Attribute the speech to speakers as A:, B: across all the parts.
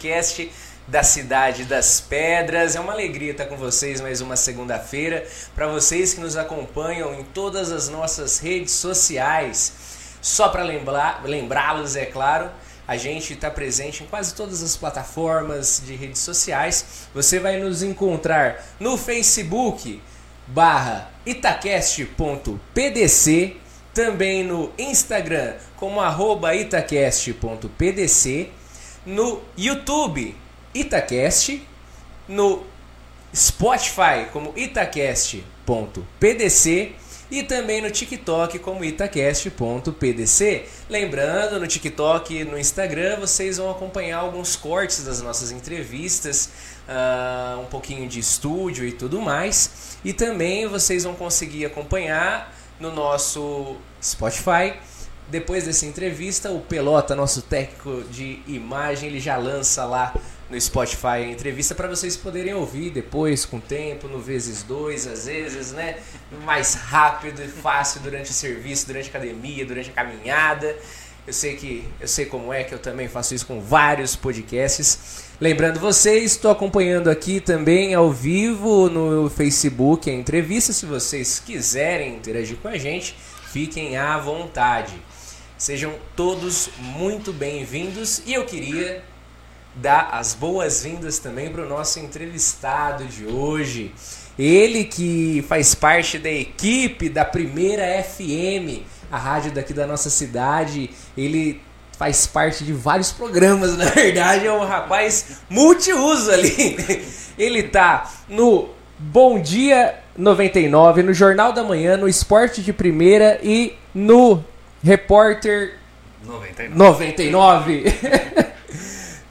A: podcast da cidade das pedras. É uma alegria estar com vocês mais uma segunda-feira. Para vocês que nos acompanham em todas as nossas redes sociais, só para lembrá-los, é claro, a gente está presente em quase todas as plataformas de redes sociais. Você vai nos encontrar no Facebook barra itacast.pdc, também no Instagram como arroba itacast.pdc no YouTube Itacast, no Spotify como itacast.pdc e também no TikTok como itacast.pdc. Lembrando, no TikTok e no Instagram vocês vão acompanhar alguns cortes das nossas entrevistas, uh, um pouquinho de estúdio e tudo mais. E também vocês vão conseguir acompanhar no nosso Spotify depois dessa entrevista, o Pelota, nosso técnico de imagem, ele já lança lá no Spotify a entrevista para vocês poderem ouvir depois, com tempo, no vezes dois, às vezes, né? Mais rápido e fácil durante o serviço, durante a academia, durante a caminhada. Eu sei que eu sei como é que eu também faço isso com vários podcasts. Lembrando vocês, estou acompanhando aqui também ao vivo no Facebook a entrevista. Se vocês quiserem interagir com a gente, fiquem à vontade. Sejam todos muito bem-vindos e eu queria dar as boas-vindas também para o nosso entrevistado de hoje. Ele que faz parte da equipe da Primeira FM, a rádio daqui da nossa cidade. Ele faz parte de vários programas, na verdade, é um rapaz multiuso ali. Ele tá no Bom Dia 99, no Jornal da Manhã, no Esporte de Primeira e no Repórter 99. 99.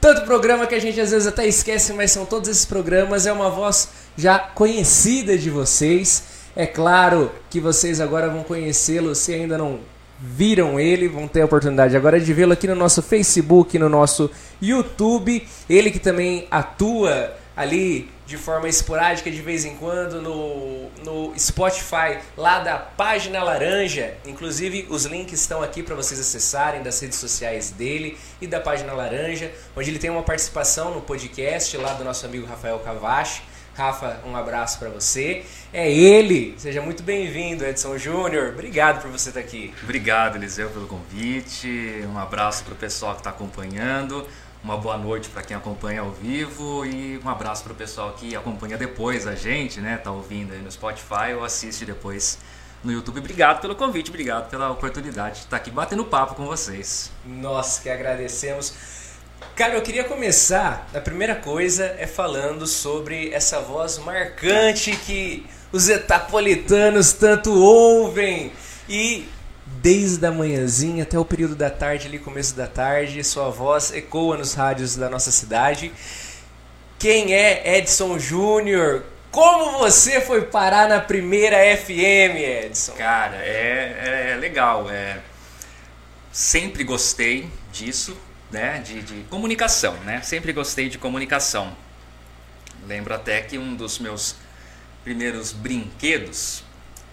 A: Tanto programa que a gente às vezes até esquece, mas são todos esses programas. É uma voz já conhecida de vocês. É claro que vocês agora vão conhecê-lo se ainda não viram ele, vão ter a oportunidade agora de vê-lo aqui no nosso Facebook, no nosso YouTube. Ele que também atua ali de forma esporádica de vez em quando no, no Spotify, lá da página Laranja. Inclusive, os links estão aqui para vocês acessarem das redes sociais dele e da página Laranja, onde ele tem uma participação no podcast lá do nosso amigo Rafael Cavache. Rafa, um abraço para você. É ele, seja muito bem-vindo, Edson Júnior. Obrigado por você estar aqui.
B: Obrigado, Eliseu, pelo convite. Um abraço para o pessoal que está acompanhando uma boa noite para quem acompanha ao vivo e um abraço para o pessoal que acompanha depois a gente, né? Tá ouvindo aí no Spotify ou assiste depois no YouTube. Obrigado pelo convite, obrigado pela oportunidade de estar aqui batendo papo com vocês.
A: Nós que agradecemos. Cara, eu queria começar. A primeira coisa é falando sobre essa voz marcante que os etapolitanos tanto ouvem e desde a manhãzinha até o período da tarde, ali começo da tarde, sua voz ecoa nos rádios da nossa cidade. Quem é Edson Júnior? Como você foi parar na primeira FM, Edson?
B: Cara, é, é legal. É... Sempre gostei disso, né? De, de comunicação, né? Sempre gostei de comunicação. Lembro até que um dos meus primeiros brinquedos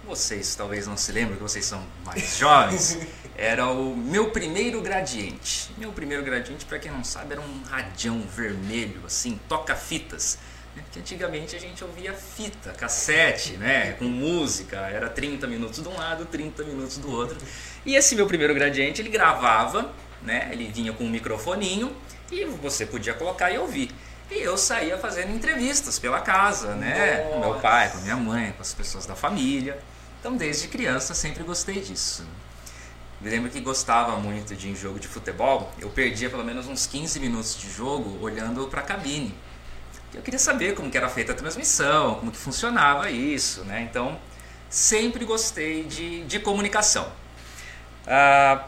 B: vocês talvez não se lembrem, que vocês são mais jovens, era o meu primeiro gradiente. Meu primeiro gradiente, para quem não sabe, era um radião vermelho, assim, toca-fitas. Né? Que antigamente a gente ouvia fita, cassete, né? Com música, era 30 minutos de um lado, 30 minutos do outro. E esse meu primeiro gradiente, ele gravava, né? Ele vinha com um microfoninho e você podia colocar e ouvir. E eu saía fazendo entrevistas pela casa, né? Nossa. Com meu pai, com minha mãe, com as pessoas da família. Então, desde criança, sempre gostei disso. Me lembro que gostava muito de jogo de futebol. Eu perdia pelo menos uns 15 minutos de jogo olhando para a cabine. Eu queria saber como que era feita a transmissão, como que funcionava isso, né? Então, sempre gostei de, de comunicação. Ah,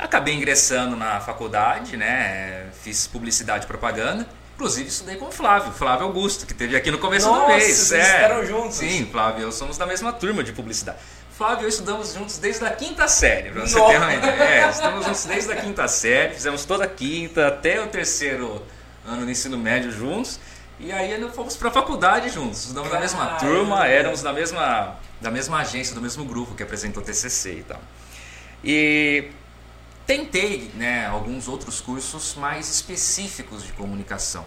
B: acabei ingressando na faculdade, né? Fiz publicidade e propaganda. Inclusive, estudei com o Flávio, Flávio Augusto, que teve aqui no começo
A: Nossa,
B: do mês.
A: Vocês é. ficaram juntos.
B: Sim, Flávio e eu somos da mesma turma de publicidade. Flávio e eu estudamos juntos desde a quinta série, pra você Nossa. ter uma ideia. É, estamos juntos desde a quinta série, fizemos toda a quinta até o terceiro ano do ensino médio juntos. E aí fomos para a faculdade juntos, estudamos na mesma turma, éramos da mesma, da mesma agência, do mesmo grupo que apresentou o TCC e tal. E tentei né, alguns outros cursos mais específicos de comunicação,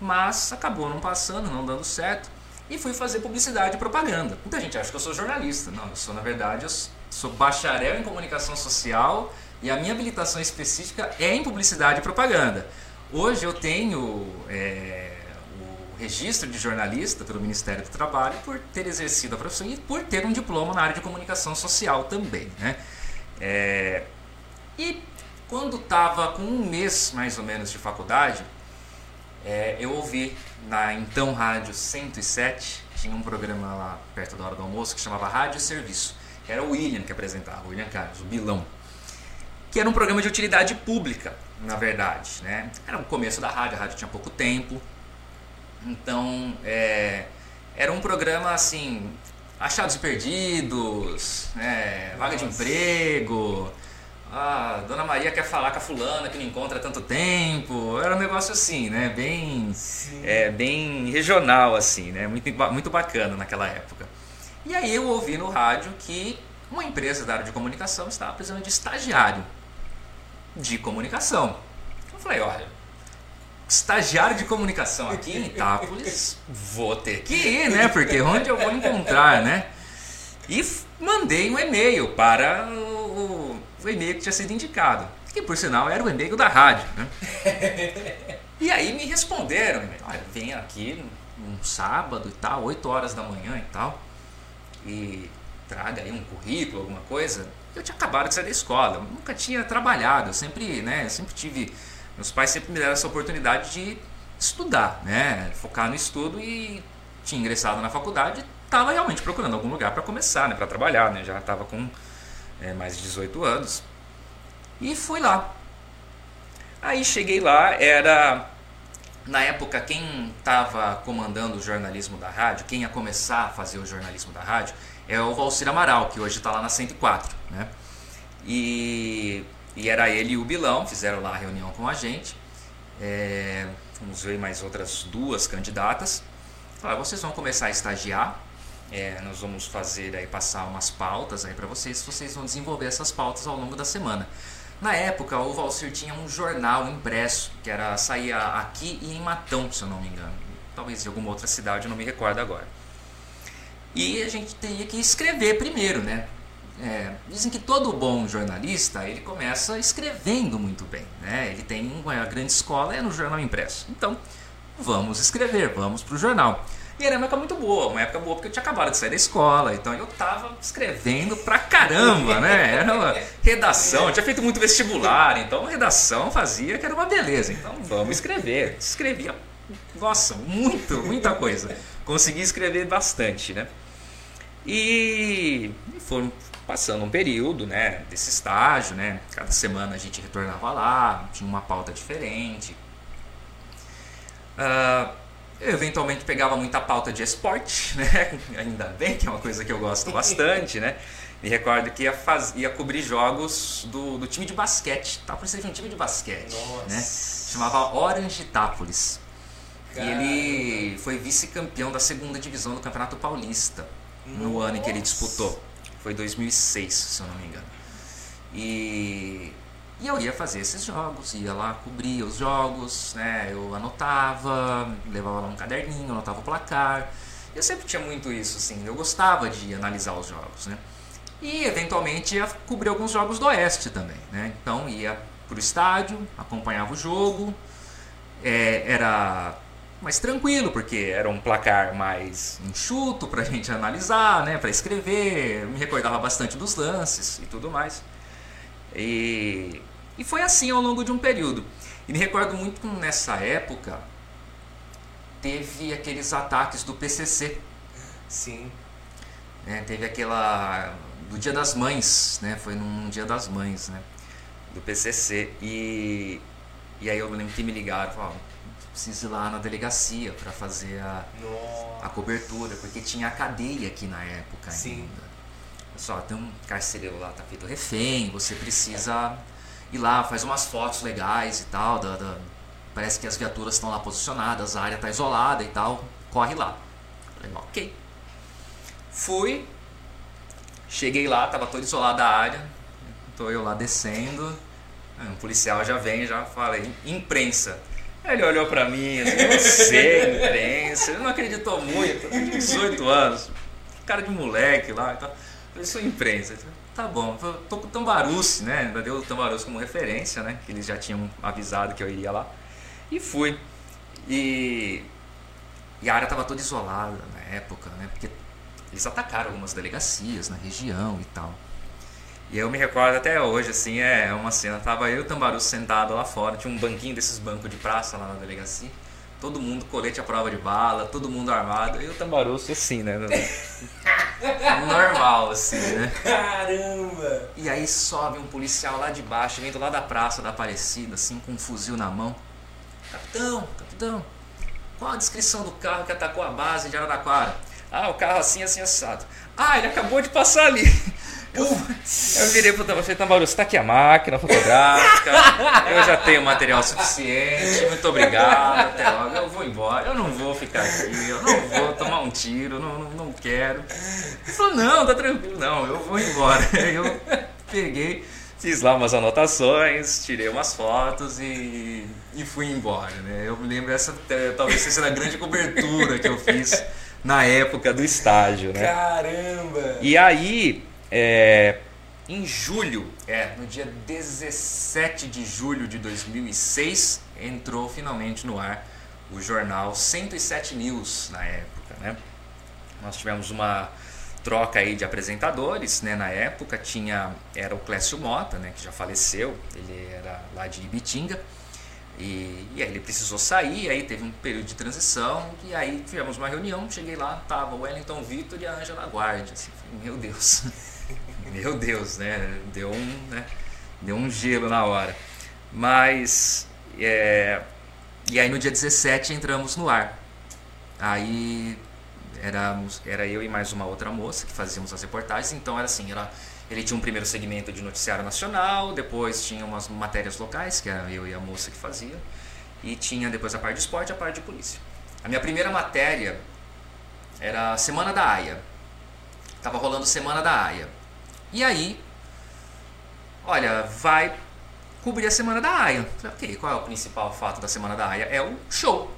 B: mas acabou não passando, não dando certo, e fui fazer publicidade e propaganda. Muita gente acha que eu sou jornalista. Não, eu sou, na verdade, eu sou bacharel em comunicação social e a minha habilitação específica é em publicidade e propaganda. Hoje eu tenho é, o registro de jornalista pelo Ministério do Trabalho por ter exercido a profissão e por ter um diploma na área de comunicação social também. Né? É, e quando estava com um mês mais ou menos de faculdade, é, eu ouvi na então Rádio 107, tinha um programa lá perto da hora do almoço que chamava Rádio Serviço. Era o William que apresentava, o William Carlos, o Bilão. Que era um programa de utilidade pública, na verdade. Né? Era o começo da rádio, a rádio tinha pouco tempo. Então, é, era um programa assim, achados e perdidos, né? vaga de emprego, ah, Dona Maria quer falar com a fulana que não encontra há tanto tempo. Era um negócio assim, né? Bem, é, bem regional, assim, né? Muito, muito bacana naquela época. E aí eu ouvi no rádio que uma empresa da área de comunicação estava precisando de estagiário de comunicação. Eu falei, olha, estagiário de comunicação aqui em Itápolis, vou ter que ir, né? Porque onde eu vou encontrar, né? E mandei um e-mail para o, o e-mail que tinha sido indicado, que por sinal era o e-mail da rádio, né? E aí me responderam, olha, vem aqui um sábado e tal, 8 horas da manhã e tal, e traga aí um currículo, alguma coisa. Eu tinha acabado de sair da escola, eu nunca tinha trabalhado, eu sempre, né, eu sempre tive, meus pais sempre me deram essa oportunidade de estudar, né, focar no estudo e tinha ingressado na faculdade, estava realmente procurando algum lugar para começar, né, para trabalhar, né, já estava com é, mais de 18 anos. E fui lá. Aí cheguei lá, era na época quem estava comandando o jornalismo da rádio, quem ia começar a fazer o jornalismo da rádio, é o Valcir Amaral, que hoje está lá na 104, né? E, e era ele e o Bilão, fizeram lá a reunião com a gente. É, vamos ver mais outras duas candidatas. Falaram, vocês vão começar a estagiar é, nós vamos fazer aí passar umas pautas aí para vocês, vocês vão desenvolver essas pautas ao longo da semana. Na época, o Valcir tinha um jornal impresso, que era saía aqui e em Matão, se eu não me engano. Talvez em alguma outra cidade, eu não me recordo agora. E a gente teria que escrever primeiro, né? É, dizem que todo bom jornalista ele começa escrevendo muito bem, né? Ele tem uma grande escola é no jornal impresso. Então, vamos escrever, vamos para o jornal. E era uma época muito boa, uma época boa porque eu tinha acabado de sair da escola, então eu tava escrevendo pra caramba, né? Era uma redação, eu tinha feito muito vestibular, então redação fazia que era uma beleza. Então vamos escrever. Escrevia, nossa, muito, muita coisa. Consegui escrever bastante, né? E foram passando um período, né, desse estágio, né? Cada semana a gente retornava lá, tinha uma pauta diferente. Uh, eu eventualmente pegava muita pauta de esporte, né? Ainda bem que é uma coisa que eu gosto bastante, né? Me recordo que ia, faz... ia cobrir jogos do, do time de basquete. Precisando de um time de basquete, Nossa. né? Chamava Orange Itápolis. E ele foi vice-campeão da segunda divisão do Campeonato Paulista Nossa. no ano em que ele disputou. Foi 2006, se eu não me engano. E e eu ia fazer esses jogos, ia lá cobrir os jogos, né? Eu anotava, levava lá um caderninho, anotava o placar. Eu sempre tinha muito isso, assim. Eu gostava de analisar os jogos, né? E eventualmente ia cobrir alguns jogos do Oeste também, né? Então ia pro estádio, acompanhava o jogo. É, era mais tranquilo, porque era um placar mais enxuto pra gente analisar, né? Pra escrever. Me recordava bastante dos lances e tudo mais. E, e foi assim ao longo de um período. E me recordo muito que nessa época teve aqueles ataques do PCC.
A: Sim.
B: É, teve aquela do Dia das Mães, né? Foi num Dia das Mães, né? Do PCC e e aí eu lembro que me ligaram, falaram, preciso ir lá na delegacia para fazer a, a cobertura, porque tinha a cadeia aqui na época Sim. ainda só tem um carcereiro lá, tá feito refém, você precisa ir lá, faz umas fotos legais e tal, da, da parece que as viaturas estão lá posicionadas, a área está isolada e tal, corre lá. Falei, ok. Fui, cheguei lá, tava toda isolada a área, tô eu lá descendo, Um policial já vem já fala, imprensa. Ele olhou pra mim, assim, você, imprensa, ele não acreditou muito, 18 anos, cara de moleque lá e tal. Eu sou imprensa. Tá bom, tô com o Tambaruce, né? Ainda deu o Tambaruce como referência, né? Que eles já tinham avisado que eu iria lá. E fui. E, e a área estava toda isolada na época, né? Porque eles atacaram algumas delegacias na região e tal. E eu me recordo até hoje, assim, é uma cena. Tava eu e o Tambaru sentado lá fora, tinha um banquinho desses bancos de praça lá na delegacia. Todo mundo colete à prova de bala, todo mundo armado. E o Tambaruço assim, né? Normal, assim, né?
A: Caramba!
B: E aí sobe um policial lá de baixo, vindo lá da praça da Aparecida, assim, com um fuzil na mão. Capitão, capitão, qual a descrição do carro que atacou a base de Araraquara? Ah, o carro assim, assim, assado. Ah, ele acabou de passar ali. Eu, eu virei pro falei, Tambaru, você tá aqui a máquina fotográfica, eu já tenho material suficiente, muito obrigado, até logo, eu vou embora, eu não vou ficar aqui, eu não vou tomar um tiro, não, não, não quero. Ele falou, não, tá tranquilo, não, eu vou embora. Eu peguei, fiz lá umas anotações, tirei umas fotos e, e fui embora, né? Eu me lembro, essa talvez seja a grande cobertura que eu fiz na época do estágio, né?
A: Caramba!
B: E aí, é, em julho, é, no dia 17 de julho de 2006, entrou finalmente no ar o jornal 107 News na época, né? Nós tivemos uma troca aí de apresentadores, né? Na época tinha era o Clécio Mota, né? Que já faleceu, ele era lá de Ibitinga e, e aí ele precisou sair, aí teve um período de transição e aí tivemos uma reunião, cheguei lá, tava o Wellington Vitor e a Angela Guardia, assim, meu Deus. Meu Deus, né? Deu um, né? Deu um gelo na hora. Mas. É... E aí no dia 17 entramos no ar. Aí éramos, era eu e mais uma outra moça que fazíamos as reportagens. Então era assim, era, ele tinha um primeiro segmento de noticiário nacional, depois tinha umas matérias locais, que era eu e a moça que fazia, e tinha depois a parte de esporte e a parte de polícia. A minha primeira matéria era Semana da AIA. Tava rolando Semana da AIA. E aí, olha, vai cobrir a Semana da AIA. Ok, qual é o principal fato da Semana da AIA? É o show.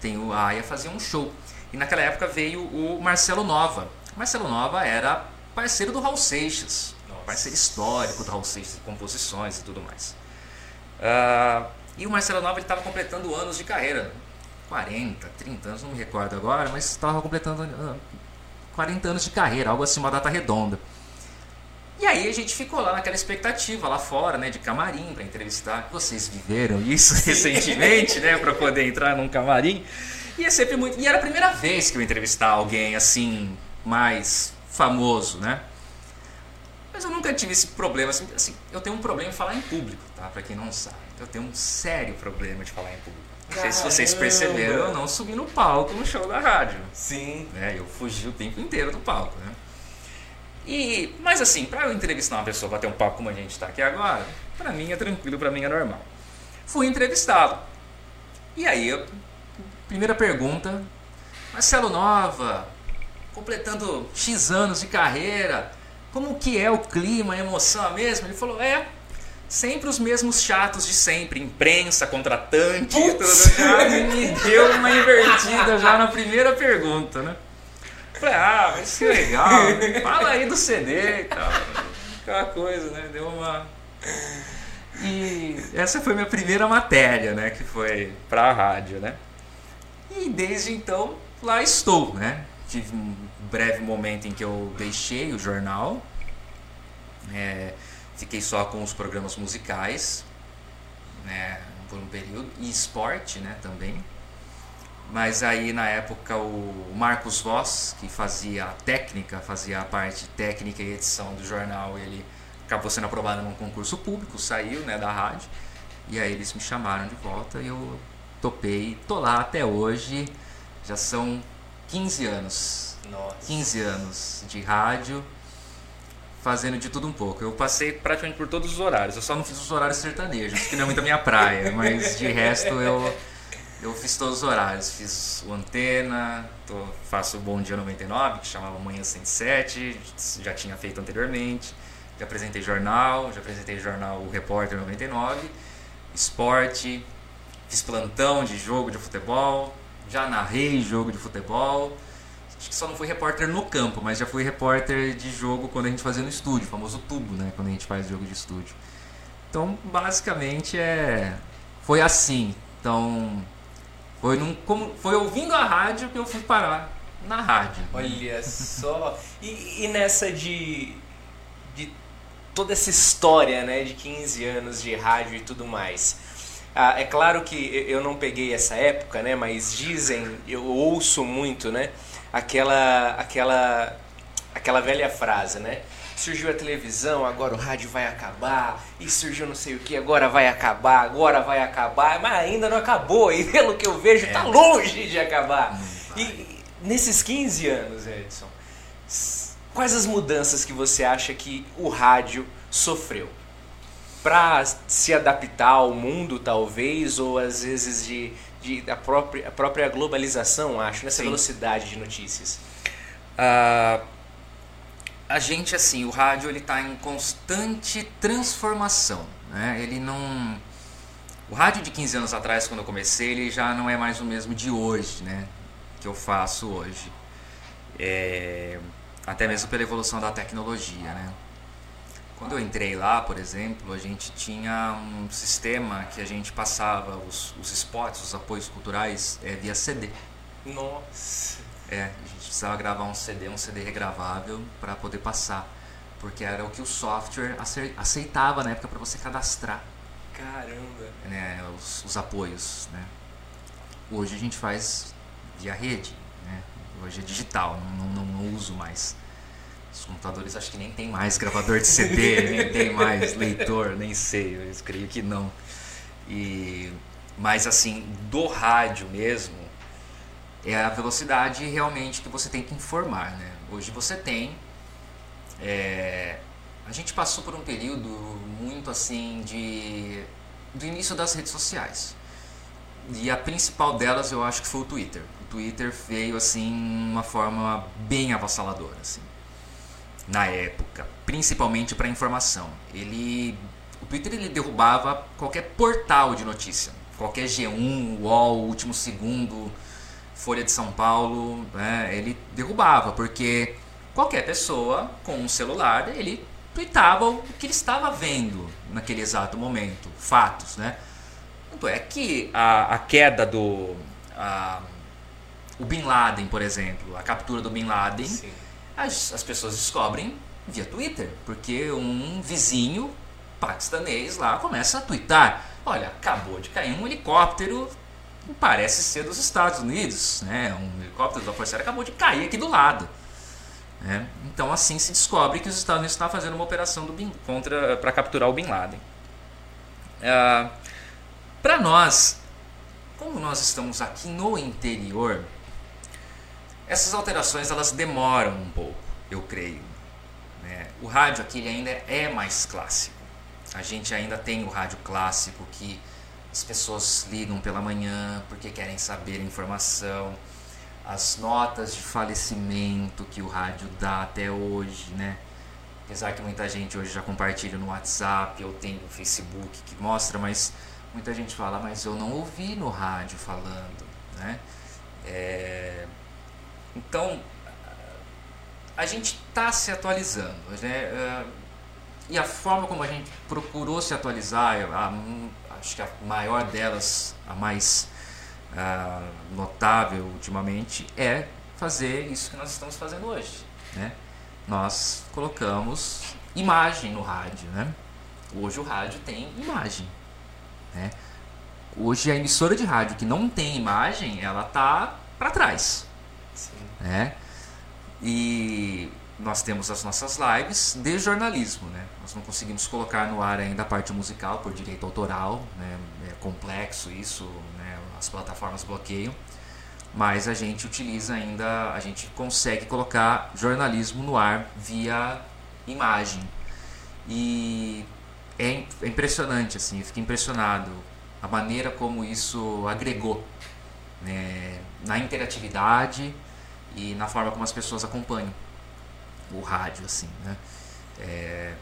B: Tem o a AIA fazia um show. E naquela época veio o Marcelo Nova. O Marcelo Nova era parceiro do Raul Seixas. Nossa. Parceiro histórico do Raul Seixas, composições e tudo mais. Uh, e o Marcelo Nova estava completando anos de carreira. 40, 30 anos, não me recordo agora, mas estava completando uh, 40 anos de carreira, algo assim, uma data redonda. E aí a gente ficou lá naquela expectativa lá fora, né, de camarim para entrevistar. Vocês viveram isso recentemente, né, para poder entrar num camarim. E é sempre muito, e era a primeira vez que eu entrevistar alguém assim mais famoso, né? Mas eu nunca tive esse problema assim, assim eu tenho um problema em falar em público, tá? Para quem não sabe, eu tenho um sério problema de falar em público. Não sei se vocês perceberam, eu não subi no palco no show da rádio.
A: Sim.
B: Né? Eu fugi o tempo inteiro do palco, né? E, mas assim, para eu entrevistar uma pessoa, bater um papo como a gente está aqui agora, para mim é tranquilo, para mim é normal. Fui entrevistá-lo. E aí, eu, primeira pergunta, Marcelo Nova, completando X anos de carreira, como que é o clima, a emoção a mesma? Ele falou, é, sempre os mesmos chatos de sempre, imprensa, contratante, tudo. Me deu uma invertida já na primeira pergunta, né? Falei, ah, mas que legal, fala aí do CD e tal. Aquela coisa, né? Deu uma. E essa foi minha primeira matéria, né? Que foi pra rádio, né? E desde então lá estou, né? Tive um breve momento em que eu deixei o jornal. É, fiquei só com os programas musicais, né? Por um período. E esporte, né? Também. Mas aí na época o Marcos Voss, que fazia a técnica, fazia a parte técnica e edição do jornal, ele acabou sendo aprovado num concurso público, saiu né, da rádio. E aí eles me chamaram de volta e eu topei, tô lá até hoje. Já são 15 anos.
A: Nossa.
B: 15 anos de rádio, fazendo de tudo um pouco. Eu passei praticamente por todos os horários. Eu só não fiz os horários sertanejos, que não é muito a minha praia, mas de resto eu eu fiz todos os horários. Fiz o Antena, tô, faço o Bom Dia 99, que chamava Manhã 107, já tinha feito anteriormente. Já apresentei jornal, já apresentei jornal O Repórter 99, esporte, fiz plantão de jogo de futebol, já narrei jogo de futebol. Acho que só não fui repórter no campo, mas já fui repórter de jogo quando a gente fazia no estúdio, famoso tubo, né? Quando a gente faz jogo de estúdio. Então, basicamente é foi assim. Então, foi num, como foi ouvindo a rádio que eu fui parar na rádio.
A: Olha só. E, e nessa de de toda essa história, né, de 15 anos de rádio e tudo mais. Ah, é claro que eu não peguei essa época, né? Mas dizem, eu ouço muito, né? Aquela, aquela, aquela velha frase, né? Surgiu a televisão, agora o rádio vai acabar. E surgiu não sei o que, agora vai acabar, agora vai acabar. Mas ainda não acabou. E pelo que eu vejo, está é. longe de acabar. E nesses 15 anos, Edson, quais as mudanças que você acha que o rádio sofreu? para se adaptar ao mundo, talvez, ou às vezes de, de a, própria, a própria globalização, acho, nessa Sim. velocidade de notícias?
B: Uh, a gente, assim, o rádio ele está em constante transformação. Né? Ele não. O rádio de 15 anos atrás, quando eu comecei, ele já não é mais o mesmo de hoje, né? Que eu faço hoje. É... Até mesmo pela evolução da tecnologia, né? Quando eu entrei lá, por exemplo, a gente tinha um sistema que a gente passava os, os spots, os apoios culturais é, via CD.
A: Nossa!
B: É, precisava gravar um CD, um CD regravável para poder passar. Porque era o que o software aceitava na época para você cadastrar.
A: Caramba!
B: Né, os, os apoios. Né? Hoje a gente faz via rede. Né? Hoje é digital, não, não, não uso mais. Os computadores acho que nem tem mais gravador de CD, nem tem mais leitor, nem sei, eu creio que não. E, mas assim, do rádio mesmo, é a velocidade realmente que você tem que informar. Né? Hoje você tem. É, a gente passou por um período muito assim de do início das redes sociais. E a principal delas eu acho que foi o Twitter. O Twitter veio assim uma forma bem avassaladora. Assim na época, principalmente para informação. Ele, o Twitter ele derrubava qualquer portal de notícia, qualquer G1, UOL, Último Segundo, Folha de São Paulo, né, ele derrubava porque qualquer pessoa com um celular ele tweetava o que ele estava vendo naquele exato momento, fatos, né? Tanto é que a, a queda do a, o Bin Laden, por exemplo, a captura do Bin Laden as, as pessoas descobrem via Twitter, porque um vizinho paquistanês lá começa a twittar. Olha, acabou de cair um helicóptero, parece ser dos Estados Unidos, né? Um helicóptero da Força Aérea acabou de cair aqui do lado. Né? Então assim se descobre que os Estados Unidos estão fazendo uma operação do Bin, contra para capturar o Bin Laden. Ah, para nós, como nós estamos aqui no interior, essas alterações elas demoram um pouco, eu creio. Né? O rádio aqui ainda é mais clássico. A gente ainda tem o rádio clássico que as pessoas ligam pela manhã porque querem saber informação. As notas de falecimento que o rádio dá até hoje, né? Apesar que muita gente hoje já compartilha no WhatsApp, eu tenho no Facebook que mostra, mas muita gente fala, mas eu não ouvi no rádio falando, né? É, então, a gente está se atualizando. Né? Eh, e a forma como a gente procurou se atualizar, a, acho que a maior delas, a mais uh, notável ultimamente, é fazer isso que nós estamos fazendo hoje. Né? Nós colocamos imagem no rádio. Né? Hoje o rádio tem imagem. Né? Hoje a emissora de rádio que não tem imagem, ela está para trás. Né? E nós temos as nossas lives de jornalismo. Né? Nós não conseguimos colocar no ar ainda a parte musical por direito autoral, né? é complexo isso, né? as plataformas bloqueiam. Mas a gente utiliza ainda, a gente consegue colocar jornalismo no ar via imagem. E é, é impressionante, assim, eu fiquei impressionado a maneira como isso agregou né? na interatividade e na forma como as pessoas acompanham o rádio, assim, né? É,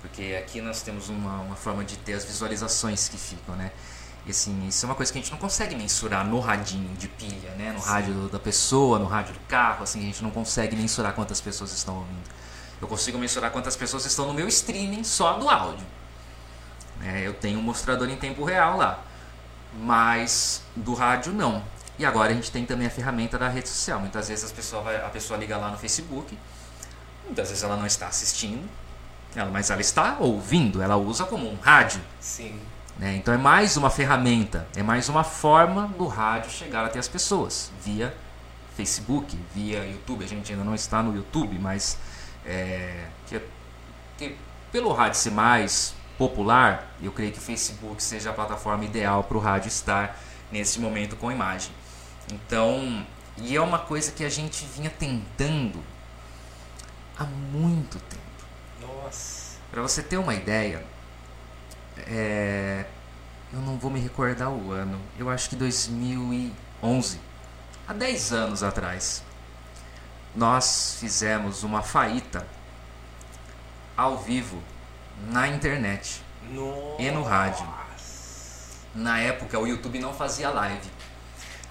B: Porque aqui nós temos uma, uma forma de ter as visualizações que ficam, né? E assim, isso é uma coisa que a gente não consegue mensurar no radinho de pilha, né? No Sim. rádio da pessoa, no rádio do carro, assim, a gente não consegue mensurar quantas pessoas estão ouvindo. Eu consigo mensurar quantas pessoas estão no meu streaming só do áudio. É, eu tenho um mostrador em tempo real lá, mas do rádio não. E agora a gente tem também a ferramenta da rede social. Muitas vezes a pessoa, vai, a pessoa liga lá no Facebook, muitas vezes ela não está assistindo, ela, mas ela está ouvindo, ela usa como um rádio.
A: Sim.
B: Né? Então é mais uma ferramenta, é mais uma forma do rádio chegar até as pessoas, via Facebook, via YouTube. A gente ainda não está no YouTube, mas é, que, que pelo rádio ser mais popular, eu creio que o Facebook seja a plataforma ideal para o rádio estar nesse momento com imagem. Então, e é uma coisa que a gente vinha tentando há muito tempo.
A: Nossa.
B: Para você ter uma ideia, é, eu não vou me recordar o ano, eu acho que 2011, há 10 anos atrás, nós fizemos uma faíta ao vivo na internet
A: Nossa.
B: e no rádio. Na época o YouTube não fazia live.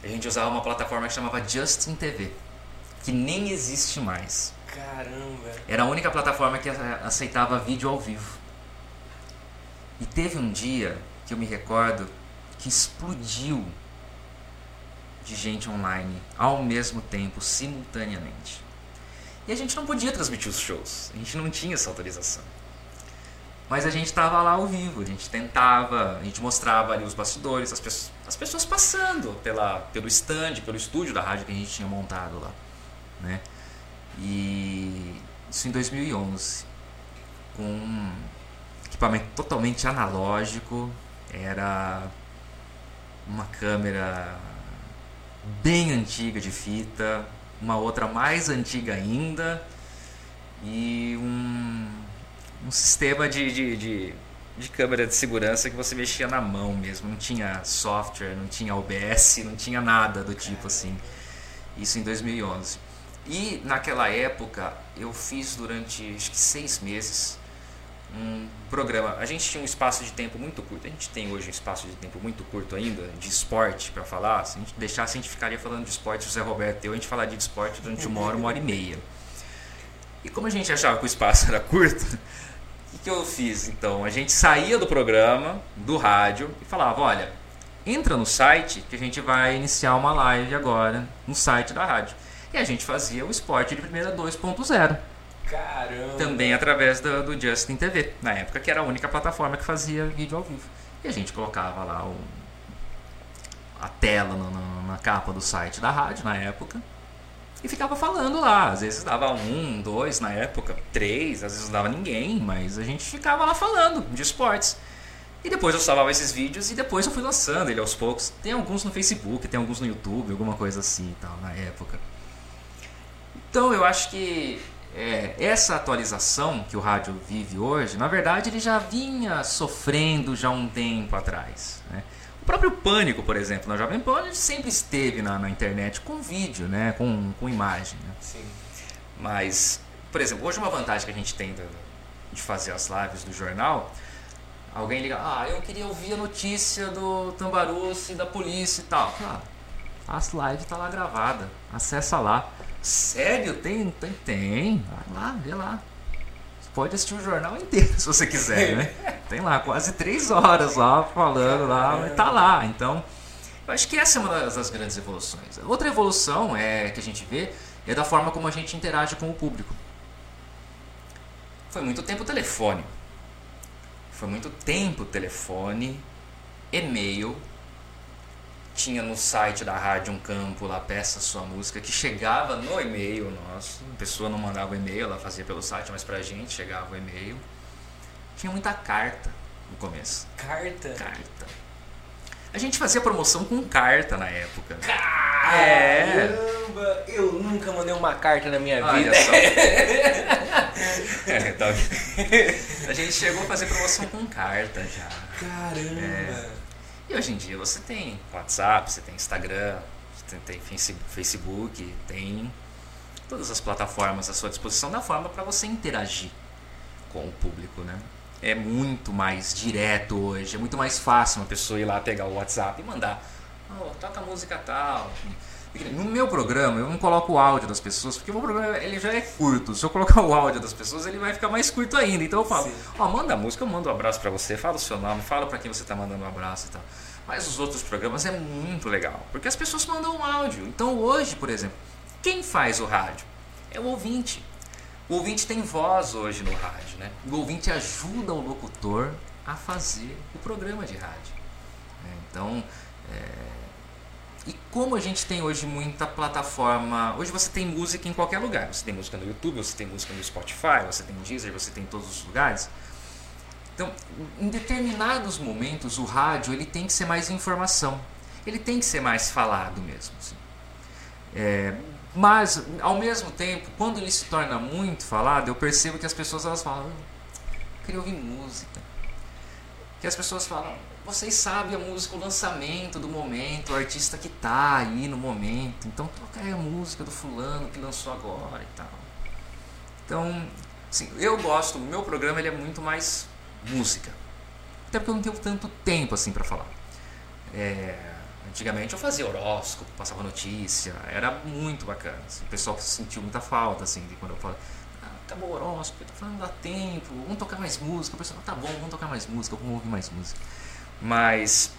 B: A gente usava uma plataforma que chamava Justin TV, que nem existe mais.
A: Caramba!
B: Era a única plataforma que aceitava vídeo ao vivo. E teve um dia que eu me recordo que explodiu de gente online ao mesmo tempo, simultaneamente. E a gente não podia transmitir os shows, a gente não tinha essa autorização. Mas a gente estava lá ao vivo, a gente tentava, a gente mostrava ali os bastidores, as pessoas, as pessoas passando pela, pelo stand, pelo estúdio da rádio que a gente tinha montado lá. Né? E isso em 2011, com um equipamento totalmente analógico, era uma câmera bem antiga de fita, uma outra mais antiga ainda e um, um sistema de, de, de, de, câmera de segurança que você mexia na mão mesmo, não tinha software, não tinha OBS, não tinha nada do tipo assim. Isso em 2011. E naquela época eu fiz durante acho que seis meses um programa. A gente tinha um espaço de tempo muito curto. A gente tem hoje um espaço de tempo muito curto ainda de esporte para falar. Se a gente deixasse, a gente ficaria falando de esporte. O Zé Roberto e eu, a gente falaria de esporte durante uma hora, uma hora e meia. E como a gente achava que o espaço era curto, o que, que eu fiz então? A gente saía do programa, do rádio, e falava: olha, entra no site que a gente vai iniciar uma live agora no site da rádio. E a gente fazia o esporte de primeira 2.0.
A: Caramba!
B: Também através do, do, Justin TV, na época que era a única plataforma que fazia vídeo ao vivo. E a gente colocava lá o, a tela no, no, na capa do site da rádio na época e ficava falando lá. Às vezes dava um, dois na época, três, às vezes não dava ninguém, mas a gente ficava lá falando de esportes. E depois eu salvava esses vídeos e depois eu fui lançando ele aos poucos. Tem alguns no Facebook, tem alguns no YouTube, alguma coisa assim e tal, na época. Então eu acho que é, essa atualização que o rádio vive hoje, na verdade, ele já vinha sofrendo já um tempo atrás. Né? O próprio Pânico, por exemplo, na Jovem Pan, ele sempre esteve na, na internet com vídeo, né? com, com imagem. Né?
A: Sim.
B: Mas, por exemplo, hoje uma vantagem que a gente tem de, de fazer as lives do jornal, alguém liga, ah, eu queria ouvir a notícia do Tambaruce, da polícia e tal. Ah, as lives tá lá gravada, acessa lá. Sério? Tem? Tem? Tem. Vai lá, vê lá. Você pode assistir o jornal inteiro se você quiser, né? Tem lá quase três horas lá falando lá, mas tá lá. Então, eu acho que essa é uma das grandes evoluções. Outra evolução é que a gente vê é da forma como a gente interage com o público. Foi muito tempo telefone. Foi muito tempo telefone, e-mail, tinha no site da rádio um campo lá, peça sua música, que chegava no e-mail nosso. A pessoa não mandava e-mail, ela fazia pelo site, mas pra gente chegava o e-mail. Tinha muita carta no começo.
A: Carta?
B: Carta. A gente fazia promoção com carta na época.
A: Caramba! É. Eu nunca mandei uma carta na minha Olha vida. Só.
B: é, tá... A gente chegou a fazer promoção com carta já.
A: Caramba! É.
B: E hoje em dia você tem WhatsApp, você tem Instagram, você tem, tem Facebook, tem todas as plataformas à sua disposição da forma para você interagir com o público, né? é muito mais direto hoje, é muito mais fácil uma pessoa ir lá pegar o WhatsApp e mandar, oh, toca música tal. No meu programa, eu não coloco o áudio das pessoas, porque o meu programa ele já é curto. Se eu colocar o áudio das pessoas, ele vai ficar mais curto ainda. Então eu falo, ó, oh, manda a música, eu mando um abraço para você, fala o seu nome, fala para quem você tá mandando um abraço e tal. Mas os outros programas é muito legal, porque as pessoas mandam um áudio. Então hoje, por exemplo, quem faz o rádio? É o ouvinte. O ouvinte tem voz hoje no rádio, né? O ouvinte ajuda o locutor a fazer o programa de rádio. Então, é... e como a gente tem hoje muita plataforma, hoje você tem música em qualquer lugar. Você tem música no YouTube, você tem música no Spotify, você tem Deezer, você tem em todos os lugares. Então, em determinados momentos, o rádio ele tem que ser mais informação. Ele tem que ser mais falado mesmo. Assim. É, mas, ao mesmo tempo, quando ele se torna muito falado, eu percebo que as pessoas elas falam, eu queria ouvir música. Que as pessoas falam, vocês sabem a música, o lançamento do momento, o artista que está aí no momento. Então toca aí a música do fulano que lançou agora e tal. Então, assim, eu gosto, o meu programa ele é muito mais música. Até porque eu não tenho tanto tempo assim para falar. É, Antigamente eu fazia horóscopo, passava notícia, era muito bacana. Assim, o pessoal sentiu muita falta, assim, de quando eu falo, ah, acabou o horóscopo, tô falando, dá tempo, vamos tocar mais música. O pessoal, tá bom, vamos tocar mais música, vamos ouvir mais música. Mas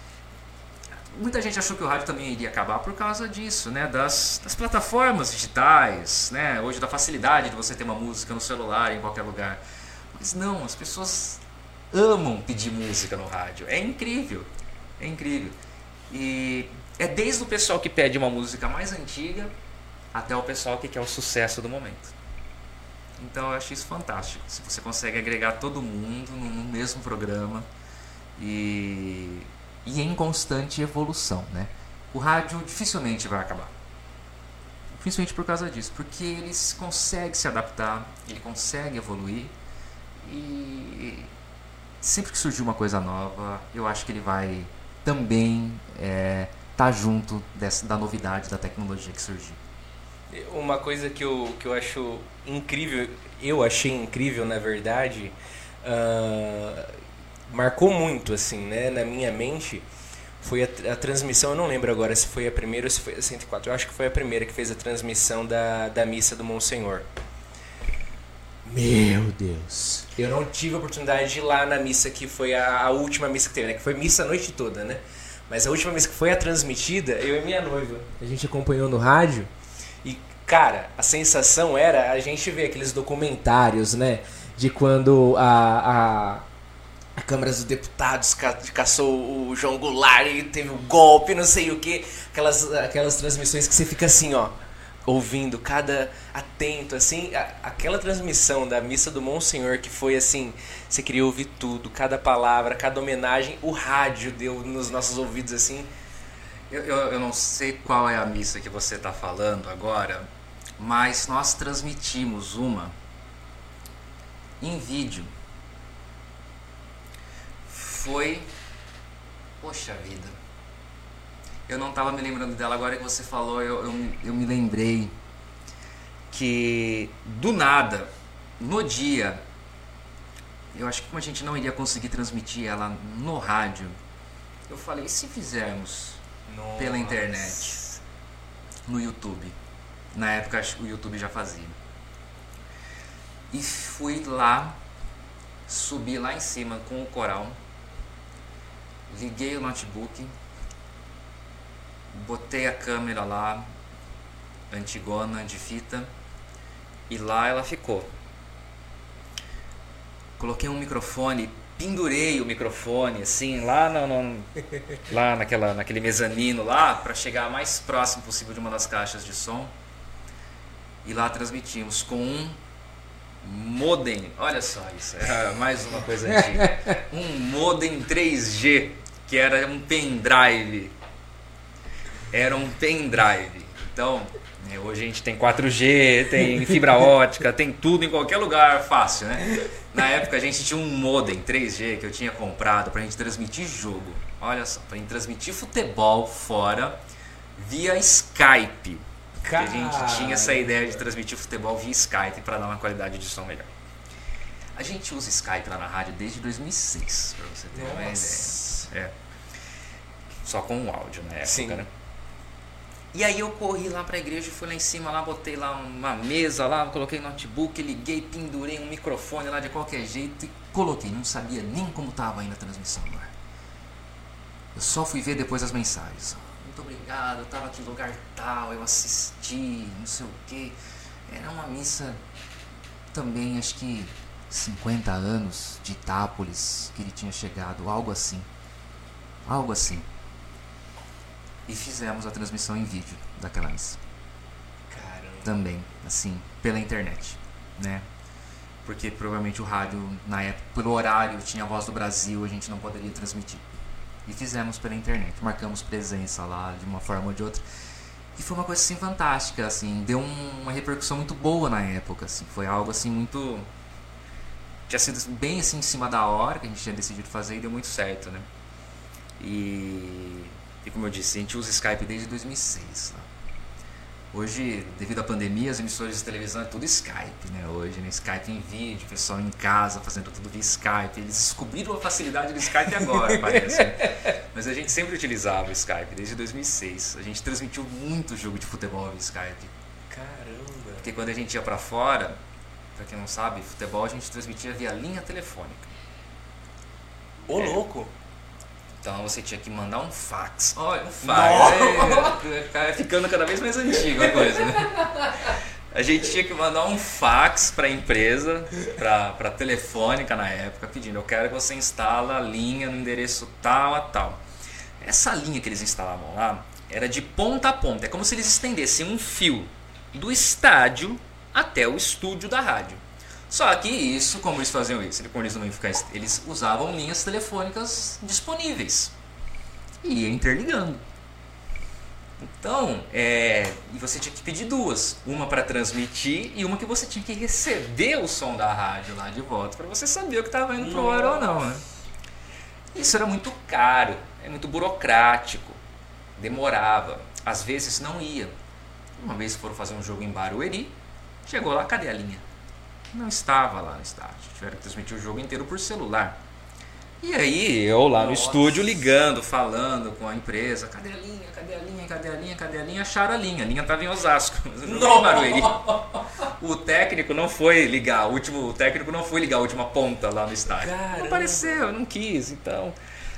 B: muita gente achou que o rádio também iria acabar por causa disso, né? Das, das plataformas digitais, né? Hoje da facilidade de você ter uma música no celular, em qualquer lugar. Mas não, as pessoas amam pedir música no rádio. É incrível, é incrível. E é desde o pessoal que pede uma música mais antiga até o pessoal que quer o sucesso do momento. Então eu acho isso fantástico. Se você consegue agregar todo mundo no mesmo programa e, e em constante evolução, né? O rádio dificilmente vai acabar. Principalmente por causa disso, porque ele consegue se adaptar, ele consegue evoluir e sempre que surgir uma coisa nova, eu acho que ele vai também é, tá junto dessa, da novidade da tecnologia que surgiu.
A: Uma coisa que eu, que eu acho incrível, eu achei incrível na verdade, uh, marcou muito assim, né, na minha mente, foi a, a, transmissão, eu não lembro agora se foi a primeira ou se foi a 104, eu acho que foi a primeira que fez a transmissão da, da missa do Monsenhor. Meu Deus. Eu não tive a oportunidade de ir lá na missa que foi a, a última missa que teve, né? Que foi missa a noite toda, né? Mas a última missa que foi a transmitida, eu e minha noiva, a gente acompanhou no rádio. E, cara, a sensação era a gente ver aqueles documentários, né? De quando a, a, a Câmara dos Deputados ca, caçou o João Goulart e teve um golpe, não sei o que. Aquelas, aquelas transmissões que você fica assim, ó ouvindo, cada atento, assim, a, aquela transmissão da missa do Monsenhor que foi assim, você queria ouvir tudo, cada palavra, cada homenagem, o rádio deu nos nossos ouvidos assim.
B: Eu, eu, eu não sei qual é a missa que você está falando agora, mas nós transmitimos uma em vídeo. Foi, poxa vida, eu não estava me lembrando dela, agora que você falou, eu, eu, eu me lembrei que do nada, no dia, eu acho que como a gente não iria conseguir transmitir ela no rádio, eu falei, e se fizermos Nossa. pela internet, no YouTube? Na época o YouTube já fazia. E fui lá, subi lá em cima com o coral, liguei o notebook, botei a câmera lá, antigona de fita, e lá ela ficou. Coloquei um microfone, pendurei o microfone assim lá no, no lá naquela naquele mezanino lá para chegar mais próximo possível de uma das caixas de som. E lá transmitimos com um modem. Olha só isso, é mais uma coisa antiga. Um modem 3G, que era um pendrive era um pendrive. Então, né, hoje a gente tem 4G, tem fibra ótica, tem tudo em qualquer lugar fácil, né? Na época a gente tinha um modem 3G que eu tinha comprado para a gente transmitir jogo. Olha só, para gente transmitir futebol fora via Skype. A gente tinha essa ideia de transmitir futebol via Skype para dar uma qualidade de som melhor. A gente usa Skype lá na rádio desde 2006, pra você ter uma ideia. É. Só com o áudio na época, Sim. né? E aí eu corri lá pra igreja, fui lá em cima, lá botei lá uma mesa lá, coloquei notebook, liguei, pendurei um microfone lá de qualquer jeito e coloquei. Não sabia nem como tava ainda a transmissão no ar. Eu só fui ver depois as mensagens. Muito obrigado, eu tava aqui no lugar tal, eu assisti, não sei o que. Era uma missa também, acho que 50 anos de Itápolis que ele tinha chegado, algo assim. Algo assim e fizemos a transmissão em vídeo daquela missa.
A: Caramba.
B: Também, assim, pela internet, né? Porque provavelmente o rádio, na época, pelo horário, tinha a voz do Brasil, a gente não poderia transmitir. E fizemos pela internet, marcamos presença lá de uma forma ou de outra. E foi uma coisa assim fantástica, assim, deu um, uma repercussão muito boa na época, assim, foi algo assim muito tinha sido bem assim em cima da hora que a gente tinha decidido fazer e deu muito certo, né? E e como eu disse, a gente usa Skype desde 2006. Né? Hoje, devido à pandemia, as emissoras de televisão é tudo Skype, né? Hoje, né? Skype em vídeo, pessoal em casa fazendo tudo via Skype. Eles descobriram a facilidade do Skype agora, parece. Né? Mas a gente sempre utilizava o Skype, desde 2006. A gente transmitiu muito jogo de futebol via Skype.
A: Caramba!
B: Porque quando a gente ia para fora, para quem não sabe, futebol a gente transmitia via linha telefônica.
A: Ô, é. louco!
B: Então você tinha que mandar um fax. Olha, um fax. É, é, ficando cada vez mais antigo a coisa, né? A gente tinha que mandar um fax para a empresa, para a telefônica na época, pedindo: eu quero que você instale a linha no endereço tal a tal. Essa linha que eles instalavam lá era de ponta a ponta. É como se eles estendessem um fio do estádio até o estúdio da rádio. Só que isso, como eles faziam isso? Eles, não ficar, eles usavam linhas telefônicas disponíveis e ia interligando. Então, é, e você tinha que pedir duas, uma para transmitir e uma que você tinha que receber o som da rádio lá de volta para você saber o que estava indo pro ar ou não, né? Isso era muito caro, é muito burocrático, demorava, às vezes não ia. Uma vez foram fazer um jogo em Barueri, chegou lá, cadê a linha? Não estava lá no estádio. Tiveram que transmitir o jogo inteiro por celular. E aí eu lá no estúdio ligando, falando com a empresa, cadê a linha, cadê a linha, cadê a linha, cadê a linha? Acharam a linha, a linha estava em Osasco, não Barueri. O técnico não foi ligar, o último o técnico não foi ligar a última ponta lá no estádio. Caramba. Não apareceu, não quis, então.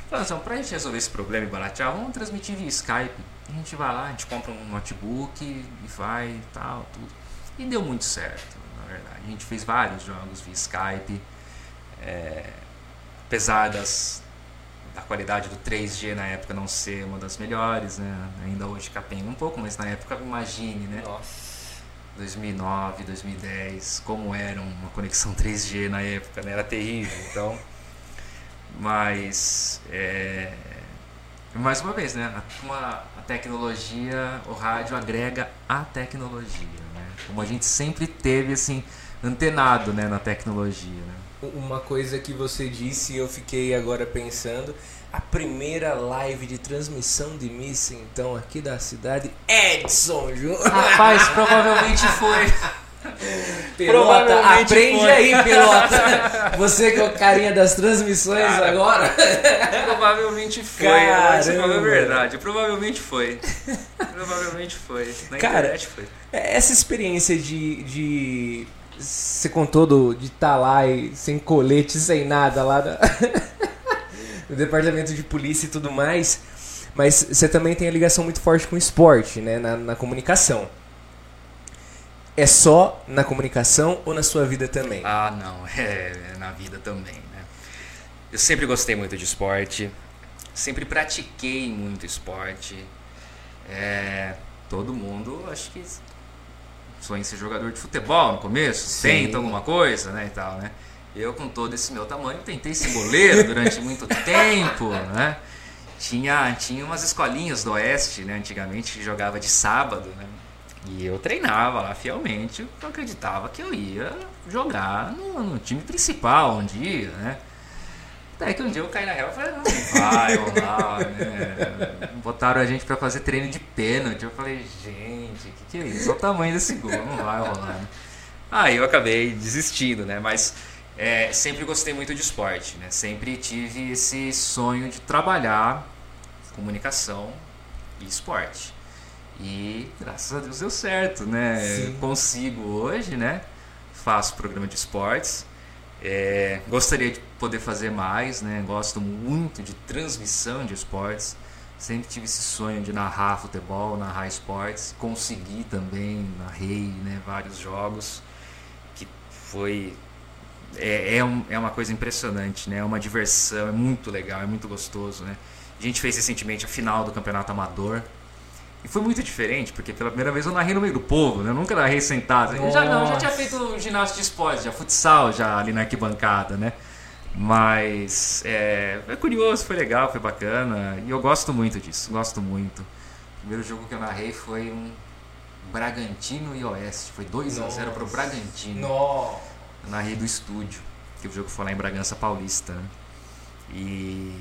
B: Falaram assim, pra gente resolver esse problema e baratear, vamos transmitir via Skype. A gente vai lá, a gente compra um notebook e vai e tal, tudo. E deu muito certo verdade. A gente fez vários jogos via Skype. É, apesar das, da qualidade do 3G na época não ser uma das melhores, né? Ainda hoje capenga um pouco, mas na época imagine, né?
A: Nossa.
B: 2009, 2010, como era uma conexão 3G na época, né? Era terrível, então... Mas, é, mais uma vez, né? Uma, a tecnologia, o rádio agrega a tecnologia. Como a gente sempre teve assim antenado, né, na tecnologia, né?
A: Uma coisa que você disse e eu fiquei agora pensando, a primeira live de transmissão de missa, então, aqui da cidade, Edson Júnior.
B: Rapaz, provavelmente foi.
A: Pelota, aprende foi. aí, Pelota. Você que é o carinha das transmissões Cara, agora.
B: Provavelmente foi. Caramba. Verdade. Provavelmente foi. Provavelmente foi. Na
A: Cara, internet foi. Essa experiência de, de você contou do, de estar tá lá e sem colete, sem nada lá da, no departamento de polícia e tudo mais. Mas você também tem a ligação muito forte com o esporte, né? na, na comunicação. É só na comunicação ou na sua vida também?
B: Ah, não, é, é na vida também, né? Eu sempre gostei muito de esporte, sempre pratiquei muito esporte. É, todo mundo, acho que sonha em ser jogador de futebol no começo, Sim. tenta alguma coisa, né, e tal, né? Eu com todo esse meu tamanho tentei ser goleiro durante muito tempo, né? Tinha, tinha umas escolinhas do Oeste, né, antigamente, que jogava de sábado, né? E eu treinava lá fielmente, eu acreditava que eu ia jogar no, no time principal um dia, né? Até que um dia eu caí na real e falei, não vai rolar, né? Botaram a gente para fazer treino de pênalti. Eu falei, gente, que, que é isso? Olha o tamanho desse gol, não vai rolar, né? Aí eu acabei desistindo, né? Mas é, sempre gostei muito de esporte, né? Sempre tive esse sonho de trabalhar comunicação e esporte. E graças a Deus deu certo, né?
A: Sim.
B: Consigo hoje, né? Faço programa de esportes. É, gostaria de poder fazer mais, né? Gosto muito de transmissão de esportes. Sempre tive esse sonho de narrar futebol, narrar esportes. Consegui também, narrei né, vários jogos. Que foi. É, é, um, é uma coisa impressionante, né? É uma diversão, é muito legal, é muito gostoso, né? A gente fez recentemente a final do Campeonato Amador. E foi muito diferente, porque pela primeira vez eu narrei no meio do povo, né? Eu nunca narrei sentado. Eu já não, já tinha feito ginástica de esporte, já futsal, já ali na arquibancada, né? Mas é, é curioso, foi legal, foi bacana. E eu gosto muito disso, gosto muito. O primeiro jogo que eu narrei foi um Bragantino e Oeste. Foi 2 a 0 pro Bragantino.
A: Nossa.
B: Eu narrei do estúdio, que o jogo foi lá em Bragança Paulista. Né? E,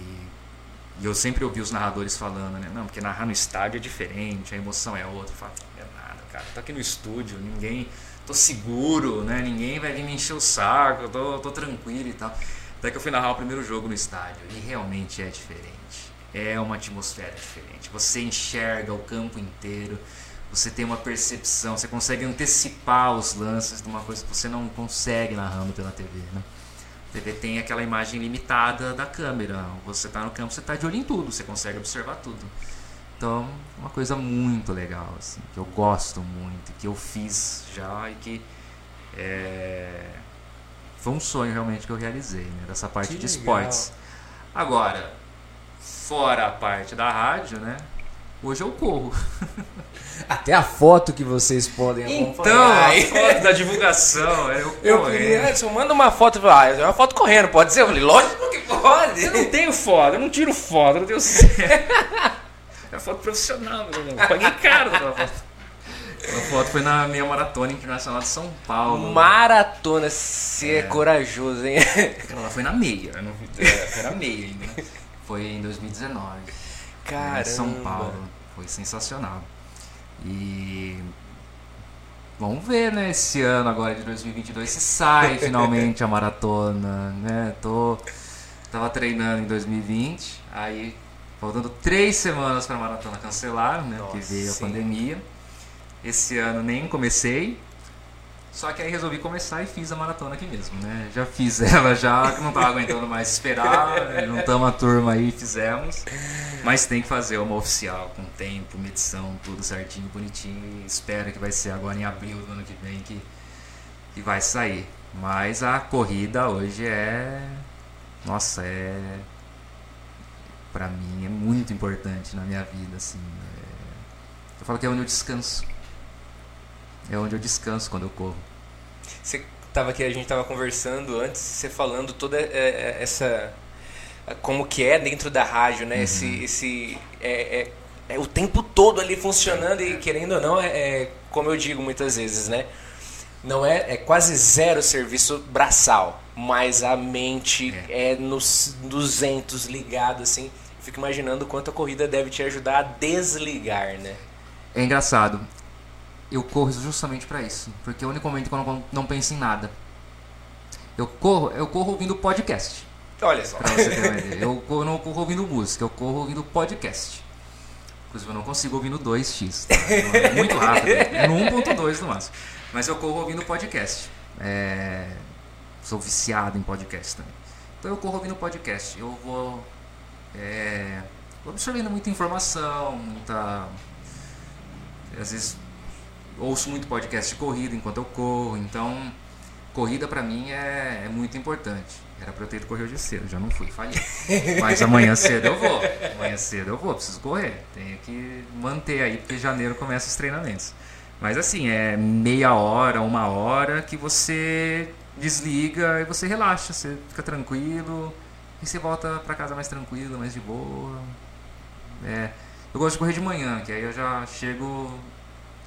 B: e eu sempre ouvi os narradores falando, né? Não, porque narrar no estádio é diferente, a emoção é outra. Eu falo, é nada, cara. Tô aqui no estúdio, ninguém. Tô seguro, né? Ninguém vai vir me encher o saco, tô, tô tranquilo e tal. Até que eu fui narrar o primeiro jogo no estádio. E realmente é diferente. É uma atmosfera diferente. Você enxerga o campo inteiro. Você tem uma percepção, você consegue antecipar os lances de uma coisa que você não consegue narrando pela TV, né? TV tem aquela imagem limitada da câmera. Você está no campo, você está de olho em tudo, você consegue observar tudo. Então, uma coisa muito legal, assim, que eu gosto muito, que eu fiz já e que é, foi um sonho realmente que eu realizei, né, dessa parte
A: Que
B: de
A: legal.
B: esportes. Agora, fora a parte da rádio, né? Hoje eu corro.
A: Até a foto que vocês podem
B: Então,
A: acompanhar.
B: a foto da divulgação, é eu
A: Eu
B: correndo.
A: Edson, manda uma foto. Ah, é uma foto correndo, pode ser? Eu falei, lógico que pode.
B: Eu não tenho foto, eu não tiro foto, não tenho certo. É foto profissional, meu irmão. Eu Paguei caro pela foto. A foto foi na minha maratona internacional de São Paulo.
A: Maratona, você é. corajoso, hein?
B: Ela foi na meia, não vi- é, foi na meia ainda. né? Foi em 2019.
A: Caramba.
B: Em São Paulo. Foi sensacional. E vamos ver, né, esse ano agora de 2022 se sai finalmente a maratona, né? Tô tava treinando em 2020, aí faltando três semanas para a maratona cancelar, né?
A: Nossa,
B: que veio a
A: sim.
B: pandemia. Esse ano nem comecei. Só que aí resolvi começar e fiz a maratona aqui mesmo, né? Já fiz ela já, não tava aguentando mais esperar, juntamos a turma aí e fizemos. Mas tem que fazer uma oficial, com tempo, medição, tudo certinho, bonitinho. Espero que vai ser agora em abril do ano que vem que, que vai sair. Mas a corrida hoje é. Nossa, é. Pra mim é muito importante na minha vida, assim. é- Eu falo que é onde eu descanso. É onde eu descanso quando eu corro.
A: Você tava aqui, a gente tava conversando antes, você falando toda é, é, essa como que é dentro da rádio, né? Esse esse é, é, é o tempo todo ali funcionando e querendo ou não é, é como eu digo muitas vezes, né? Não é, é quase zero serviço braçal, mas a mente é, nos 200 ligado assim. Fico imaginando quanto a corrida deve te ajudar a desligar, né?
B: É engraçado. Eu corro justamente pra isso, porque é o único momento que eu não, não penso em nada. Eu corro, eu corro ouvindo podcast.
A: Olha só.
B: Pra você ter uma ideia. Eu não corro ouvindo música, eu corro ouvindo podcast. Inclusive eu não consigo ouvir no 2x. Tá? É muito rápido. É no 1.2 no máximo. Mas eu corro ouvindo podcast. É, Sou viciado em podcast também. Então eu corro ouvindo podcast. Eu vou, é, vou absorvendo muita informação, muita. Às vezes ouço muito podcast de corrida enquanto eu corro. Então corrida pra mim é, é muito importante. Era pra eu ter ido correr hoje cedo, já não fui, falhei. Mas amanhã cedo eu vou. Amanhã cedo eu vou, preciso correr. Tenho que manter aí, porque janeiro começa os treinamentos. Mas assim, é meia hora, uma hora que você desliga e você relaxa, você fica tranquilo e você volta pra casa mais tranquilo, mais de boa. É, eu gosto de correr de manhã, que aí eu já chego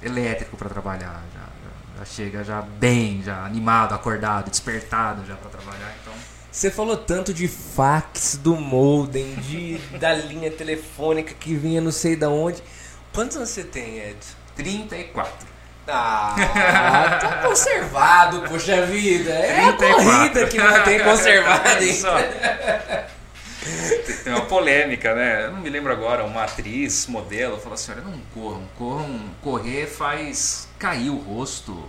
B: elétrico pra trabalhar, já, já, já chega já bem, já animado, acordado, despertado já pra trabalhar, então
A: Você falou tanto de fax, do modem, de, da linha telefônica que vinha não sei da onde. Quantos anos você tem, Edson?
B: 34.
A: Ah, tá conservado, poxa vida. É a corrida que mantém conservado. hein?
B: Só. Tem uma polêmica, né? Eu não me lembro agora, uma atriz, modelo, falou assim, olha, não corram, corram, correr faz cair o rosto,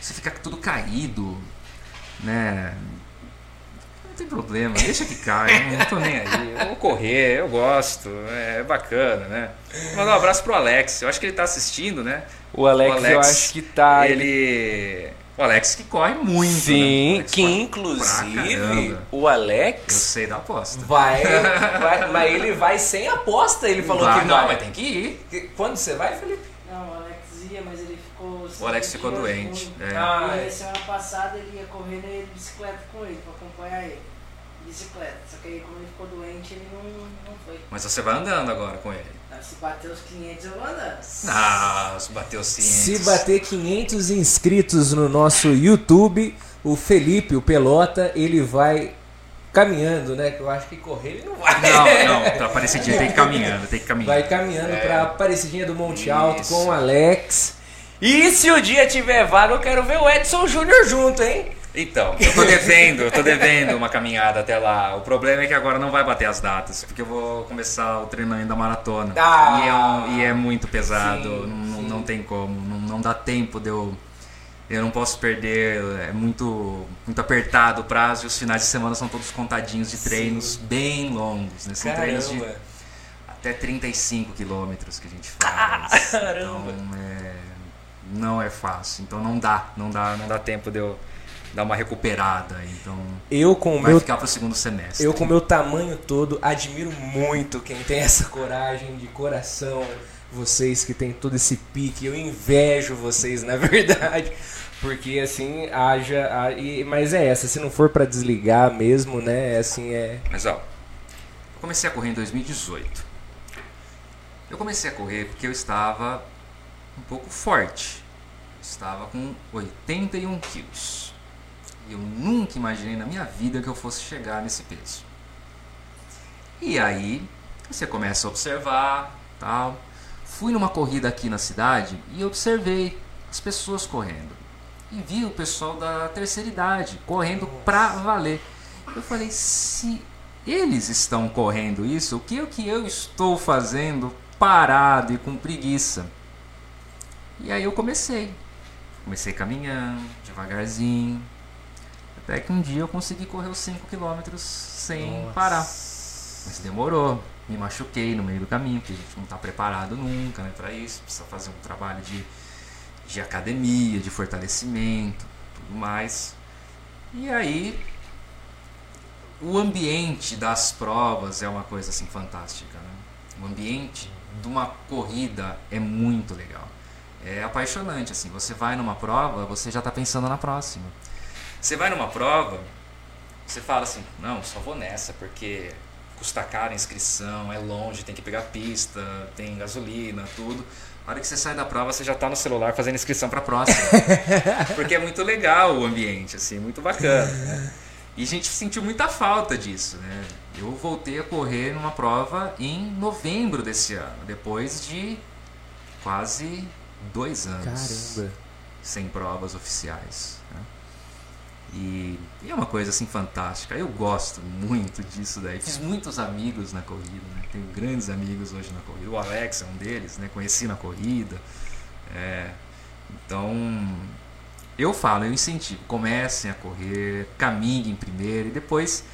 B: você fica tudo caído, né? Não tem problema, deixa que caia, não tô nem aí. Eu vou correr, eu gosto, é bacana, né? Mandar um abraço pro Alex, eu acho que ele tá assistindo, né?
A: O Alex, eu acho que tá.
B: Ele. O Alex que corre muito. né? O
A: Sim,
B: Alex
A: que inclusive o
B: Eu
A: Alex
B: sei da aposta.
A: vai, vai- Mas ele vai sem aposta, ele falou
B: Vai,
A: que
B: não,
A: vai.
B: mas tem que ir.
A: Quando você vai, Felipe?
C: Não, o Alex ia, mas ele ficou.
B: O Alex ficou doente. é.
A: Ah,
C: E
A: é.
C: aí, semana passada ele ia correr de bicicleta com ele, pra acompanhar ele. Bicicleta. Só que aí, como ele ficou doente, ele não, não foi.
B: Mas você vai andando agora com ele.
C: Se bater os 500, eu vou andando.
B: Ah, se bateu sim.
A: Se bater 500 inscritos no nosso YouTube, o Felipe, o Pelota, ele vai caminhando, né? Que eu acho que correr ele não vai.
B: Não, não, pra Aparecidinha tem que ir caminhando, tem que caminhar.
A: Vai caminhando
B: É.
A: pra Aparecidinha do Monte Alto
B: Isso.
A: com o Alex. E se o dia tiver vaga, eu quero ver o Edson Júnior junto, hein?
B: Então, eu tô devendo, eu tô devendo uma caminhada até lá. O problema é que agora não vai bater as datas, porque eu vou começar o treinamento da maratona.
A: Ah.
B: e, é e é muito pesado,
A: Sim,
B: não,
A: sim.
B: não tem como, não, não dá tempo de eu. Eu não posso perder, é muito, muito apertado o prazo e os finais de semana são todos contadinhos de treinos bem longos. Né? São treinos de
A: Caramba.
B: até 35 quilômetros que a gente faz.
A: Caramba.
B: Então, é, não é fácil. Então não dá, não dá, não dá tempo de eu dar uma recuperada. Então
A: Eu com o
B: vai
A: meu
B: ficar pro segundo semestre.
A: Eu, com meu tamanho todo, admiro muito quem tem essa coragem de coração. Vocês que têm todo esse pique, eu invejo vocês, na verdade. Porque assim, haja. ha- e- Mas é essa, se não for pra desligar mesmo, né? Assim é.
B: Mas ó, eu comecei a correr em 2018. Eu comecei a correr porque eu estava um pouco forte. Estava com 81 quilos. Eu nunca imaginei na minha vida que eu fosse chegar nesse peso. E aí, você começa a observar, tal. Fui numa corrida aqui na cidade e observei as pessoas correndo. E vi o pessoal da terceira idade correndo pra valer. Eu falei, se eles estão correndo isso, o que é que eu estou fazendo parado e com preguiça? E aí eu comecei. Comecei caminhando, devagarzinho. Até que um dia eu consegui correr os 5 km sem
A: Nossa.
B: parar. Mas demorou. Me machuquei no meio do caminho, porque a gente não está preparado nunca né, para isso. Precisa fazer um trabalho de, de academia, de fortalecimento, tudo mais. E aí, o ambiente das provas é uma coisa assim fantástica. Né? O ambiente de uma corrida é muito legal. É apaixonante. assim. Você vai numa prova, você já está pensando na próxima. Você vai numa prova, você fala assim: não, só vou nessa porque custa caro a inscrição, é longe, tem que pegar pista, tem gasolina, tudo. A hora que você sai da prova, você já está no celular fazendo inscrição para a próxima. Porque é muito legal o ambiente, assim, muito bacana. Né? E a gente sentiu muita falta disso. Né? Eu voltei a correr numa prova em novembro desse ano, depois de quase dois anos
A: Caramba.
B: sem provas oficiais. né? E, e é uma coisa assim fantástica. Eu gosto muito disso daí. Fiz muitos amigos na corrida, né? tenho grandes amigos hoje na corrida. O Alex é um deles, né? Conheci na corrida. É, então eu falo, eu incentivo, comecem a correr, caminhem primeiro e depois,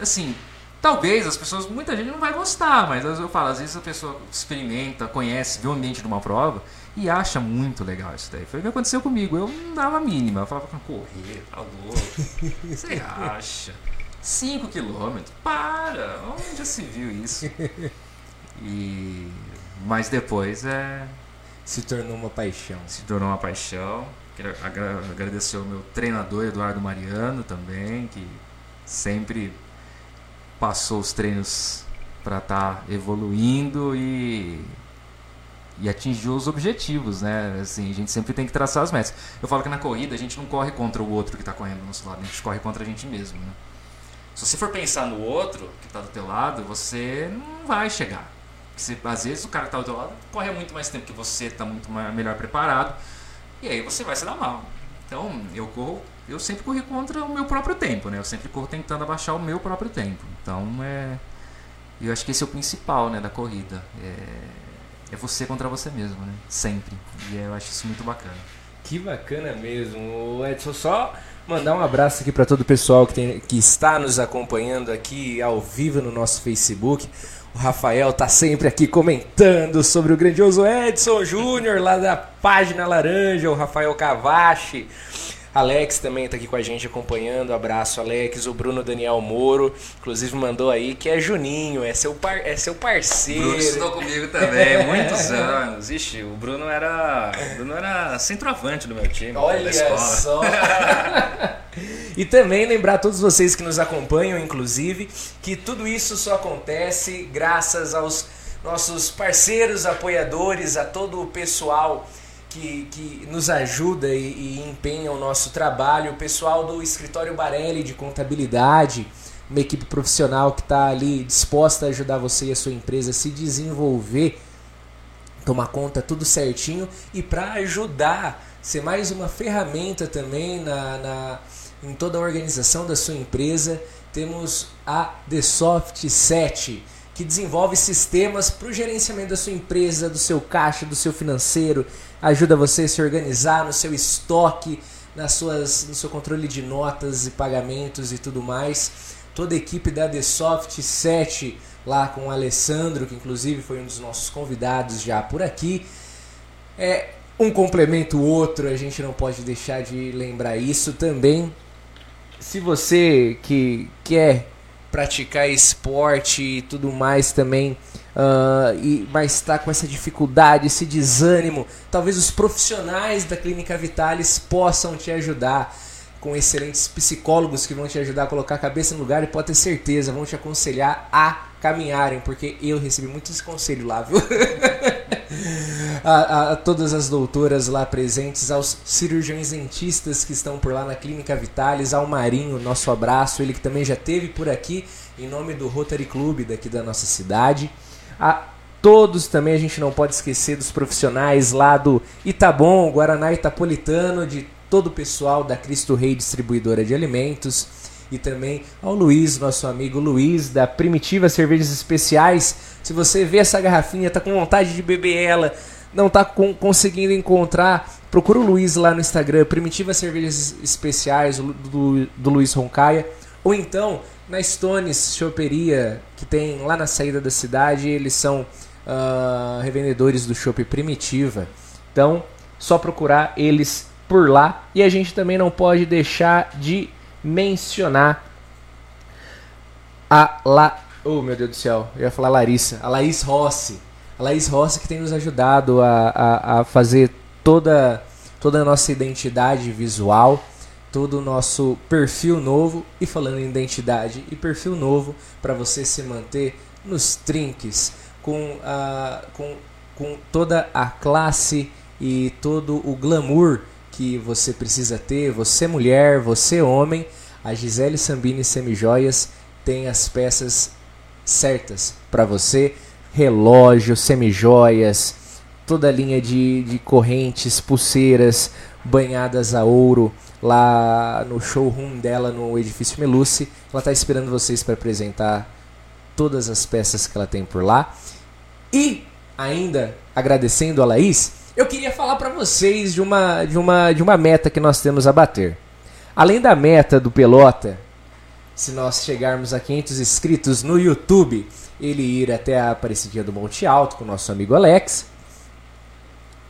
B: assim, talvez as pessoas, muita gente não vai gostar, mas eu falo, às vezes a pessoa experimenta, conhece, vê o ambiente de uma prova e acha muito legal isso daí. Foi o que aconteceu comigo, eu não dava a mínima, eu falava, correr, tá louco, você acha? 5 quilômetros, para, onde já se viu isso? E, mas depois é,
A: Se tornou uma paixão.
B: se tornou uma paixão. Quero agra- agradecer ao meu treinador Eduardo Mariano também, que sempre passou os treinos para estar evoluindo e e atingir os objetivos, né? Assim, a gente sempre tem que traçar as metas. Eu falo que na corrida a gente não corre contra o outro que está correndo do nosso lado, a gente corre contra a gente mesmo, né? Se você for pensar no outro que está do teu lado, você não vai chegar. Você, às vezes o cara que tá do teu lado corre muito mais tempo que você, tá muito mais, melhor preparado. E aí você vai se dar mal. Então eu corro, eu sempre corri contra o meu próprio tempo, né? Eu sempre corro tentando abaixar o meu próprio tempo. Então é. Eu acho que esse é o principal, né, da corrida. É, é você contra você mesmo, né? Sempre. E eu acho isso muito bacana.
A: Que bacana mesmo, Edson. Só mandar um abraço aqui para todo o pessoal que, tem, que está nos acompanhando aqui ao vivo no nosso Facebook. O Rafael tá sempre aqui comentando sobre o grandioso Edson Júnior lá da página Laranja, o Rafael Cavachi. Alex também está aqui com a gente acompanhando. Abraço, Alex. O Bruno Daniel Moro, inclusive, mandou aí que é Juninho, é seu, par, é seu parceiro.
B: Bruno estudou comigo também, muitos anos. Ixi, o Bruno era. O Bruno era centroavante do meu time.
A: Olha só. e também lembrar a todos vocês que nos acompanham, inclusive, que tudo isso só acontece graças aos nossos parceiros, apoiadores, a todo o pessoal que, que nos ajuda e, e empenha o nosso trabalho, o pessoal do escritório Barelli de contabilidade, uma equipe profissional que está ali disposta a ajudar você e a sua empresa a se desenvolver, tomar conta tudo certinho e para ajudar, ser mais uma ferramenta também na, na, em toda a organização da sua empresa, temos a The Soft 7 que desenvolve sistemas para o gerenciamento da sua empresa, do seu caixa, do seu financeiro, ajuda você a se organizar no seu estoque, nas suas, no seu controle de notas e pagamentos e tudo mais. Toda a equipe da The Soft 7, lá com o Alessandro, que inclusive foi um dos nossos convidados já por aqui. É um complemento o outro, a gente não pode deixar de lembrar isso também. Se você que quer praticar esporte e tudo mais também, uh, e, mas está com essa dificuldade, esse desânimo, talvez os profissionais da Clínica Vitalis possam te ajudar com excelentes psicólogos que vão te ajudar a colocar a cabeça no lugar e pode ter certeza, vão te aconselhar a caminharem, porque eu recebi muitos conselhos lá, viu? a, a, todas as doutoras lá presentes, aos cirurgiões dentistas que estão por lá na Clínica Vitalis, ao Marinho, nosso abraço, ele que também já teve por aqui, em nome do Rotary Club daqui da nossa cidade. A todos também a gente não pode esquecer dos profissionais lá do Itabom, Guaraná Itapolitano, de todo o pessoal da Cristo Rei Distribuidora de Alimentos e também ao Luiz, nosso amigo Luiz da Primitiva Cervejas Especiais. Se você vê essa garrafinha, tá com vontade de beber ela, não tá com, conseguindo encontrar, procura o Luiz lá no Instagram, Primitiva Cervejas Especiais do, do, Luiz Roncaia, ou então na Stones Choperia, que tem lá na saída da cidade, eles são uh, revendedores do Chopp Primitiva. Então, só procurar eles por lá. E a gente também não pode deixar de mencionar a La... Oh, meu Deus do céu, eu ia falar Larissa. A Laís Rossi. A Laís Rossi que tem nos ajudado a, a, a fazer toda, toda a nossa identidade visual, todo o nosso perfil novo. E falando em identidade e perfil novo, para você se manter nos trinques, com, a, com, com toda a classe e todo o glamour que você precisa ter, você mulher, você homem, a Gisele Sambini Semijoias tem as peças certas para você, relógio, semijoias, toda a linha de, de correntes, pulseiras banhadas a ouro lá no showroom dela no edifício Meluce. Ela está esperando vocês para apresentar todas as peças que ela tem por lá. E ainda agradecendo a Laís, eu queria falar para vocês de uma, de, uma, de uma meta que nós temos a bater. Além da meta do Pelota, se nós chegarmos a 500 inscritos no YouTube, ele ir até a Aparecidinha do Monte Alto com o nosso amigo Alex,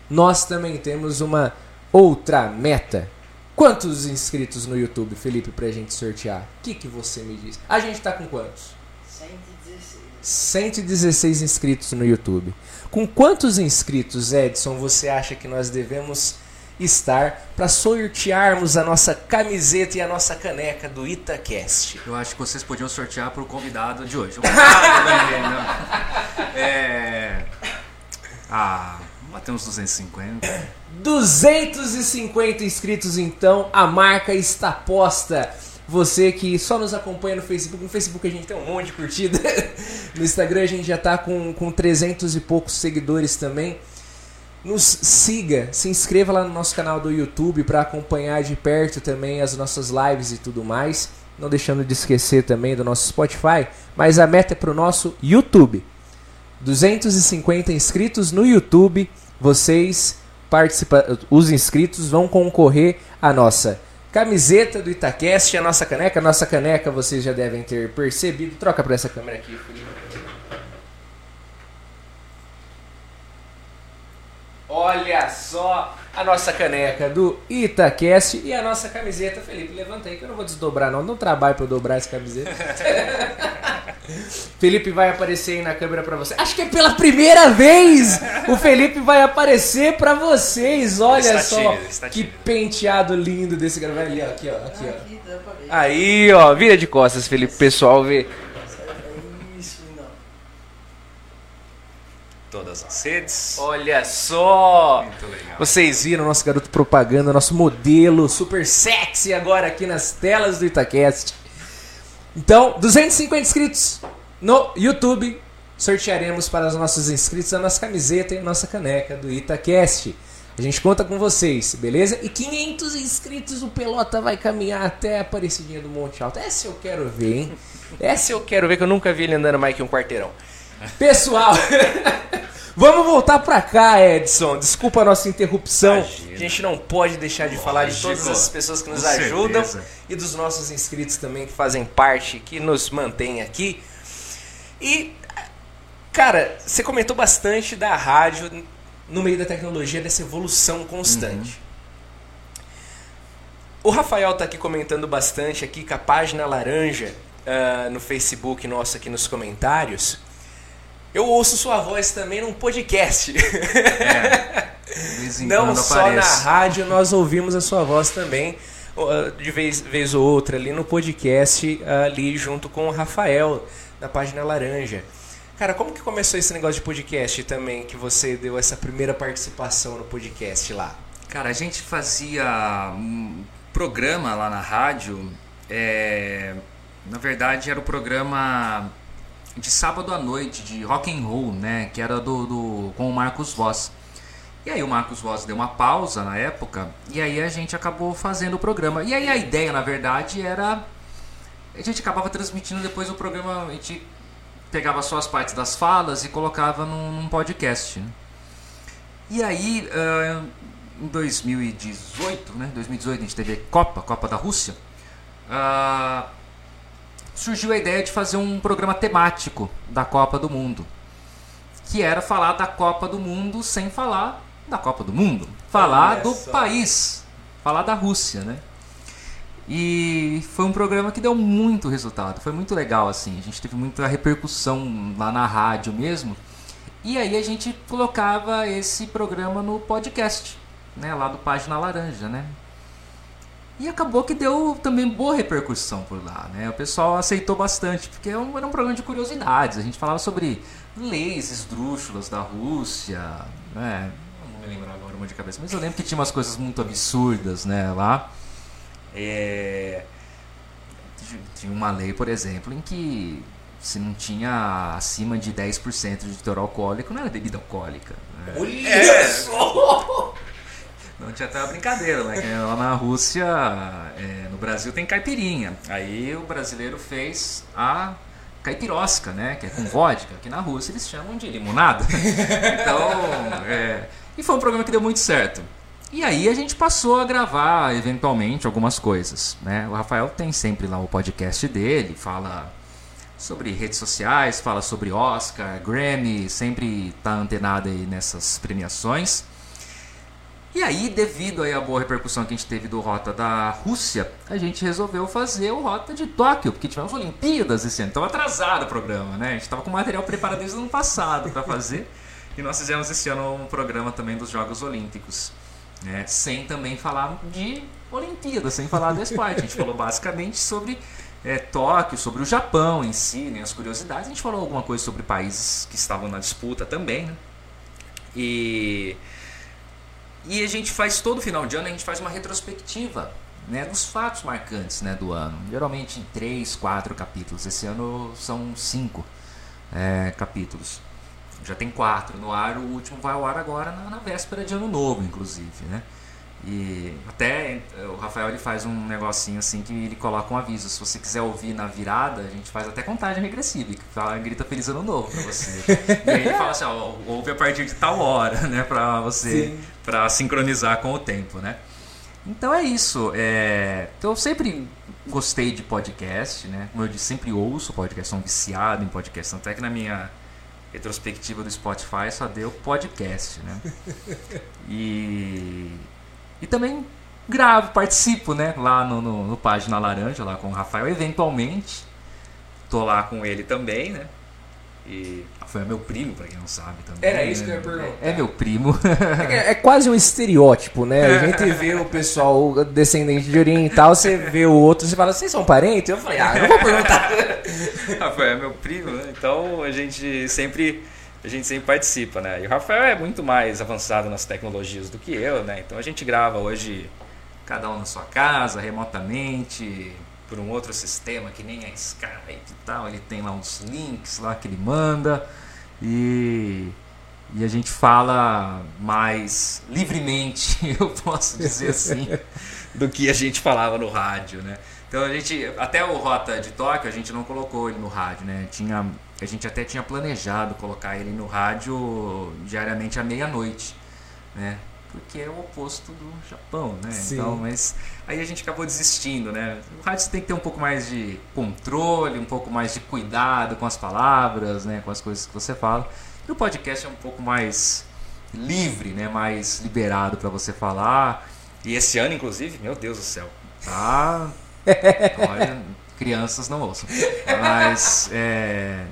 A: nós também temos uma outra meta. Quantos inscritos no YouTube, Felipe, pra gente sortear? O que, que você me diz? A gente tá com quantos?
C: 116.
A: 116 inscritos no YouTube. Com quantos inscritos, Edson, você acha que nós devemos estar para sortearmos a nossa camiseta e a nossa caneca do Itacast?
B: Eu acho que vocês podiam sortear para o convidado de hoje. Convidado, né? é... Ah, bater uns 250.
A: 250 inscritos então, a marca está posta. Você que só nos acompanha no Facebook, no Facebook a gente tem um monte de curtida. No Instagram a gente já tá com, com 300 e poucos seguidores também. Nos siga, se inscreva lá no nosso canal do YouTube para acompanhar de perto também as nossas lives e tudo mais. Não deixando de esquecer também do nosso Spotify, mas a meta é pro nosso YouTube. 250 inscritos no YouTube. Vocês participa os inscritos vão concorrer à nossa camiseta do Itaquest, a nossa caneca. A nossa caneca vocês já devem ter percebido. Troca para essa câmera aqui. Olha só a nossa caneca do Itacast e a nossa camiseta. Felipe, levanta aí que eu não vou desdobrar não. Não trabalho para dobrar essa camiseta. Felipe vai aparecer aí na câmera para você. Acho que é pela primeira vez o Felipe vai aparecer para vocês. Olha está só tímido, que penteado lindo desse cara. Vai ali, ó, aqui, ó, aqui, ó. Aí, ó, vira de costas, Felipe, pessoal ver.
B: Todas as redes.
A: Olha só! Muito legal. Vocês viram nosso garoto propaganda, nosso modelo super sexy agora aqui nas telas do Itacast. Então, 250 inscritos no YouTube. Sortearemos para os nossos inscritos a nossa camiseta e a nossa caneca do Itacast. A gente conta com vocês, beleza? E 500 inscritos o Pelota vai caminhar até a Aparecidinha do Monte Alto. Essa eu quero ver, hein? Essa eu quero ver, que eu nunca vi ele andando mais que um quarteirão. Pessoal, vamos voltar pra cá, Edson. Desculpa a nossa interrupção. Imagina. A gente não pode deixar de falar de todas as pessoas que nos Com ajudam certeza. e dos nossos inscritos também que fazem parte, que nos mantêm aqui. E, cara, você comentou bastante da rádio no meio da tecnologia, dessa evolução constante. Uhum. O Rafael está aqui comentando bastante aqui com a página laranja uh, no Facebook nosso aqui nos comentários. Eu ouço sua voz também num podcast. É, Não só aparece. na rádio, nós ouvimos a sua voz também, de vez, vez ou outra, ali no podcast, ali junto com o Rafael, da página Laranja. Cara, como que começou esse negócio de podcast também, que você deu essa primeira participação no podcast lá?
B: Cara, a gente fazia um programa lá na rádio, é... na verdade era o programa de sábado à noite de rock and roll, né, que era do, do com o Marcos Voss. E aí o Marcos Voss deu uma pausa na época e aí a gente acabou fazendo o programa. E aí a ideia, na verdade, era a gente acabava transmitindo depois o programa, a gente pegava só as partes das falas e colocava num, num podcast. Né? E aí, uh, em 2018, né, 2018 a gente teve Copa, Copa da Rússia. Uh, surgiu a ideia de fazer um programa temático da Copa do Mundo. Que era falar da Copa do Mundo sem falar da Copa do Mundo. Falar do país. Falar da Rússia, né? E foi um programa que deu muito resultado. Foi muito legal, assim. A gente teve muita repercussão lá na rádio mesmo. E aí a gente colocava esse programa no podcast, né? Lá do Página Laranja, né? E acabou que deu também boa repercussão por lá, né? O pessoal aceitou bastante, porque era um, era um programa de curiosidades. A gente falava sobre leis esdrúxulas da Rússia, né? Não me lembro agora uma de cabeça, mas eu lembro que tinha umas coisas muito absurdas, né, lá. É... Tinha uma lei, por exemplo, em que se não tinha acima de 10% de teor alcoólico, não era bebida alcoólica.
A: Né? Olha é. só!
B: Não tinha até uma brincadeira, né? Que lá na Rússia, é, no Brasil tem caipirinha. Aí o brasileiro fez a caipirosca, né? Que é com vodka. Aqui na Rússia eles chamam de limonada. Então, é... e foi um programa que deu muito certo. E aí a gente passou a gravar eventualmente algumas coisas, né? O Rafael tem sempre lá o podcast dele, fala sobre redes sociais, fala sobre Oscar, Grammy, sempre tá antenado aí nessas premiações. E aí, devido aí à boa repercussão que a gente teve do Rota da Rússia, a gente resolveu fazer o Rota de Tóquio, porque tivemos Olimpíadas esse ano. Então atrasado o programa, né? A gente estava com material preparado desde o ano passado para fazer. e nós fizemos esse ano um programa também dos Jogos Olímpicos. Né? Sem também falar de Olimpíadas, sem falar do esporte. A gente falou basicamente sobre é, Tóquio, sobre o Japão em si, né? as curiosidades. A gente falou alguma coisa sobre países que estavam na disputa também. Né? E e a gente faz todo final de ano, a gente faz uma retrospectiva né, dos fatos marcantes né, do ano. Geralmente em três, quatro capítulos. Esse ano são cinco. é, capítulos. Já tem quatro no ar, o último vai ao ar agora na, na véspera de ano novo, inclusive, né? E até o Rafael ele faz um negocinho assim que ele coloca um aviso. Se você quiser ouvir na virada, a gente faz até contagem regressiva, que fala, grita feliz ano novo pra você. e aí ele fala assim, ó, ouve a partir de tal hora, né, pra você, para sincronizar com o tempo, né? Então é isso. É... Eu sempre gostei de podcast, né? Como eu disse, sempre ouço podcast, sou um viciado em podcast. Até que na minha retrospectiva do Spotify só deu podcast, né? E e também gravo, participo, né? Lá no, no, no Página Laranja, lá com o Rafael, eventualmente. Tô lá com ele também, né? E foi meu primo, para quem não sabe também.
A: Era isso que eu ia perguntar.
B: É, é meu primo.
A: É, é, quase um estereótipo, né? A gente vê o pessoal descendente de oriental, você vê o outro, você fala, vocês são parentes? Eu falei, ah, não vou perguntar.
B: Rafael é meu primo, né? Então a gente sempre a gente sempre participa, né? E o Rafael é muito mais avançado nas tecnologias do que eu, né? Então a gente grava hoje cada um na sua casa, remotamente, por um outro sistema que nem a Skype e tal. Ele tem lá uns links lá que ele manda e e a gente fala mais livremente, eu posso dizer assim, do que a gente falava no rádio, né? Então a gente, até o Rota de Tóquio, a gente não colocou ele no rádio, né? Tinha a gente até tinha planejado colocar ele no rádio diariamente à meia-noite, né? Porque é o oposto do Japão, né? Sim. Então, mas aí a gente acabou desistindo, né? O rádio tem que ter um pouco mais de controle, um pouco mais de cuidado com as palavras, né? Com as coisas que você fala. E o podcast é um pouco mais livre, né? Mais liberado para você falar. E esse ano, inclusive, meu Deus do céu, tá? Olha, crianças não ouçam. Mas é,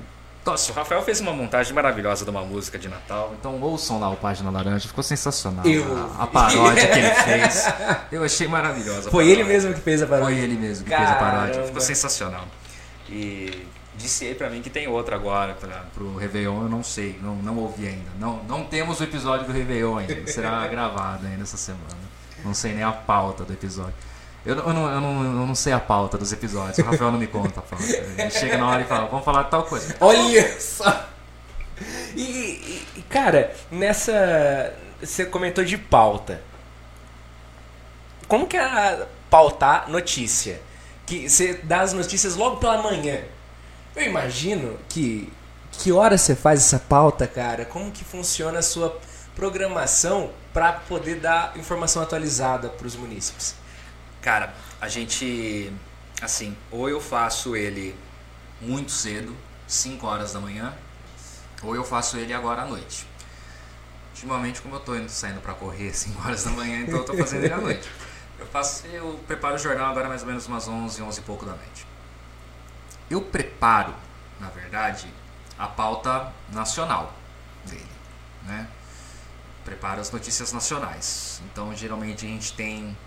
B: nossa, o Rafael fez uma montagem maravilhosa de uma música de Natal. Então ouçam lá o Página Laranja, ficou sensacional. Eu... A, a paródia que ele fez. Eu achei maravilhosa.
A: Foi ele mesmo que fez a paródia?
B: Foi ele mesmo que Caramba. fez a paródia. Ficou sensacional. E disse aí pra mim que tem outra agora pra, pro Réveillon, eu não sei, não, não ouvi ainda. Não, não temos o episódio do Réveillon ainda, será gravado ainda essa semana. Não sei nem a pauta do episódio. Eu, eu, não, eu, não, eu não sei a pauta dos episódios, o Rafael não me conta a pauta. Ele chega na hora e fala, vamos falar de tal coisa.
A: Olha só! E, e, cara, nessa. Você comentou de pauta. Como que é pautar notícia? Que você dá as notícias logo pela manhã. Eu imagino que. Que hora você faz essa pauta, cara? Como que funciona a sua programação para poder dar informação atualizada para os munícipes?
B: Cara, a gente, assim, ou eu faço ele muito cedo, 5 horas da manhã, ou eu faço ele agora à noite. Ultimamente, como eu tô indo, saindo para correr 5 horas da manhã, então eu tô fazendo ele à noite. Eu faço, eu preparo o jornal agora mais ou menos umas 11, 11 e pouco da noite. Eu preparo, na verdade, a pauta nacional dele, né? Preparo as notícias nacionais. Então, geralmente a gente tem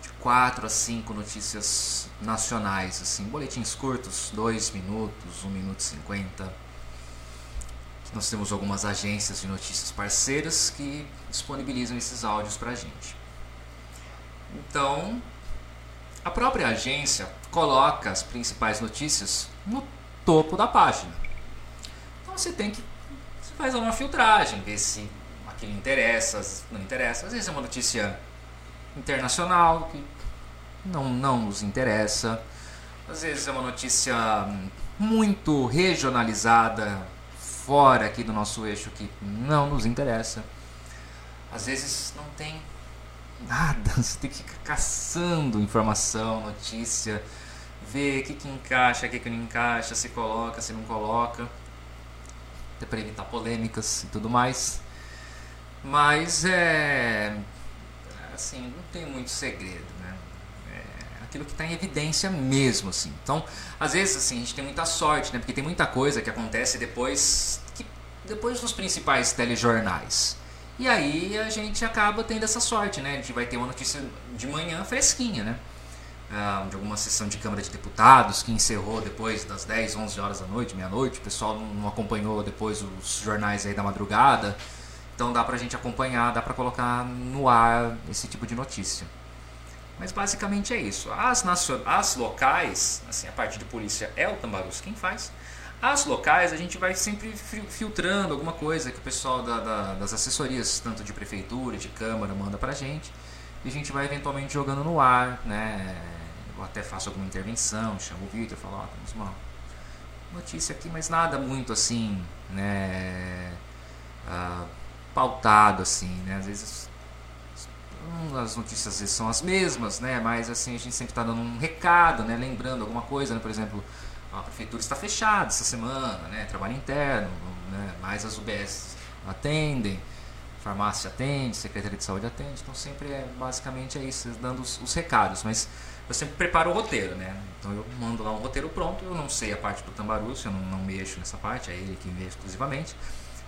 B: de quatro a cinco notícias nacionais, assim, boletins curtos, dois minutos, um minuto e cinquenta. Nós temos algumas agências de notícias parceiras que disponibilizam esses áudios para a gente. Então, a própria agência coloca as principais notícias no topo da página. Então você tem que você faz uma filtragem, ver se aquilo interessa, não interessa. Às vezes é uma notícia internacional que não, não nos interessa. Às vezes é uma notícia muito regionalizada, fora aqui do nosso eixo, que não nos interessa. Às vezes não tem nada, você tem que ficar caçando informação, notícia, ver o que, que encaixa, o que, que não encaixa, se coloca, se não coloca, até para evitar polêmicas e tudo mais. Mas é assim, não tem muito segredo, né? É aquilo que está em evidência mesmo, assim. Então, às vezes, assim, a gente tem muita sorte, né? Porque tem muita coisa que acontece depois, que, depois dos principais telejornais. E aí a gente acaba tendo essa sorte, né? A gente vai ter uma notícia de manhã fresquinha, né? Ah, de alguma sessão de Câmara de Deputados que encerrou depois das 10, 11 horas da noite, meia-noite. O pessoal não acompanhou depois os jornais aí da madrugada. Então dá pra gente acompanhar, dá pra colocar no ar esse tipo de notícia. Mas basicamente é isso. As, as locais, assim, a parte de polícia é o Tambarus quem faz. As locais a gente vai sempre filtrando alguma coisa que o pessoal da, da, das assessorias, tanto de prefeitura, de câmara, manda pra gente. E a gente vai eventualmente jogando no ar, né? Eu até faço alguma intervenção, chamo o Victor, falo, ó, oh, temos uma notícia aqui, mas nada muito assim, né? Uh, pautado assim, né? Às vezes as notícias às vezes são as mesmas, né? Mas assim a gente sempre está dando um recado, né? Lembrando alguma coisa, né? Por exemplo, a prefeitura está fechada essa semana, né? Trabalho interno, né? mais as UBS atendem, farmácia atende, secretaria de saúde atende, então sempre é basicamente é isso, dando os, os, recados, mas eu sempre preparo o roteiro, né? Então eu mando lá um roteiro pronto, eu não sei a parte do Tambaru, eu não, não mexo nessa parte, é ele que vê exclusivamente.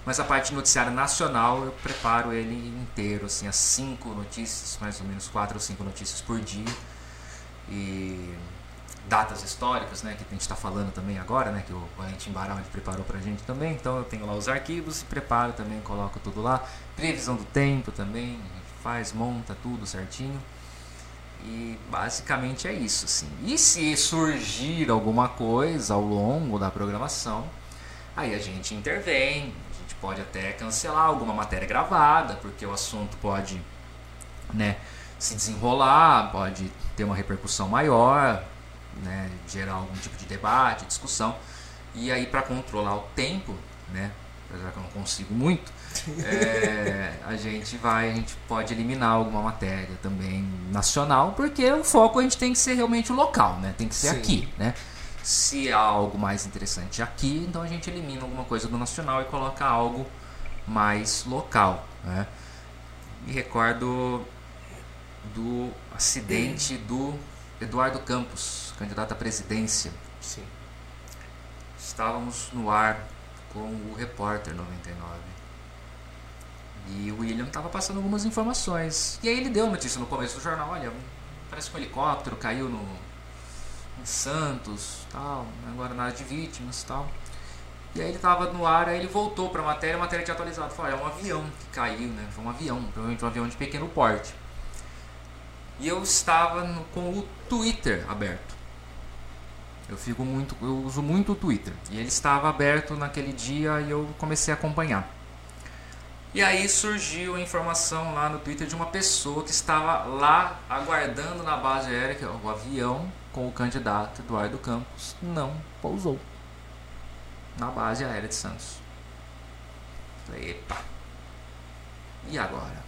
B: Mas a parte noticiária nacional eu preparo ele inteiro, assim, as cinco notícias, mais ou menos quatro ou cinco notícias por dia. E datas históricas, né, que a gente está falando também agora, né, que o Valentim Barão ele preparou para a gente também. Então eu tenho lá os arquivos, preparo também, coloco tudo lá. Previsão do tempo também, faz, monta tudo certinho. E basicamente é isso, assim. E se surgir alguma coisa ao longo da programação, aí a gente intervém. Pode até cancelar alguma matéria gravada, porque o assunto pode, né, se desenrolar, pode ter uma repercussão maior, né, gerar algum tipo de debate, discussão. E aí, para controlar o tempo, né, apesar que eu não consigo muito, é, a gente vai, a gente pode eliminar alguma matéria também nacional, porque o foco a gente tem que ser realmente o local, né, tem que ser Sim. aqui, né. Se há algo mais interessante aqui, então a gente elimina alguma coisa do nacional e coloca algo mais local, né. Me recordo do acidente do Eduardo Campos, candidato à presidência.
A: Sim.
B: Estávamos no ar com o repórter 99. E o William estava passando algumas informações. E aí ele deu notícia no começo do jornal, olha, parece que um helicóptero caiu no em Santos, tal, agora na área de vítimas, tal. E aí ele estava no ar, aí ele voltou para a matéria, a matéria tinha atualizado, falou, é um avião que caiu, né? Foi um avião, provavelmente um avião de pequeno porte. E eu estava no, com o Twitter aberto. Eu fico muito, eu uso muito o Twitter. E ele estava aberto naquele dia e eu comecei a acompanhar. E aí surgiu a informação lá no Twitter de uma pessoa que estava lá aguardando na base aérea que o avião com o candidato Eduardo Campos não pousou na base aérea de Santos. Epa. E agora?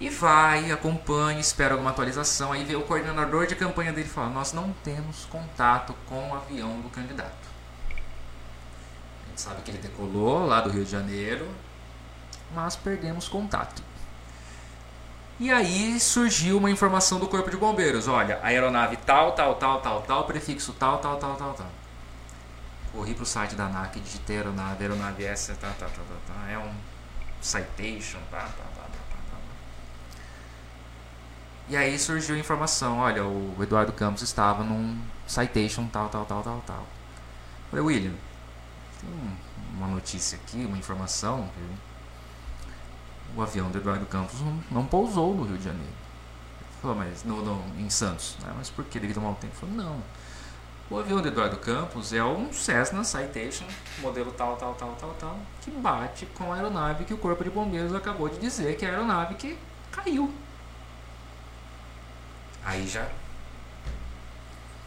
B: E vai, acompanha, espera alguma atualização. Aí vê o coordenador de campanha dele fala: Nós não temos contato com o avião do candidato. A gente sabe que ele decolou lá do Rio de Janeiro, mas perdemos contato. E aí surgiu uma informação do Corpo de Bombeiros: Olha, aeronave tal, tal, tal, tal, tal, prefixo tal, tal, tal, tal, tal. Corri pro site da ANAC, digitei aeronave, aeronave essa, tá, tá, tá, tá, tá. É um citation, tá, tá, tá. E aí surgiu a informação, olha, o Eduardo Campos estava num citation tal, tal, tal, tal, tal. falei, William, tem uma notícia aqui, uma informação, viu? O avião do Eduardo Campos não, não, pousou no Rio de Janeiro. Ele falou, mas no, no, em Santos. Né? Mas por que? Devido ao mau tempo? Ele falou, não. O avião do Eduardo Campos é um Cessna Citation, modelo tal, tal, tal, tal, tal, que bate com a aeronave que o Corpo de Bombeiros acabou de dizer que é a aeronave que caiu Aí já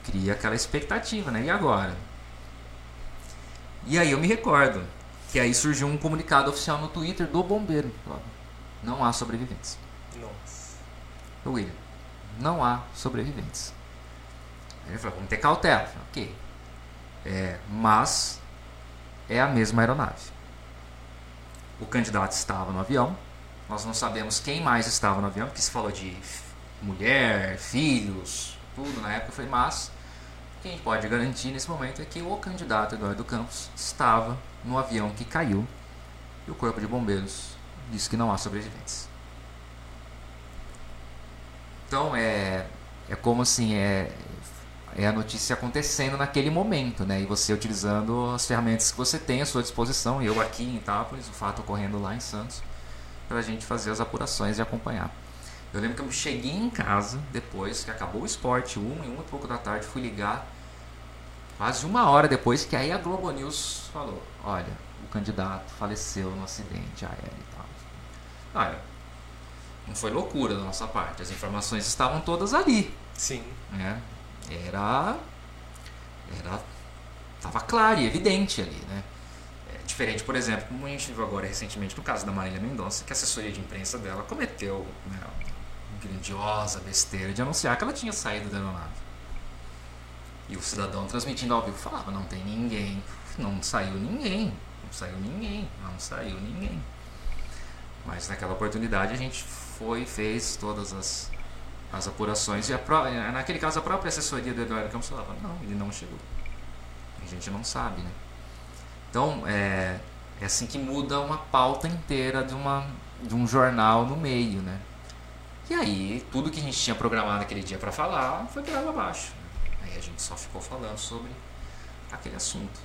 B: cria aquela expectativa, né? E agora? E aí eu me recordo que aí surgiu um comunicado oficial no Twitter do bombeiro. Não há sobreviventes.
A: Nossa.
B: William, não há sobreviventes. Ele falou, vamos ter cautela. Falei, ok. É, mas é a mesma aeronave. O candidato estava no avião. Nós não sabemos quem mais estava no avião, porque se falou de mulher, filhos, tudo na época. foi mas o que a gente pode garantir nesse momento é que o candidato Eduardo Campos estava no avião que caiu e o Corpo de Bombeiros disse que não há sobreviventes. Então é, é como assim, é, é a notícia acontecendo naquele momento, né? E você utilizando as ferramentas que você tem à sua disposição, eu aqui em Itápolis, o fato ocorrendo lá em Santos, para a gente fazer as apurações e acompanhar. Eu lembro que eu cheguei em casa depois que acabou o esporte, uma e uma e pouco da tarde, fui ligar. Quase uma hora depois que aí a Globo News falou, olha, o candidato faleceu no acidente aéreo e tal. Olha, não foi loucura da nossa parte, as informações estavam todas ali.
A: Sim.
B: Né? Era. Era. Tava claro e evidente ali, né? É diferente, por exemplo, como a gente viu agora recentemente no caso da Marília Mendonça, que a assessoria de imprensa dela cometeu né, uma grandiosa besteira de anunciar que ela tinha saído da aeronave. E o cidadão transmitindo ao vivo falava: não tem ninguém, não saiu ninguém, não saiu ninguém, não saiu ninguém. Mas naquela oportunidade a gente foi fez todas as, as apurações. E a, naquele caso a própria assessoria do Eduardo Campos falava: não, ele não chegou. A gente não sabe, né? Então é, é assim que muda uma pauta inteira de, uma, de um jornal no meio, né? E aí tudo que a gente tinha programado aquele dia para falar foi por abaixo. Aí a gente só ficou falando sobre aquele assunto.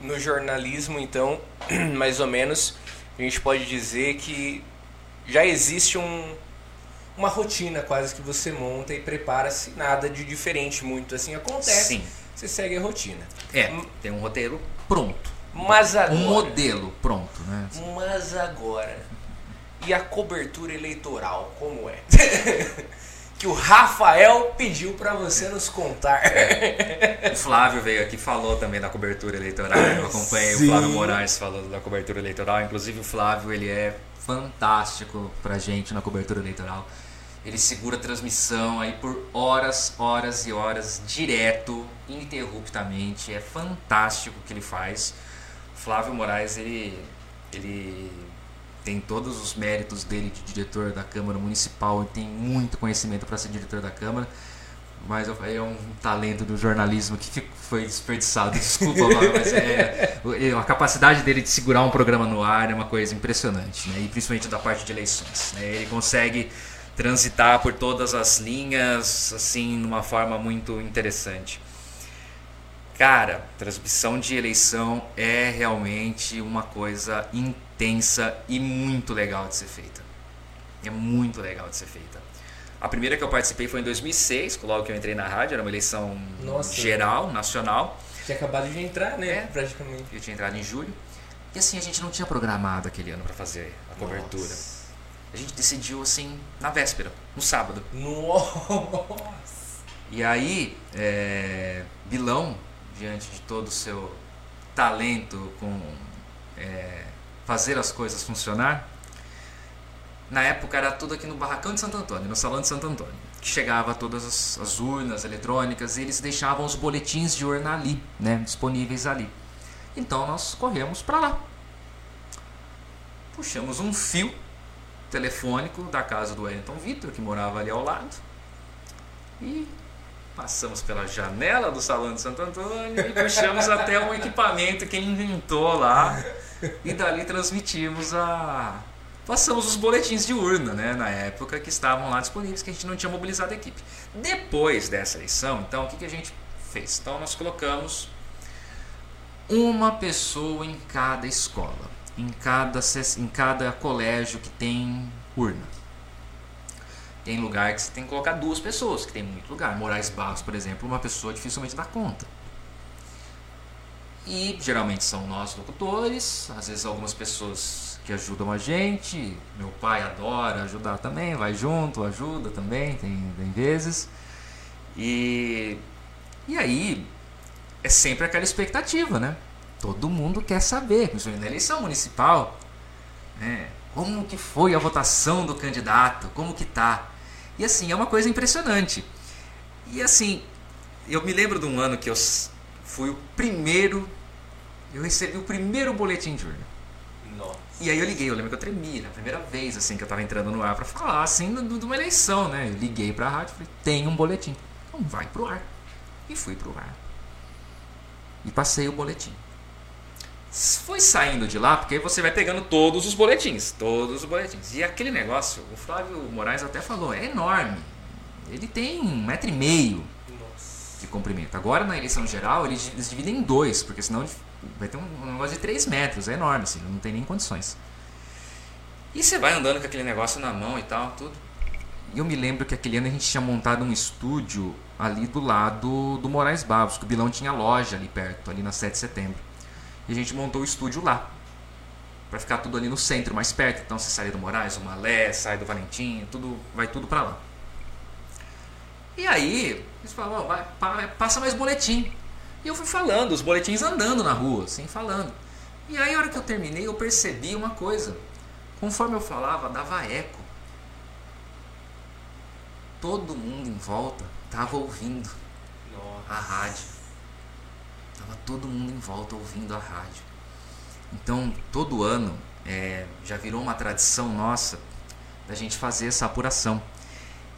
A: No jornalismo, então, mais ou menos, a gente pode dizer que já existe um, uma rotina quase que você monta e prepara-se, nada de diferente muito assim acontece.
B: Sim.
A: Você segue a rotina.
B: É, tem um roteiro pronto.
A: Mas agora.
B: Um modelo pronto, né?
A: Mas agora. E a cobertura eleitoral, como é? que o Rafael pediu para você nos contar.
B: É. O Flávio veio aqui e falou também da cobertura eleitoral. Eu acompanhei Sim. o Flávio Moraes falando da cobertura eleitoral. Inclusive o Flávio ele é fantástico pra gente na cobertura eleitoral. Ele segura a transmissão aí por horas, horas e horas, direto, ininterruptamente. É fantástico o que ele faz. Flávio Moraes, ele, ele tem todos os méritos dele de diretor da Câmara Municipal, tem muito conhecimento para ser diretor da Câmara, mas é um talento do jornalismo que foi desperdiçado, desculpa, mas é, é, a capacidade dele de segurar um programa no ar é uma coisa impressionante, né? e principalmente da parte de eleições. Né? Ele consegue transitar por todas as linhas assim, numa forma muito interessante. Cara, transmissão de eleição é realmente uma coisa intensa e muito legal de ser feita. É muito legal de ser feita. A primeira que eu participei foi em 2006, logo que eu entrei na rádio, era uma eleição Nossa. geral, nacional.
A: Tinha acabado de entrar, né?
B: É, praticamente. Eu tinha entrado em julho. E assim, a gente não tinha programado aquele ano para fazer a cobertura. Nossa. A gente decidiu assim, na véspera, no sábado.
A: Nossa!
B: E aí, é, Bilão, diante de todo o seu talento com é, fazer as coisas funcionar, na época era tudo aqui no Barracão de Santo Antônio, no Salão de Santo Antônio, que chegava todas as, as urnas eletrônicas e eles deixavam os boletins de urna ali, né, disponíveis ali. Então nós corremos para lá. Puxamos um fio telefônico da casa do Wellington Vitor, que morava ali ao lado, e Passamos pela janela do Salão de Santo Antônio e puxamos até um equipamento que ele inventou lá. E dali transmitimos a. Passamos os boletins de urna, né? Na época que estavam lá disponíveis, que a gente não tinha mobilizado a equipe. Depois dessa eleição, então, o que, que a gente fez? Então, nós colocamos uma pessoa em cada escola, em cada, em cada colégio que tem urna. Tem lugar que você tem que colocar duas pessoas, que tem muito lugar. Moraes Barros, por exemplo, uma pessoa dificilmente dá conta. E geralmente são nós locutores, às vezes algumas pessoas que ajudam a gente. Meu pai adora ajudar também, vai junto, ajuda também, tem, tem vezes. E, e aí é sempre aquela expectativa, né? Todo mundo quer saber, na eleição municipal, né? Como que foi a votação do candidato? Como que tá? E assim, é uma coisa impressionante. E assim, eu me lembro de um ano que eu fui o primeiro, eu recebi o primeiro boletim de urna.
A: Nossa.
B: E aí eu liguei, eu lembro que eu tremi, na primeira vez assim que eu estava entrando no ar para falar assim de uma eleição, né? Eu liguei para a rádio e falei: "Tem um boletim". Então vai pro ar. E fui pro ar. E passei o boletim foi saindo de lá, porque você vai pegando todos os boletins, todos os boletins. E aquele negócio, o Flávio Moraes até falou, é enorme. Ele tem um metro e meio comprimento. Agora na eleição geral eles, eles dividem em dois, porque senão vai ter um, negócio de três metros, é enorme, assim, não tem nem condições. E você vai andando com aquele negócio na mão e tal, tudo. E eu me lembro que aquele ano a gente tinha montado um estúdio ali do lado do Moraes Babos, que o Bilão tinha loja ali perto, ali na 7 de setembro. E a gente montou o estúdio lá. Pra ficar tudo ali no centro, mais perto. Então você sai do Moraes, o Malé, sai do Valentim, tudo, vai tudo pra lá. E aí, eles falaram, vai, passa mais boletim. E eu fui falando, os boletins andando na rua, assim, falando. E aí, a hora que eu terminei, eu percebi uma coisa. Conforme eu falava, dava eco. Todo mundo em volta estava ouvindo Nossa. a rádio. Tava todo mundo em volta ouvindo a rádio. Então, todo ano, é, já virou uma tradição nossa da gente fazer essa apuração.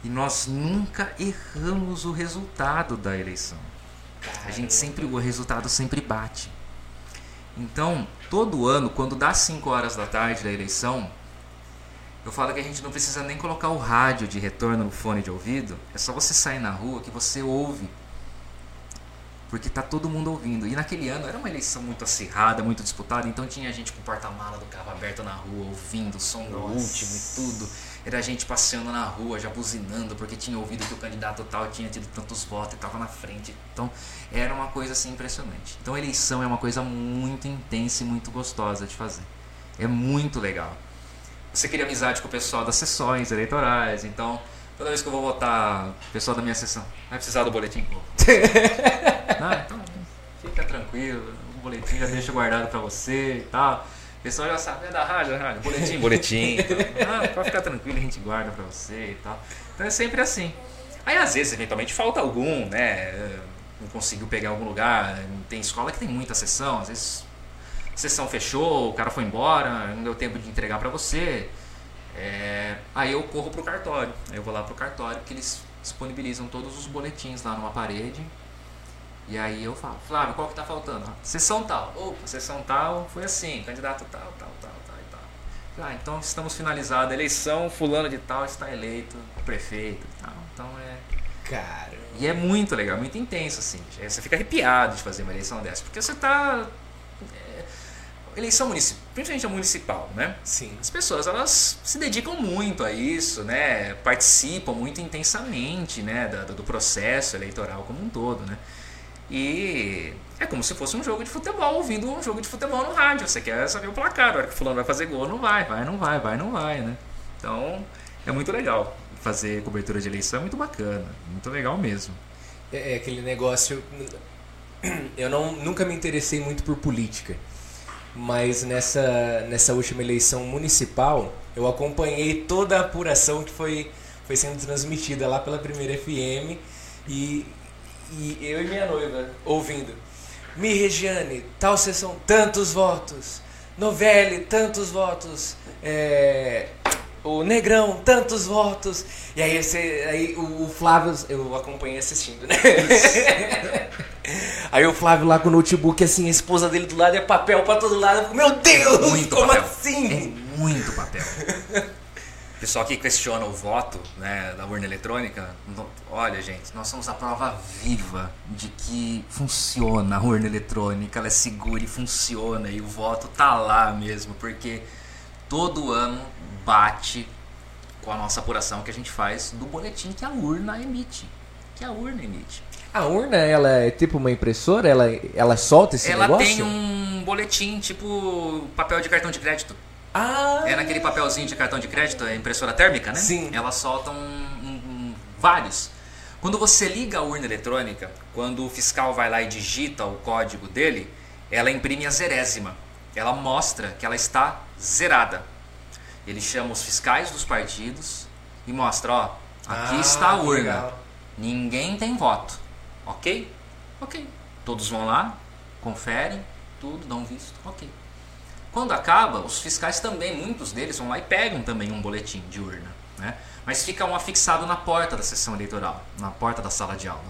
B: E nós nunca erramos o resultado da eleição. A gente sempre, o resultado sempre bate. Então, todo ano, quando dá 5 horas da tarde da eleição, eu falo que a gente não precisa nem colocar o rádio de retorno no fone de ouvido, é só você sair na rua que você ouve. Porque tá todo mundo ouvindo. E naquele ano era uma eleição muito acirrada, muito disputada, então tinha gente com o porta-mala do carro aberto na rua, ouvindo o som do último e tudo. Era gente passeando na rua, já buzinando, porque tinha ouvido que o candidato tal tinha tido tantos votos e estava na frente. Então, era uma coisa assim impressionante. Então, a eleição é uma coisa muito intensa e muito gostosa de fazer. É muito legal. Você cria amizade com o pessoal das sessões eleitorais, então, toda vez que eu vou votar, o pessoal da minha sessão vai precisar do boletim? Não, então, fica tranquilo, o boletim já deixa guardado para você e tal pessoal já sabe, é da rádio, é da rádio, boletim, boletim. ah, pode ficar tranquilo, a gente guarda pra você e tal. Então é sempre assim. Aí às vezes, eventualmente, falta algum, né? Não conseguiu pegar algum lugar. Tem escola que tem muita sessão, às vezes a sessão fechou, o cara foi embora, não deu tempo de entregar para você. É, aí eu corro pro cartório. Aí eu vou lá pro cartório que eles disponibilizam todos os boletins lá numa parede e aí eu falo, Flávio, qual que tá faltando? Sessão tal. Opa, sessão tal foi assim, candidato tal, tal, tal, tal e tal. Ah, então estamos finalizados, a eleição, fulano de tal está eleito prefeito e tal. Então é.
A: Cara.
B: E é muito legal, muito intenso, assim. Você fica arrepiado de fazer uma eleição dessa, porque você tá. É, eleição municipal, principalmente a municipal, né?
A: Sim.
B: As pessoas elas se dedicam muito a isso, né? Participam muito intensamente, né? Do, do processo eleitoral como um todo, né? E é como se fosse um jogo de futebol, ouvindo um jogo de futebol no rádio. Você quer saber o placar, a hora que o fulano vai fazer gol, não vai, vai, não vai, vai, não vai, né? Então, é muito legal fazer cobertura de eleição, é muito bacana, muito legal mesmo.
A: É, é aquele negócio. Eu não, nunca me interessei muito por política, mas nessa, nessa última eleição municipal, eu acompanhei toda a apuração que foi, foi sendo transmitida lá pela primeira FM e e eu e minha noiva ouvindo. Mi Regiane, tal sessão, tantos votos. Novelli, tantos votos. É, o Negrão, tantos votos. E aí, esse, aí o, Flávio, eu acompanhei assistindo, né? aí o Flávio lá com o notebook, assim, a esposa dele do lado é papel pra todo lado. Meu Deus,
B: muito
A: como
B: papel.
A: assim?
B: É muito papel. pessoal que questiona o voto né, da urna eletrônica, olha gente, nós somos a prova viva de que funciona a urna eletrônica, ela é segura e funciona e o voto tá lá mesmo, porque todo ano bate com a nossa apuração que a gente faz do boletim que a urna emite, que a urna emite.
A: A urna, ela é tipo uma impressora? Ela, ela solta esse
B: ela
A: negócio?
B: Ela tem um boletim, tipo papel de cartão de crédito.
A: Ah.
B: É naquele papelzinho de cartão de crédito, é impressora térmica, né?
A: Sim.
B: Ela solta um, um, um, vários. Quando você liga a urna eletrônica, quando o fiscal vai lá e digita o código dele, ela imprime a zerésima. Ela mostra que ela está zerada. Ele chama os fiscais dos partidos e mostra, ó, aqui ah, está a urna. Legal. Ninguém tem voto. Ok? Ok. Todos vão lá, conferem, tudo, dão visto. Ok. Quando acaba, os fiscais também, muitos deles vão lá e pegam também um boletim de urna. Né? Mas fica um afixado na porta da sessão eleitoral, na porta da sala de aula.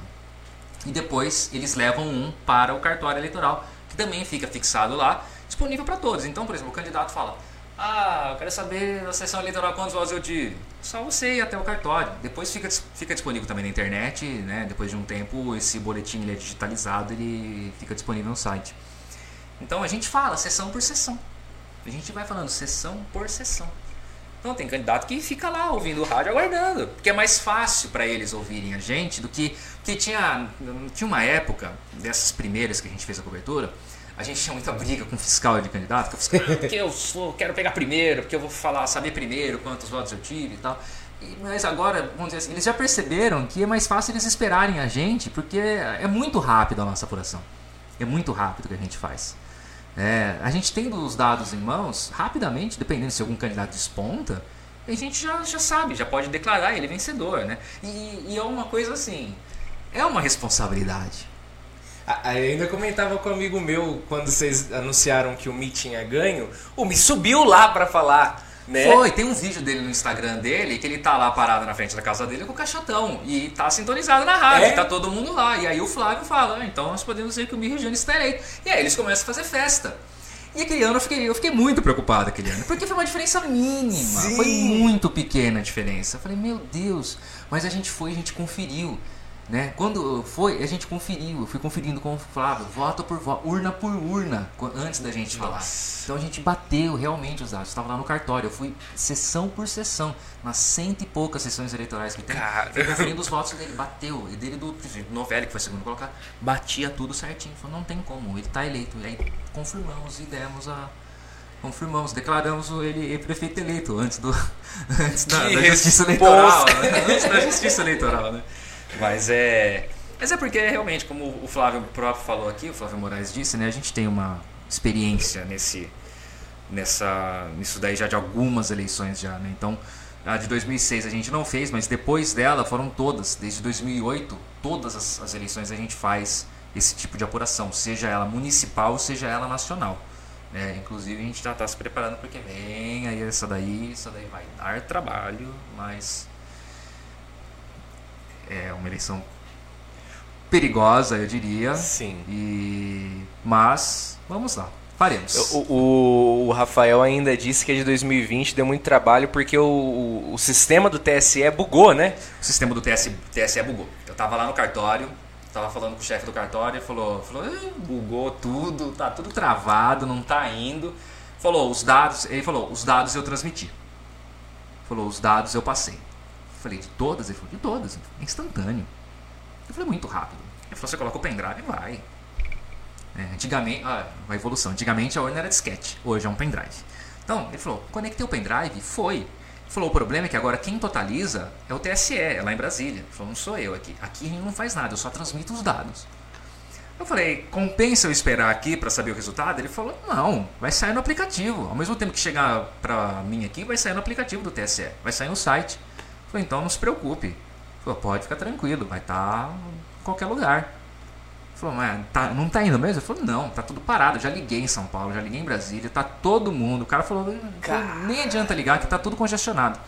B: E depois eles levam um para o cartório eleitoral, que também fica fixado lá, disponível para todos. Então, por exemplo, o candidato fala: Ah, eu quero saber na sessão eleitoral quantos votos eu tive. Só você ir até o cartório. Depois fica, fica disponível também na internet, né? depois de um tempo, esse boletim ele é digitalizado, ele fica disponível no site. Então a gente fala sessão por sessão. A gente vai falando sessão por sessão. Então tem candidato que fica lá ouvindo o rádio aguardando, porque é mais fácil para eles ouvirem a gente do que que tinha tinha uma época dessas primeiras que a gente fez a cobertura, a gente tinha muita briga com o fiscal de candidato, que fiscal, ah, porque eu sou, quero pegar primeiro, porque eu vou falar, saber primeiro quantos votos eu tive e tal. E, mas agora, vamos dizer assim, eles já perceberam que é mais fácil eles esperarem a gente, porque é muito rápido a nossa apuração. É muito rápido o que a gente faz. É, a gente tendo os dados em mãos, rapidamente, dependendo se algum candidato desponta, a gente já, já sabe, já pode declarar ele vencedor, né? E, e é uma coisa assim, é uma responsabilidade.
A: Aí ainda comentava com um amigo meu quando vocês anunciaram que o Mi tinha ganho, o Mi subiu lá para falar. Né?
B: Foi, tem um vídeo dele no Instagram dele que ele tá lá parado na frente da casa dele com o caixotão e tá sintonizado na rádio, é? tá todo mundo lá. E aí o Flávio fala: ah, então nós podemos dizer que o Mi Regiane está eleito. E aí eles começam a fazer festa. E aquele ano eu fiquei, eu fiquei muito preocupado aquele ano, porque foi uma diferença mínima, Sim. foi muito pequena a diferença. Eu falei, meu Deus, mas a gente foi, a gente conferiu. Né? Quando foi, a gente conferiu, eu fui conferindo com o Flávio, voto por voto, urna por urna, antes da gente falar. Então a gente bateu realmente os dados. Estava lá no cartório, eu fui sessão por sessão, nas cento e poucas sessões eleitorais que tem. Cara. Fui conferindo os votos dele, bateu. E dele do, do Novelli, que foi segundo colocar, batia tudo certinho. Falou, não tem como, ele está eleito. E aí confirmamos e demos a. Confirmamos, declaramos ele prefeito eleito antes do antes da, da justiça eleitoral. Né? Antes da justiça eleitoral, né? Mas é. Mas é porque realmente, como o Flávio próprio falou aqui, o Flávio Moraes disse, né? A gente tem uma experiência nesse. Nessa, nisso daí já de algumas eleições já, né? Então, a de 2006 a gente não fez, mas depois dela foram todas, desde 2008, todas as, as eleições a gente faz esse tipo de apuração, seja ela municipal, seja ela nacional. É, inclusive a gente já está se preparando porque vem aí essa daí, essa daí vai dar trabalho, mas é uma eleição perigosa, eu diria.
A: Sim.
B: E mas vamos lá. Faremos.
A: O, o, o, Rafael ainda disse que a de 2020 deu muito trabalho porque o, o, sistema do TSE bugou, né?
B: O sistema do TSE, TSE bugou. Eu tava lá no cartório, tava falando com o chefe do cartório, ele falou, falou bugou tudo, tá tudo travado, não tá indo. Falou, os dados, ele falou, os dados eu transmiti. Falou, os dados eu passei. Falei, de todas? Ele falou, de todas. É instantâneo. Eu falei, muito rápido. Ele falou, você coloca o pendrive e vai. É, antigamente, ah, a evolução. Antigamente a urna era disquete, hoje é um pendrive. Então, ele falou, conectei o pendrive, foi. Ele falou, o problema é que agora quem totaliza é o TSE, é lá em Brasília. Ele falou, não sou eu aqui. Aqui a gente não faz nada, eu só transmito os dados. Eu falei, compensa eu esperar aqui para saber o resultado? Ele falou, não, vai sair no aplicativo. Ao mesmo tempo que chegar para mim aqui, vai sair no aplicativo do TSE, vai sair no site. Falei, então não se preocupe. Falei, pode ficar tranquilo, vai estar tá em qualquer lugar. Falou, mas tá, não tá indo mesmo? Eu falei, não, tá tudo parado. Já liguei em São Paulo, já liguei em Brasília, tá todo mundo. O cara falou, nem adianta ligar que tá tudo congestionado.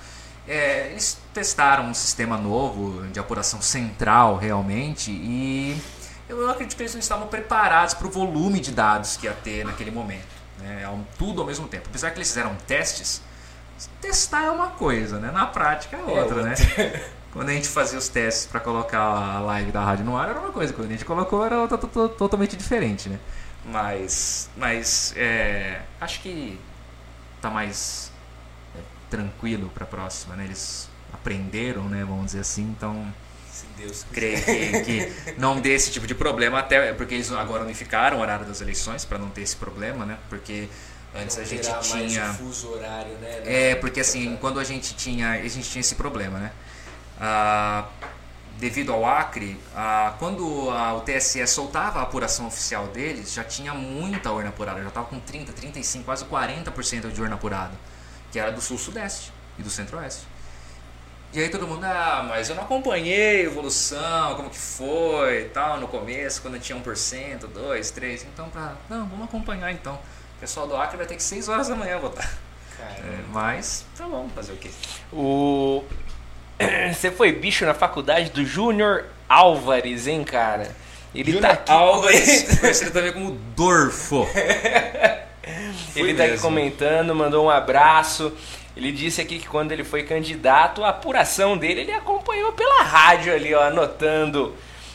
B: É, eles testaram um sistema novo de apuração central realmente e eu acredito que eles não estavam preparados para o volume de dados que ia ter naquele momento. Né? Tudo ao mesmo tempo. Apesar que eles fizeram testes, testar é uma coisa, né? Na prática é, é outra, é né? Quando a gente fazia os testes para colocar a live da rádio no ar era uma coisa, quando a gente colocou era outra, totalmente diferente, né? Mas, mas é, acho que tá mais é, tranquilo para a próxima, né? Eles aprenderam, né? Vamos dizer assim, então
A: Deus
B: creio que, que, não dê esse tipo de problema, até porque eles agora unificaram o horário das eleições para não ter esse problema, né? Porque Antes a gente tinha.
A: fuso horário, né?
B: É, porque assim, quando a gente tinha. A gente tinha esse problema, né? Ah, devido ao Acre, ah, quando a, o TSE soltava a apuração oficial deles, já tinha muita urna apurada, já estava com 30, 35, quase 40% de urna apurada, que era do sul-sudeste e do centro-oeste. E aí todo mundo, ah, mas eu não acompanhei a evolução, como que foi e tal, no começo, quando tinha 1%, 2%, 3%, então pra... Não, vamos acompanhar então. O pessoal do Acre vai ter que 6 horas da manhã votar. É, mas, tá bom, fazer o quê?
A: O... Você foi bicho na faculdade do Júnior Álvares, hein, cara?
B: Ele Junior tá aqui. Álvares, conhecido também como Dorfo.
A: ele tá aqui comentando, mandou um abraço. Ele disse aqui que quando ele foi candidato, a apuração dele ele acompanhou pela rádio ali, ó, anotando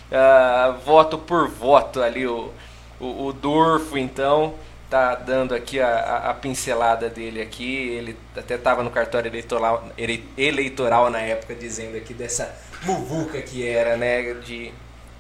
A: uh, voto por voto ali o, o, o Dorfo, então tá dando aqui a, a, a pincelada dele aqui. Ele até estava no cartório eleitoral, eleitoral na época dizendo aqui dessa muvuca que era, né? De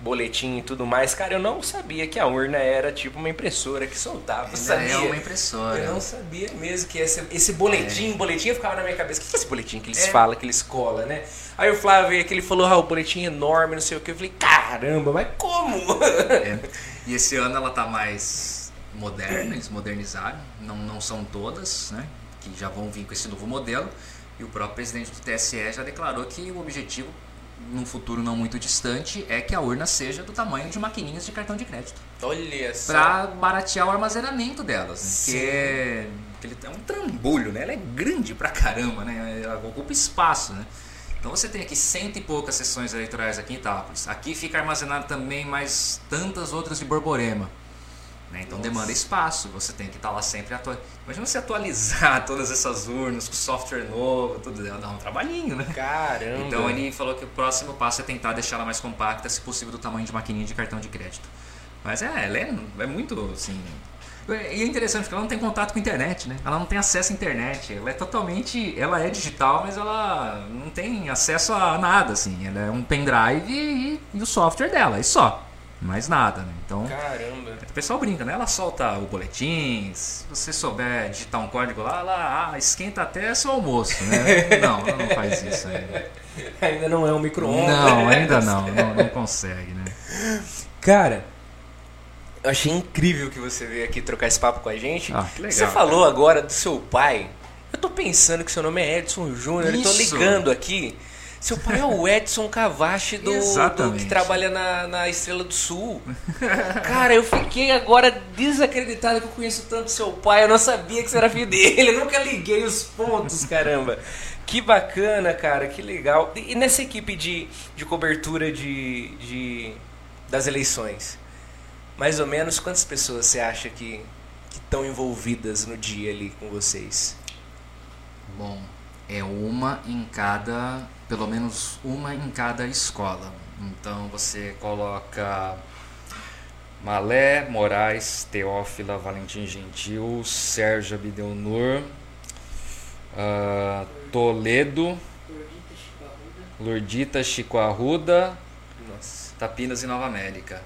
A: boletim e tudo mais. Cara, eu não sabia que a urna era tipo uma impressora que soltava.
B: Ainda
A: sabia?
B: é uma impressora.
A: Eu não sabia mesmo que esse, esse boletim,
B: É.
A: boletim ficava na minha cabeça. O que é esse boletim que eles
B: É.
A: falam, que eles colam, né? Aí o Flávio veio aqui, ele falou, ah, o boletim é enorme, não sei o que. Eu falei, caramba, mas como?
B: É. E esse ano ela tá mais moderna, eles modernizaram. Não, não são todas, né? Que já vão vir com esse novo modelo. E o próprio presidente do TSE já declarou que o objetivo, num futuro não muito distante, é que a urna seja do tamanho de maquininhas de cartão de crédito.
A: Olha só.
B: Pra baratear o armazenamento delas. Né?
A: Sim.
B: Que é, que ele é um trambolho, né? Ela é grande pra caramba, né? Ela ocupa espaço, né? Então você tem aqui cento e poucas sessões eleitorais aqui em Itápolis. Aqui fica armazenado também mais tantas outras de Borborema. Né? Então
A: Nossa.
B: demanda espaço, você tem que estar lá sempre atualizando. Imagina você atualizar todas essas urnas com software novo, tudo dá um trabalhinho, né?
A: Caramba.
B: Então ele falou que o próximo passo é tentar deixar ela mais compacta, se possível do tamanho de maquininha de cartão de crédito. Mas é, ela é, é muito assim. E é interessante porque ela não tem contato com a internet, né? Ela não tem acesso à internet. Ela é totalmente. Ela é digital, mas ela não tem acesso a nada, assim. Ela é um pendrive e, e o software dela, e só. Mais nada, né? Então.
A: Caramba.
B: O pessoal brinca, né? Ela solta o boletim, se você souber digitar um código lá, ela ah, esquenta até seu almoço, né? Não, ela não faz isso ainda.
A: Ainda não é um micro-ondas.
B: Não, ainda não, não, não consegue, né?
A: Cara, eu achei incrível que você veio aqui trocar esse papo com a gente.
B: Ah, legal,
A: Você falou agora do seu pai. Eu tô pensando que seu nome é Edson Júnior. Eu tô ligando aqui. Seu pai é o Edson Cavache do, do que trabalha na, na Estrela do Sul. Cara, eu fiquei agora desacreditado que eu conheço tanto seu pai. Eu não sabia que você era filho dele. Eu nunca liguei os pontos, caramba. Que bacana, cara, que legal. E nessa equipe de, de cobertura de, de, das eleições, mais ou menos quantas pessoas você acha que estão envolvidas no dia ali com vocês?
B: Bom, é uma em cada, pelo menos uma em cada escola. Então você coloca Malé, Moraes, Teófila, Valentim Gentil, Sérgio Abdelnur, ah, Toledo,
C: Gordita, Chico Arruda.
B: Lurdita, Chico Arruda. Tapinas e Nova América.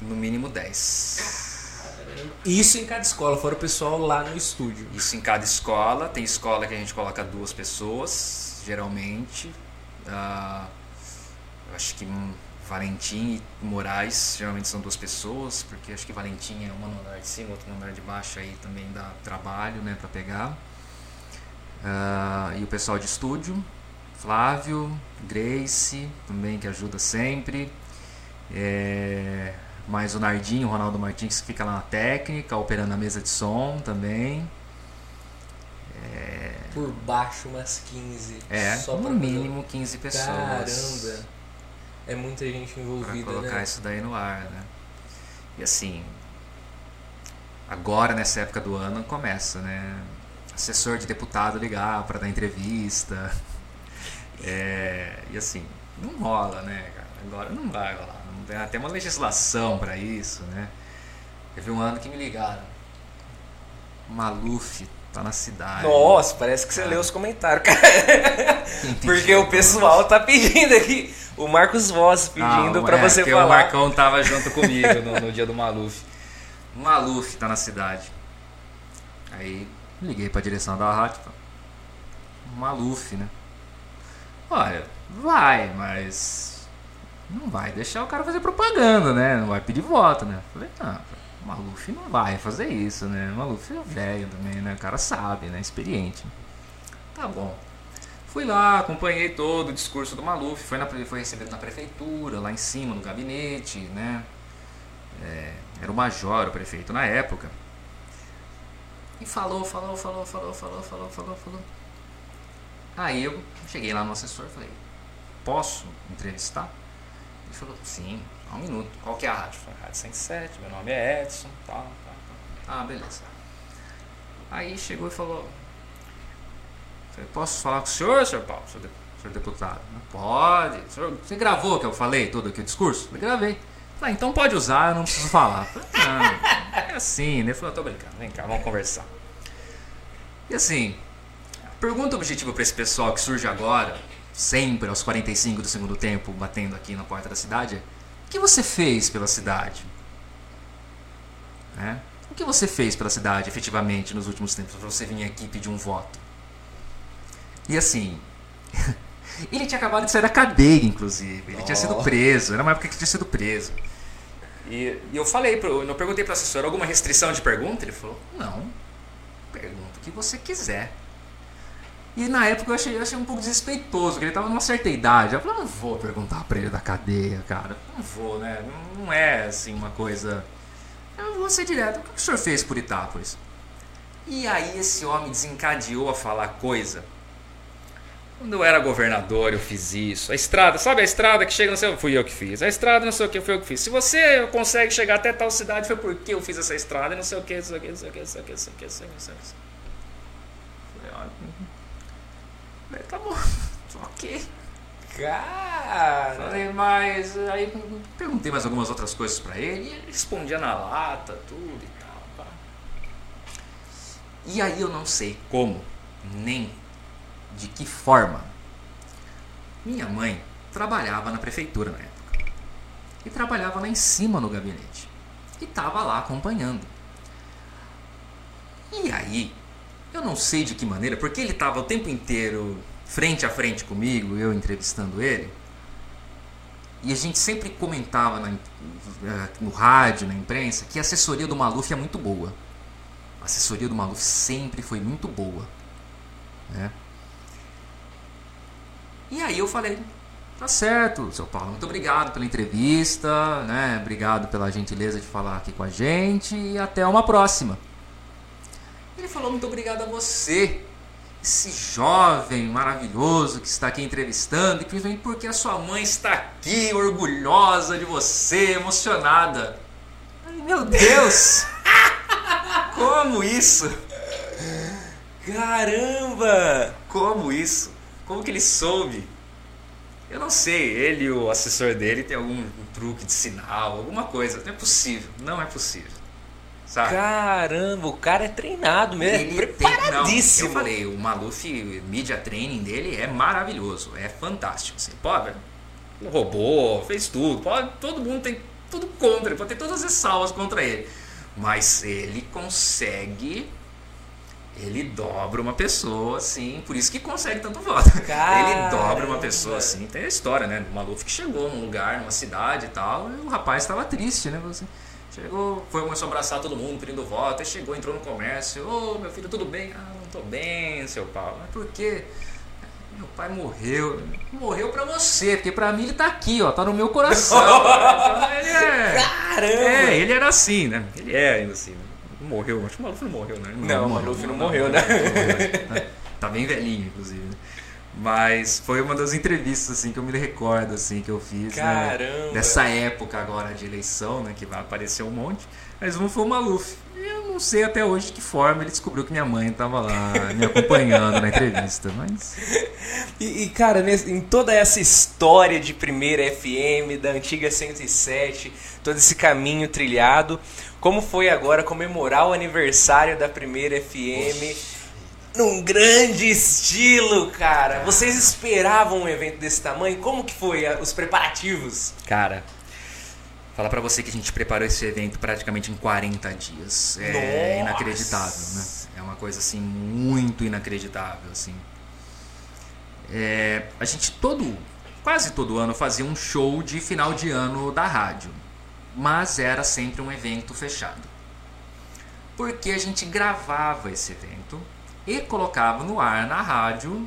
B: No mínimo 10.
A: Isso em cada escola, fora o pessoal lá no estúdio.
B: Isso em cada escola. Tem escola que a gente coloca duas pessoas, geralmente. Eu acho que hum, Valentim e Moraes geralmente são duas pessoas, porque acho que Valentim é uma no andar de cima, outra no andar de baixo, aí também dá trabalho né, para pegar. Ah, e o pessoal de estúdio, Flávio, Grace, também que ajuda sempre. É, mais o Nardinho, o Ronaldo Martins, que fica lá na técnica, operando a mesa de som também.
A: Por baixo, umas 15.
B: É,
A: só
B: no mínimo 15 pessoas.
A: Caramba. É muita gente
B: Pra
A: envolvida,
B: colocar
A: né?
B: isso daí no ar, né? E assim, agora nessa época do ano começa, né? Assessor de deputado ligar para dar entrevista. É, e assim, não rola, né, cara? Agora não vai rolar. Não tem até uma legislação para isso, né? Teve um ano que me ligaram. Maluf tá na cidade.
A: Nossa, parece que você
B: Ah.
A: leu os comentários, cara. Porque o pessoal tá pedindo aqui. O Marcos Voss pedindo
B: Ah,
A: pra
B: é,
A: você falar.
B: O Marcão tava junto comigo no, no dia do Maluf. Maluf tá na cidade. Aí liguei pra direção da rádio. Maluf, né? Olha, vai, mas não vai deixar o cara fazer propaganda, né? Não vai pedir voto, né? Falei, não, o Maluf não vai fazer isso, né? O Maluf é velho também, né? O cara sabe, né? Experiente. Tá bom. Fui lá, acompanhei todo o discurso do Maluf, foi, na, foi recebido na prefeitura, lá em cima, no gabinete, né? É, era o major, o prefeito na época. E falou, falou, falou, falou, falou, falou, falou, falou. Aí eu cheguei lá no assessor e falei, posso entrevistar? Ele falou, sim, só um minuto. Qual que é a rádio? Eu falei, rádio 107, meu nome é Edson, tal, tal, tal. Ah, beleza. Aí chegou e falou, posso falar com o senhor, senhor Paulo, senhor, senhor deputado? Pode. Senhor, você gravou que eu falei todo aqui o discurso? Eu gravei. Falei, então pode usar, eu não preciso falar. Não. é assim, né? Ele falou, tô brincando, vem cá, vamos conversar. E assim, pergunta objetiva para esse pessoal que surge agora, sempre aos 45 do segundo tempo, batendo aqui na porta da cidade, é, o que você fez pela cidade? É? O que você fez pela cidade, efetivamente, nos últimos tempos, para você vir aqui pedir um voto? E assim, ele tinha acabado de sair da cadeia, inclusive. Ele oh. tinha sido preso, era uma época que tinha sido preso. E, e eu falei, pro, eu perguntei para o assessor, alguma restrição de pergunta? Ele falou, não, pergunta o que você quiser. E na época eu achei, eu achei um pouco desrespeitoso, porque ele estava numa certa idade. Eu falei, não vou perguntar para ele da cadeia, cara. Não vou, né? Não, é assim uma coisa. Eu vou ser direto. O que o senhor fez por Itápolis? E aí esse homem desencadeou a falar coisa quando eu era governador, eu fiz isso. A estrada, sabe a estrada que chega, não sei, fui eu que fiz. A estrada, não sei o que, foi eu que fiz. Se você consegue chegar até tal cidade, foi porque eu fiz essa estrada, não sei o que, não sei o que, não sei o que, não sei o que, não sei o que, não sei o que. Tá bom, ok.
A: Cara!
B: Falei, mas aí perguntei mais algumas outras coisas para ele e ele respondia na lata, tudo e tal. Pá. E aí eu não sei como, nem de que forma? Minha mãe trabalhava na prefeitura na época. E trabalhava lá em cima no gabinete. E estava lá acompanhando. E aí, eu não sei de que maneira, porque ele estava o tempo inteiro frente a frente comigo, eu entrevistando ele. E a gente sempre comentava na, eh, no rádio, na imprensa, que a assessoria do Maluf é muito boa. A assessoria do Maluf sempre foi muito boa. Né? E aí eu falei, tá certo, seu Paulo, muito obrigado pela entrevista, né? Obrigado pela gentileza de falar aqui com a gente e até uma próxima. Ele falou muito obrigado a você, esse jovem maravilhoso que está aqui entrevistando, e principalmente porque a sua mãe está aqui, orgulhosa de você, emocionada. Ai, meu Deus! Como isso?
A: Caramba!
B: Como isso? Como que ele soube? Eu não sei, ele o assessor dele tem algum um truque de sinal, alguma coisa. Não é possível, não é possível. Sabe?
A: Caramba, o cara é treinado mesmo, ele preparadíssimo.
B: Tem, não, eu falei, o Maluf Media Training dele é maravilhoso, é fantástico. Assim, pode, um robô, fez tudo, pode, todo mundo tem tudo contra ele, pode ter todas as salvas contra ele. Mas ele consegue ele dobra uma pessoa assim, por isso que consegue tanto voto. Caramba. Ele dobra uma pessoa assim. Tem a história, né? Do Maluf que chegou num lugar, numa cidade e tal, e o rapaz estava triste, né? Você chegou, foi, começou a abraçar todo mundo pedindo voto, aí chegou, entrou no comércio. Ô, oh, meu filho, tudo bem? Ah, não tô bem, seu Paulo. Mas por quê? Meu pai morreu. Morreu pra você, porque pra mim ele tá aqui, ó, tá no meu coração. então, ele é.
A: Caramba!
B: É, ele era assim, né? Ele é ainda assim, né? morreu, acho que o Maluf não morreu, né?
A: Não, não o Maluf não, não, morreu, né?
B: tá bem velhinho, inclusive. Né? Mas foi uma das entrevistas assim que eu me recordo assim que eu fiz, né?
A: Caramba.
B: Né? Dessa época agora de eleição, né, que vai aparecer um monte. Mas um foi o Maluf. Eu não sei até hoje de que forma ele descobriu que minha mãe estava lá me acompanhando na entrevista, mas
A: e, e, cara, em toda essa história de primeira FM, da antiga 107, todo esse caminho trilhado, como foi agora comemorar o aniversário da primeira FM num grande estilo, cara? Vocês esperavam um evento desse tamanho? Como que foi os preparativos?
B: Cara, falar para você que a gente preparou esse evento praticamente em 40 dias. É Nossa. inacreditável, né? É uma coisa assim muito inacreditável, assim. É, a gente todo, quase todo ano fazia um show de final de ano da rádio mas era sempre um evento fechado. Porque a gente gravava esse evento e colocava no ar na rádio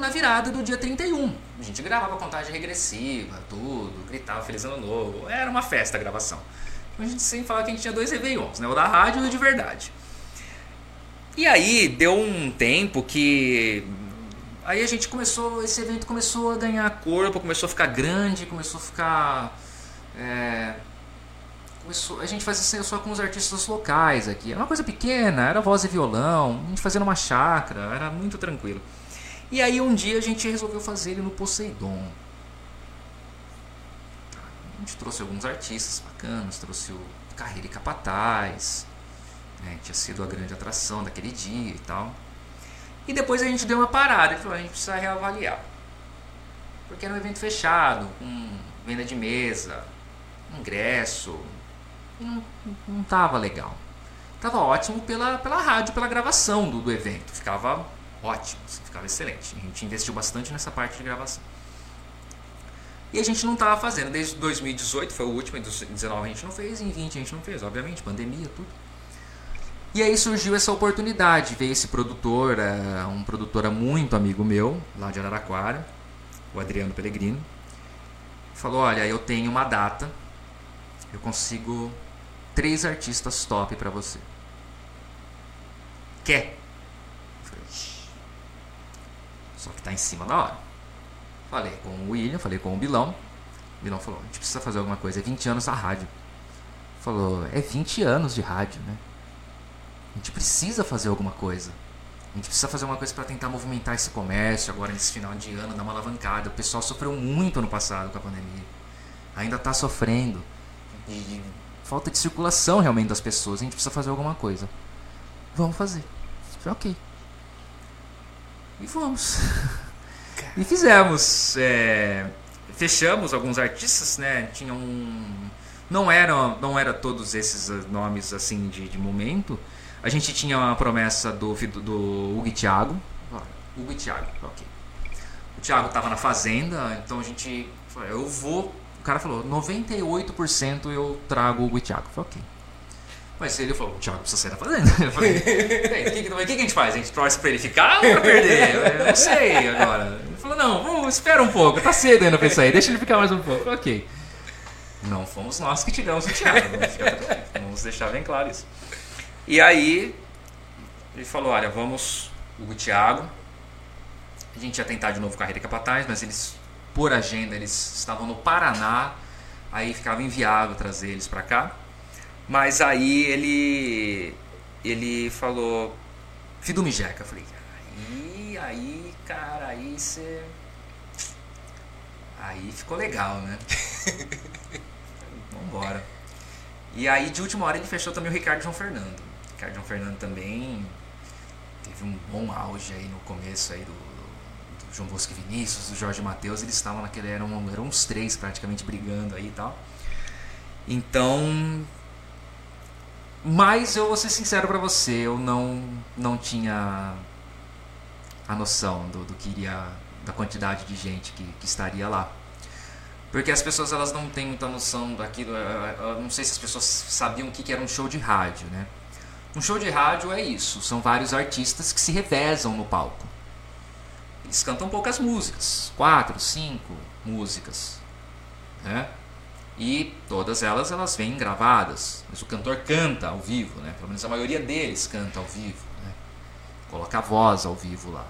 B: na virada do dia 31. A gente gravava contagem regressiva, tudo, gritava Feliz Ano Novo. Era uma festa a gravação. A gente sempre falava que a gente tinha dois Réveillons, né? o da rádio e o de verdade. E aí deu um tempo que. Aí a gente começou, esse evento começou a ganhar corpo, começou a ficar grande, começou a ficar é, começou, a gente fazia só com os artistas locais aqui. Era uma coisa pequena, era voz e violão, a gente fazia numa chácara, era muito tranquilo. E aí um dia a gente resolveu fazer ele no Poseidon. A gente trouxe alguns artistas bacanas, trouxe o carreira e capataz. Né? Tinha sido a grande atração daquele dia e tal. E depois a gente deu uma parada e falou, a gente precisa reavaliar. Porque era um evento fechado, com venda de mesa, ingresso. Não, não tava legal. Tava ótimo pela, pela rádio, pela gravação do, do evento. Ficava ótimo, assim, ficava excelente. A gente investiu bastante nessa parte de gravação. E a gente não estava fazendo. Desde 2018 foi o último, em 2019 a gente não fez, em 20 a gente não fez, obviamente, pandemia, tudo. E aí surgiu essa oportunidade, veio esse produtor, é, um produtor muito amigo meu, lá de Araraquara, o Adriano Pellegrino, falou, olha, eu tenho uma data, eu consigo três artistas top para você. Quer? Só que tá em cima da hora. Falei com o William, falei com o Bilão. O Bilão falou, a gente precisa fazer alguma coisa, é 20 anos da rádio. Falou, é 20 anos de rádio, né? A gente precisa fazer alguma coisa. A gente precisa fazer uma coisa para tentar movimentar esse comércio agora nesse final de ano, dar uma alavancada. O pessoal sofreu muito ano passado com a pandemia. Ainda está sofrendo. E falta de circulação realmente das pessoas. A gente precisa fazer alguma coisa. Vamos fazer. Ok. E vamos. e fizemos. É, fechamos alguns artistas, né? Tinham. Um, não eram não era todos esses nomes assim de, de momento a gente tinha uma promessa do, do, Hugo e Thiago. Hugo e Thiago, ok. O Thiago estava na fazenda, então a gente falou, eu vou. O cara falou, 98% eu trago o Thiago. Eu falei, ok. Mas ele falou, o Thiago precisa sair da fazenda. Eu falei, o que, que, que, a gente faz? A gente torce pra ele ficar ou pra perder? Eu não sei agora. Ele falou, não, vamos, espera um pouco, tá cedo ainda pra isso aí, deixa ele ficar mais um pouco. Ok. Não fomos nós que tiramos o Thiago, vamos deixar bem claro isso. E aí ele falou, olha, vamos, o Thiago, a gente ia tentar de novo carreira capataz, mas eles, por agenda, eles estavam no Paraná, aí ficava inviável trazer eles para cá. Mas aí ele ele falou, Fidume Jeca, eu falei, aí, aí, cara, aí você Aí ficou legal, né? Vambora. E aí de última hora ele fechou também o Ricardo João Fernando. Ricardo Fernando também teve um bom auge aí no começo aí do João Bosco e Vinícius, do Jorge Matheus, eles estavam naquele, eram, eram uns três praticamente brigando aí e tal. Então, mas eu vou ser sincero para você, eu não, não tinha a noção do, do que iria, da quantidade de gente que, que estaria lá. Porque as pessoas elas não têm muita noção daquilo. Eu não sei se as pessoas sabiam o que era um show de rádio, né? Um show de rádio é isso, são vários artistas que se revezam no palco. Eles cantam poucas músicas, quatro, cinco músicas, né? E todas elas elas vêm gravadas, mas o cantor canta ao vivo, né? Pelo menos a maioria deles canta ao vivo, né? Coloca a voz ao vivo lá.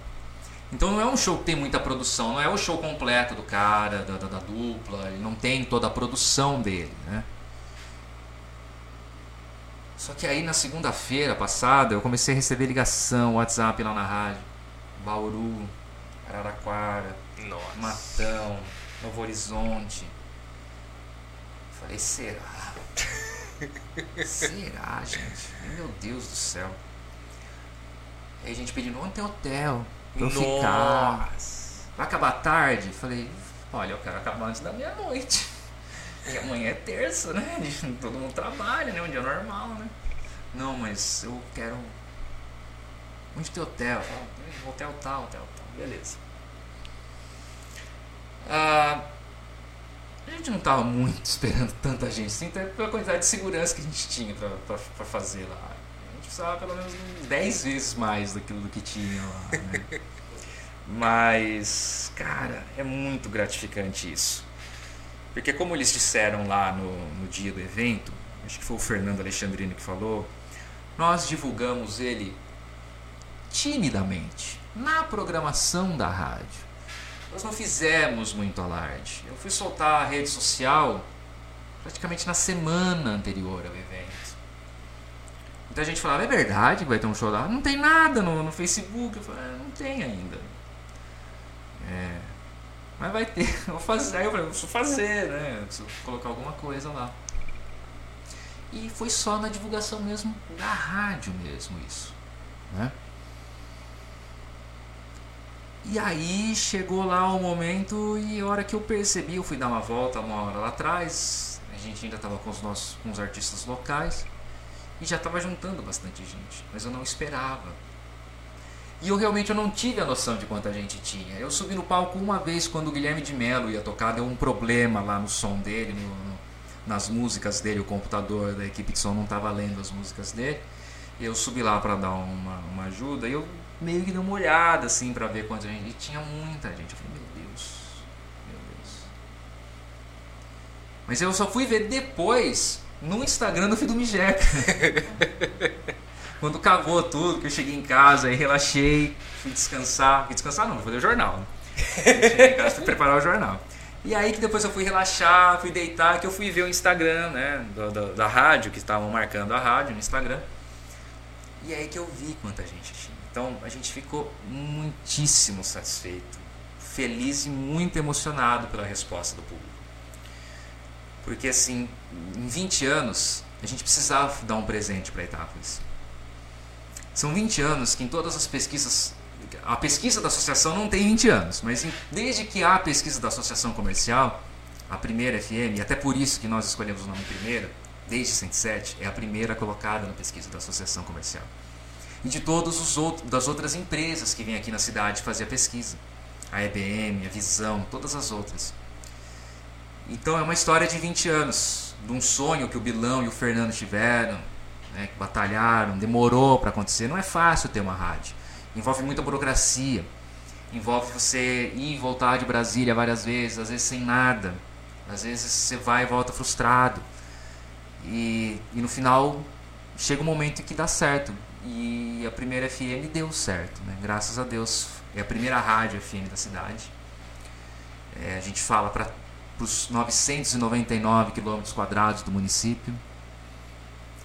B: Então não é um show que tem muita produção, não é o show completo do cara, da, da, da dupla, ele não tem toda a produção dele, né? Só que aí na segunda-feira passada eu comecei a receber ligação, WhatsApp lá na rádio. Bauru, Araraquara, Nossa. Matão, Novo Horizonte. Falei, será? será, gente? Meu Deus do céu. Aí a gente pedindo, onde tem hotel? Pra eu ficar. Vai acabar tarde? Falei, olha, eu quero acabar antes da meia-noite. Porque amanhã é terça, né? Todo mundo trabalha, né? Um dia normal, né? Não, mas eu quero. Onde tem hotel? Hotel tal, hotel tal. Beleza. Ah, a gente não estava muito esperando tanta gente, sim, até pela quantidade de segurança que a gente tinha para fazer lá. A gente precisava pelo menos 10 vezes mais daquilo do que tinha lá. Né? Mas, cara, é muito gratificante isso. Porque como eles disseram lá no, no dia do evento, acho que foi o Fernando Alexandrino que falou, nós divulgamos ele timidamente na programação da rádio. Nós não fizemos muito alarde. Eu fui soltar a rede social praticamente na semana anterior ao evento. Muita gente falava, é verdade que vai ter um show lá? Não tem nada no, no Facebook. Eu falei, é, não tem ainda. É, mas vai ter, vou fazer. Aí eu falei, preciso fazer, né? Eu preciso colocar alguma coisa lá. E foi só na divulgação mesmo da rádio mesmo isso. Né? E aí chegou lá o momento e a hora que eu percebi, eu fui dar uma volta uma hora lá atrás, a gente ainda estava com os nossos com os artistas locais e já estava juntando bastante gente, mas eu não esperava. E eu realmente eu não tive a noção de quanta gente tinha. Eu subi no palco uma vez quando o Guilherme de Mello ia tocar, deu um problema lá no som dele, no, no, nas músicas dele, o computador da equipe de som não estava lendo as músicas dele. Eu subi lá para dar uma, uma ajuda e eu meio que dei uma olhada assim para ver quanta gente. E tinha muita gente. Eu falei, meu Deus, meu Deus. Mas eu só fui ver depois no Instagram do Fido Mijeca. Quando cagou tudo, que eu cheguei em casa e relaxei, fui descansar. Fui descansar não, fui ler o jornal. Né? cheguei em casa fui preparar o jornal. E aí que depois eu fui relaxar, fui deitar, que eu fui ver o Instagram, né? Da, da, da rádio, que estavam marcando a rádio no Instagram. E aí que eu vi quanta gente. Então a gente ficou muitíssimo satisfeito, feliz e muito emocionado pela resposta do público. Porque assim, em 20 anos, a gente precisava dar um presente para Itápolis. São 20 anos que em todas as pesquisas. A pesquisa da associação não tem 20 anos, mas desde que há a pesquisa da associação comercial, a primeira FM, e até por isso que nós escolhemos o nome primeira, desde 107, é a primeira colocada na pesquisa da associação comercial. E de todos os outros, das outras empresas que vêm aqui na cidade fazer a pesquisa. A EBM, a Visão, todas as outras. Então é uma história de 20 anos, de um sonho que o Bilão e o Fernando tiveram, né, que batalharam, demorou para acontecer. Não é fácil ter uma rádio. Envolve muita burocracia. Envolve você ir e voltar de Brasília várias vezes, às vezes sem nada. Às vezes você vai e volta frustrado. E, e no final chega um momento que dá certo. E a primeira FM deu certo, né? graças a Deus. É a primeira rádio FM da cidade. É, a gente fala para os 999 quilômetros quadrados do município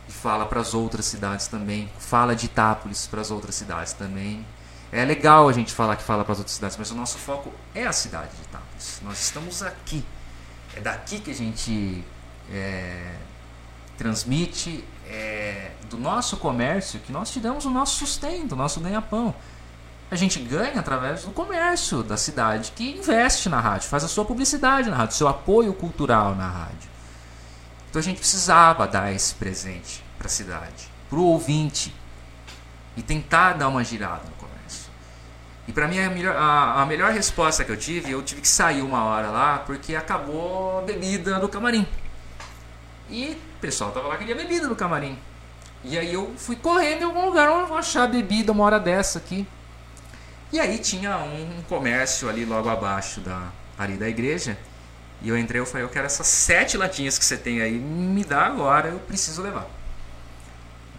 B: e fala para as outras cidades também. Fala de Itápolis para as outras cidades também. É legal a gente falar que fala para as outras cidades, mas o nosso foco é a cidade de Itápolis. Nós estamos aqui. É daqui que a gente é, transmite, é, do nosso comércio que nós tiramos o nosso sustento, o nosso ganha-pão. A gente ganha através do comércio da cidade que investe na rádio, faz a sua publicidade na rádio, seu apoio cultural na rádio. Então a gente precisava dar esse presente para a cidade, para o ouvinte, e tentar dar uma girada no comércio. E para mim a melhor, a, a melhor resposta que eu tive, eu tive que sair uma hora lá porque acabou a bebida do camarim. E pessoal tava lá queria bebida no camarim. E aí eu fui correndo em algum lugar eu vou achar bebida uma hora dessa aqui. E aí tinha um comércio ali logo abaixo da, ali da igreja. E eu entrei e falei, eu quero essas sete latinhas que você tem aí, me dá agora, eu preciso levar.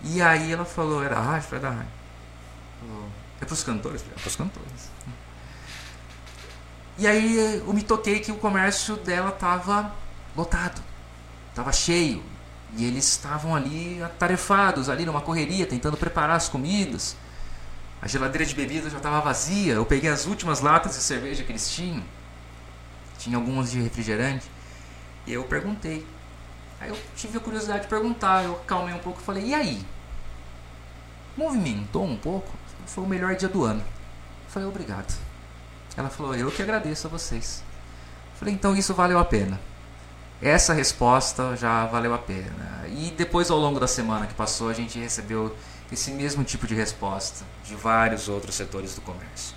B: E aí ela falou, era rádio? Foi da rádio. Falou, é pros cantores? É pros cantores. E aí eu me toquei que o comércio dela tava lotado, tava cheio. E eles estavam ali atarefados, ali numa correria, tentando preparar as comidas. A geladeira de bebida já estava vazia. Eu peguei as últimas latas de cerveja que eles tinham tinha algumas de refrigerante. E eu perguntei. Aí eu tive a curiosidade de perguntar, eu acalmei um pouco e falei, e aí? Movimentou um pouco? Foi o melhor dia do ano. Eu falei, obrigado. Ela falou, eu que agradeço a vocês. Eu falei, então isso valeu a pena. Essa resposta já valeu a pena. E depois, ao longo da semana que passou, a gente recebeu esse mesmo tipo de resposta de vários outros setores do comércio.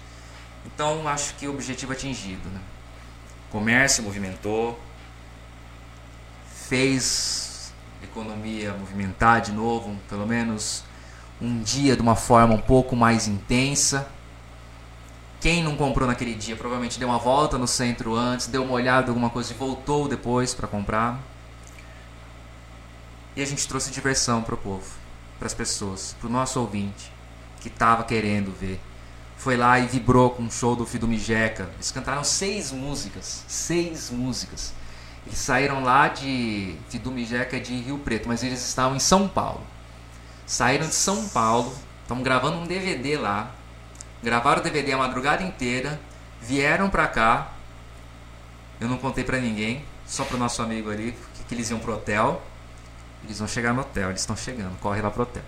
B: Então, acho que o objetivo atingido. Né? comércio movimentou, fez a economia movimentar de novo, pelo menos um dia de uma forma um pouco mais intensa. Quem não comprou naquele dia provavelmente deu uma volta no centro antes, deu uma olhada em alguma coisa e voltou depois para comprar. E a gente trouxe diversão para o povo, para as pessoas, para o nosso ouvinte que estava querendo ver foi lá e vibrou com o show do Fido Mijeca. Eles cantaram seis músicas, seis músicas. Eles saíram lá de Fido Mijeca de Rio Preto, mas eles estavam em São Paulo. Saíram de São Paulo, estão gravando um DVD lá. Gravaram o DVD a madrugada inteira, vieram pra cá. Eu não contei pra ninguém, só pro nosso amigo ali, que, que eles iam pro hotel. Eles vão chegar no hotel, eles estão chegando, corre lá pro hotel.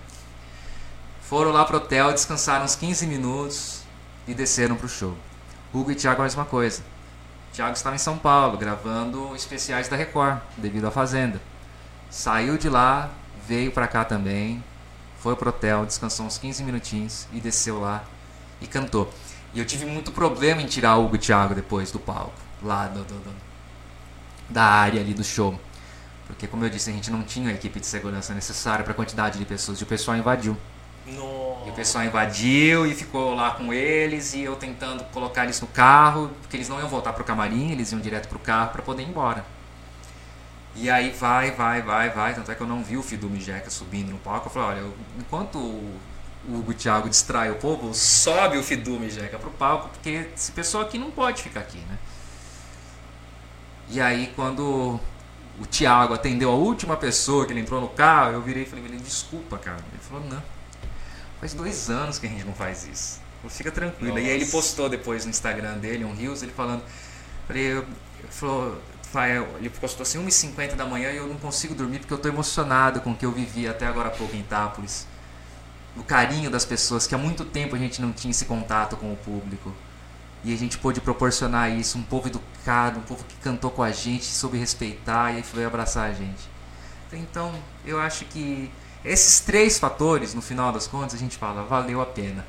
B: Foram lá pro hotel, descansaram uns 15 minutos e desceram pro show. Hugo e Thiago a mesma coisa. Thiago estava em São Paulo gravando especiais da Record, devido à Fazenda. Saiu de lá, veio pra cá também, foi pro hotel, descansou uns 15 minutinhos e desceu lá e cantou. E eu tive muito problema em tirar o Hugo e Thiago depois do palco, lá do, do, do, da área ali do show. Porque, como eu disse, a gente não tinha a equipe de segurança necessária para a quantidade de pessoas e o pessoal invadiu.
A: Nossa.
B: E o pessoal invadiu e ficou lá com eles e eu tentando colocar eles no carro, porque eles não iam voltar pro camarim, eles iam direto pro carro para poder ir embora. E aí vai, vai, vai, vai, tanto é que eu não vi o Fidu Mijeca subindo no palco. Eu falei, olha, enquanto Hugo Thiago distrai o povo, sobe o Fidu Mijeca pro palco, porque esse pessoal aqui não pode ficar aqui, né? E aí quando o Thiago atendeu a última pessoa que ele entrou no carro, eu virei e falei, desculpa, cara. Ele falou, não. Faz dois anos que a gente não faz isso. Falei, Fica tranquilo. E aí ele
A: Nossa.
B: postou depois no Instagram dele, um Rios, ele falando. Falei, eu, ele falou, ele postou assim, 1h50 da manhã e eu não consigo dormir porque eu tô emocionado com o que eu vivi até agora há pouco em Itápolis. O carinho das pessoas, que há muito tempo a gente não tinha esse contato com o público. E a gente pôde proporcionar isso, um povo educado, um povo que cantou com a gente, soube respeitar e foi abraçar a gente. Então, eu acho que esses três fatores, no final das contas, a gente fala, valeu a pena.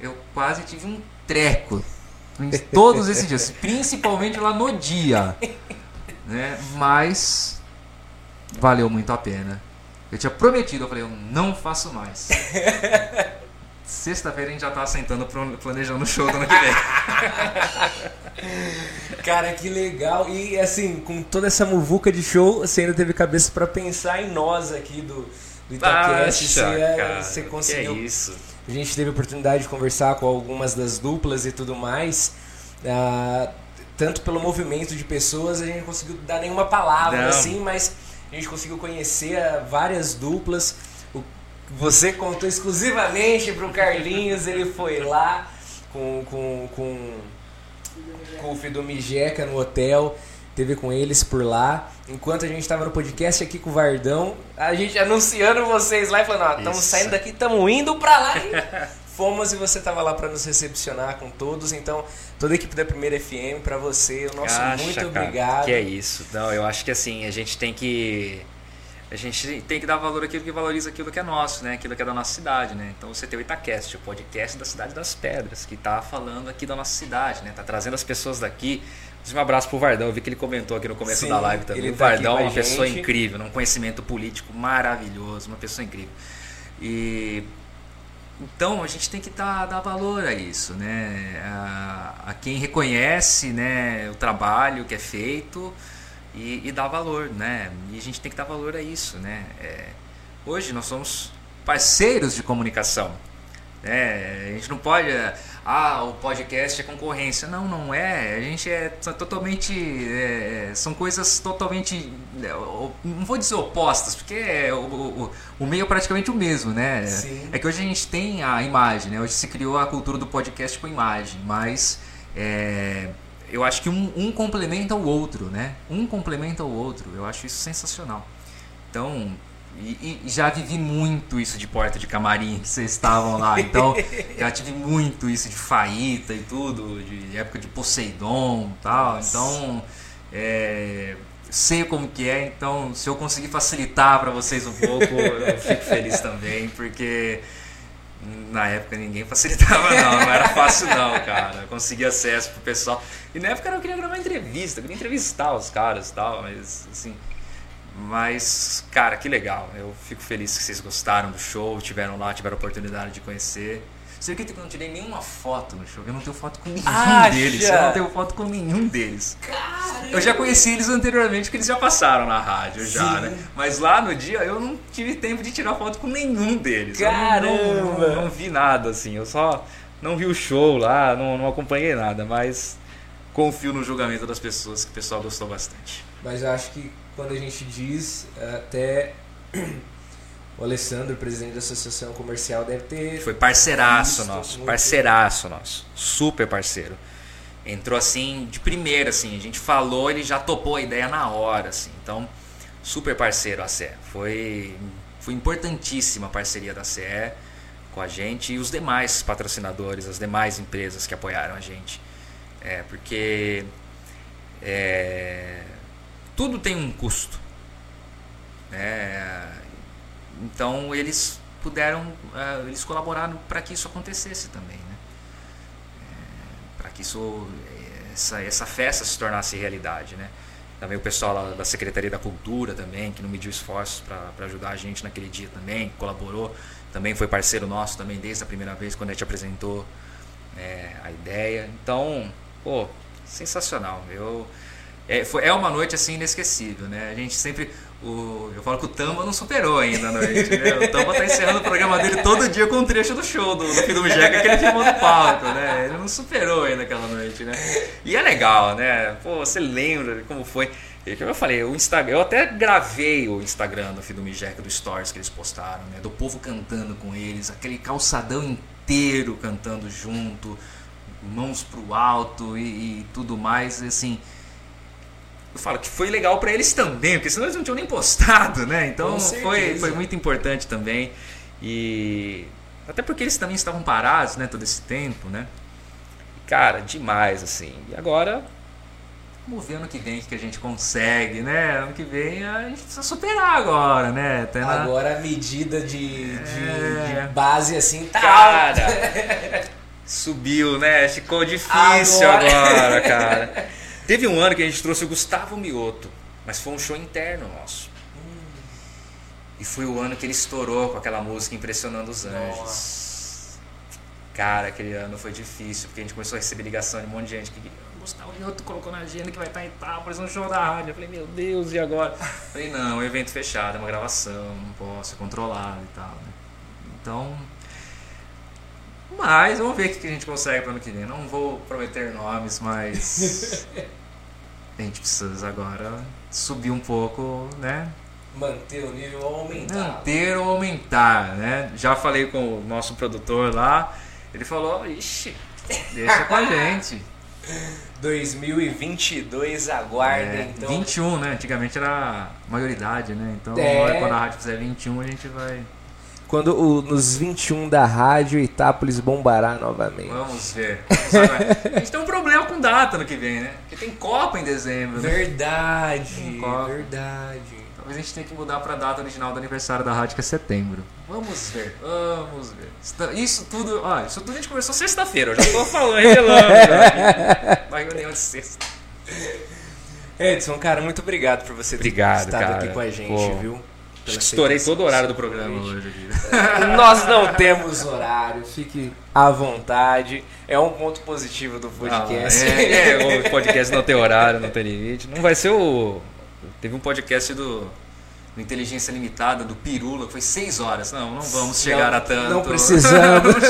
B: Eu quase tive um treco todos esses dias, principalmente lá no dia. Né? Mas valeu muito a pena. Eu tinha prometido, eu falei, eu não faço mais. Sexta-feira a gente já tá sentando planejando o show do ano que vem.
A: Cara, que legal. E assim, com toda essa muvuca de show, você ainda teve cabeça pra pensar em nós aqui do, do Itacast. Você, é,
B: cara,
A: você conseguiu.
B: é isso?
A: A gente teve a oportunidade de conversar com algumas das duplas e tudo mais. Ah, tanto pelo movimento de pessoas, a gente não conseguiu dar nenhuma palavra
B: Não.
A: assim, mas a gente conseguiu conhecer ah, várias duplas. O- você contou exclusivamente pro Carlinhos, ele foi lá com, com, com, com o Fido Mijeca no hotel, teve com eles por lá. Enquanto a gente estava no podcast aqui com o Vardão, a gente anunciando vocês lá e falando, ó, estamos saindo daqui, estamos indo pra lá. Fomos e você estava lá para nos recepcionar com todos. Então, toda a equipe da Primeira FM, para você, o nosso
B: Acha,
A: muito
B: cara,
A: obrigado.
B: Que é isso. Não, eu acho que assim, a gente tem que. A gente tem que dar valor àquilo que valoriza aquilo que é nosso, né? Aquilo que é da nossa cidade, né? Então você tem o Itacast, o podcast da Cidade das Pedras, que tá falando aqui da nossa cidade, né? Tá trazendo as pessoas daqui. Um abraço pro Vardão, eu vi que ele comentou aqui no começo
A: Sim,
B: da live também. O
A: tá
B: Vardão é uma pessoa incrível, um conhecimento político maravilhoso, uma pessoa incrível. E então a gente tem que dar, dar valor a isso, né? A, a quem reconhece né, o trabalho que é feito e, e dá valor, né? E a gente tem que dar valor a isso, né? É, hoje nós somos parceiros de comunicação. Né? A gente não pode. Ah, o podcast é concorrência. Não, não é. A gente é totalmente. é, são coisas totalmente. é, Não vou dizer opostas, porque é, o, o, o meio é praticamente o mesmo, né?
A: Sim.
B: É que hoje a gente tem a imagem, né? Hoje se criou a cultura do podcast com imagem, mas é, eu acho que um, um complementa o outro, né? Um complementa o outro. Eu acho isso sensacional. Então, e, e já vivi muito isso de porta de camarim, que vocês estavam lá. Então, já tive muito isso de faíta e tudo, de época de Poseidon e tal.
A: Nossa.
B: Então, é, sei como que é. Então, se eu conseguir facilitar para vocês um pouco, eu fico feliz também, porque na época ninguém facilitava não, não era fácil não, cara. Conseguir acesso pro pessoal. E na época eu queria gravar entrevista, eu queria entrevistar os caras e tal, mas assim. Mas, cara, que legal. Eu fico feliz que vocês gostaram do show, tiveram lá, tiveram a oportunidade de conhecer. Você acredita que eu não tirei nenhuma foto no show? Eu não tenho foto com nenhum
A: Acha?
B: deles. Eu não tenho foto com nenhum deles. Eu já conheci eles anteriormente, porque eles já passaram na rádio, já,
A: Sim.
B: né? Mas lá no dia eu não tive tempo de tirar foto com nenhum deles. Eu não-
A: Caramba!
B: Não, não, não vi nada, assim. Eu só não vi o show lá, não, não acompanhei nada, mas confio no julgamento das pessoas, que o pessoal gostou bastante.
A: Mas eu acho que quando a gente diz, até o Alessandro, presidente da Associação Comercial, deve ter.
B: Foi parceiraço nosso,
A: muito.
B: parceiraço nosso, super parceiro. Entrou assim de primeira, assim, a gente falou, ele já topou a ideia na hora, assim. Então super parceiro a CE. Foi, foi importantíssima a parceria da CE com a gente e os demais patrocinadores, as demais empresas que apoiaram a gente. É, porque é, tudo tem um custo. Né? Então eles puderam, uh, eles colaboraram para que isso acontecesse também, né? É, para que isso, essa, essa festa se tornasse realidade, né? Também o pessoal da Secretaria da Cultura também, que não mediu esforços para ajudar a gente naquele dia também, colaborou, também foi parceiro nosso também desde a primeira vez quando a gente apresentou é, a ideia. Então, pô, sensacional. Eu é, foi, é uma noite assim inesquecível, né? A gente sempre o, eu falo que o Tamba não superou ainda a noite. Né? O Tamba tá encerrando o programa dele todo dia com um trecho do show do, do Filho Jeca que ele filmou no palco, né? Ele não superou ainda aquela noite, né? E é legal, né? Pô, você lembra como foi? Eu falei, o Instagram, eu até gravei o Instagram do Filho do Mijeca, do Stories que eles postaram, né? Do povo cantando com eles, aquele calçadão inteiro cantando junto, mãos pro alto e, e tudo mais, assim eu falo que foi legal para eles também, porque senão eles não tinham nem postado, né? Então foi, foi muito importante também. E até porque eles também estavam parados, né, todo esse tempo, né? Cara, demais assim. E agora vamos ver ano que vem o que a gente consegue, né? Ano que vem a gente precisa superar agora, né?
A: Na... Agora a medida de, de, é... de, base assim tá
B: Cara, subiu, né? Ficou difícil agora, agora cara. Teve um ano que a gente trouxe o Gustavo Mioto, mas foi um show interno nosso. Hum. E foi o ano que ele estourou com aquela música Impressionando os Anjos. Nossa. Cara, aquele ano foi difícil, porque a gente começou a receber ligação de um monte de gente que Gustavo Mioto colocou na agenda que vai estar em Itápolis, um show da rádio. Eu falei, meu Deus, e agora? Eu falei, não, é um evento fechado, é uma gravação, não posso, é controlado e tal. Né? Então, mas vamos ver o que a gente consegue para ano que vem. Não vou prometer nomes, mas a gente precisa agora subir um pouco, né?
A: Manter o nível ou aumentar.
B: Manter ou aumentar, né? Já falei com o nosso produtor lá, ele falou, ixi, deixa com a gente.
A: 2022 aguarda, é, então.
B: 21, né? Antigamente era maioridade, né? Então, é. quando a rádio fizer 21, a gente vai
A: quando o, nos 21 da rádio Itápolis bombará novamente.
B: Vamos ver. a gente tem um problema com data no que vem, né? Porque tem Copa em dezembro.
A: Né? Verdade, verdade.
B: Talvez a gente tenha que mudar para a data original do aniversário da rádio, que é setembro. Vamos ver, vamos ver. Isso tudo, ó, isso tudo a gente começou sexta-feira, eu já tô falando, revelando. Na reunião de sexta.
A: Edson, cara, muito obrigado por você ter
B: obrigado,
A: estado
B: cara.
A: aqui com a gente, Pô. viu?
B: Estourei todo o horário do programa hoje aqui.
A: Nós não temos horário, fique à vontade. É um ponto positivo do podcast.
B: Ah, é, é, o podcast não tem horário, não tem limite. Não vai ser o. Teve um podcast do, do Inteligência Limitada, do Pirula, que foi seis horas. Não, não vamos chegar
A: não,
B: a tanto.
A: Não precisamos.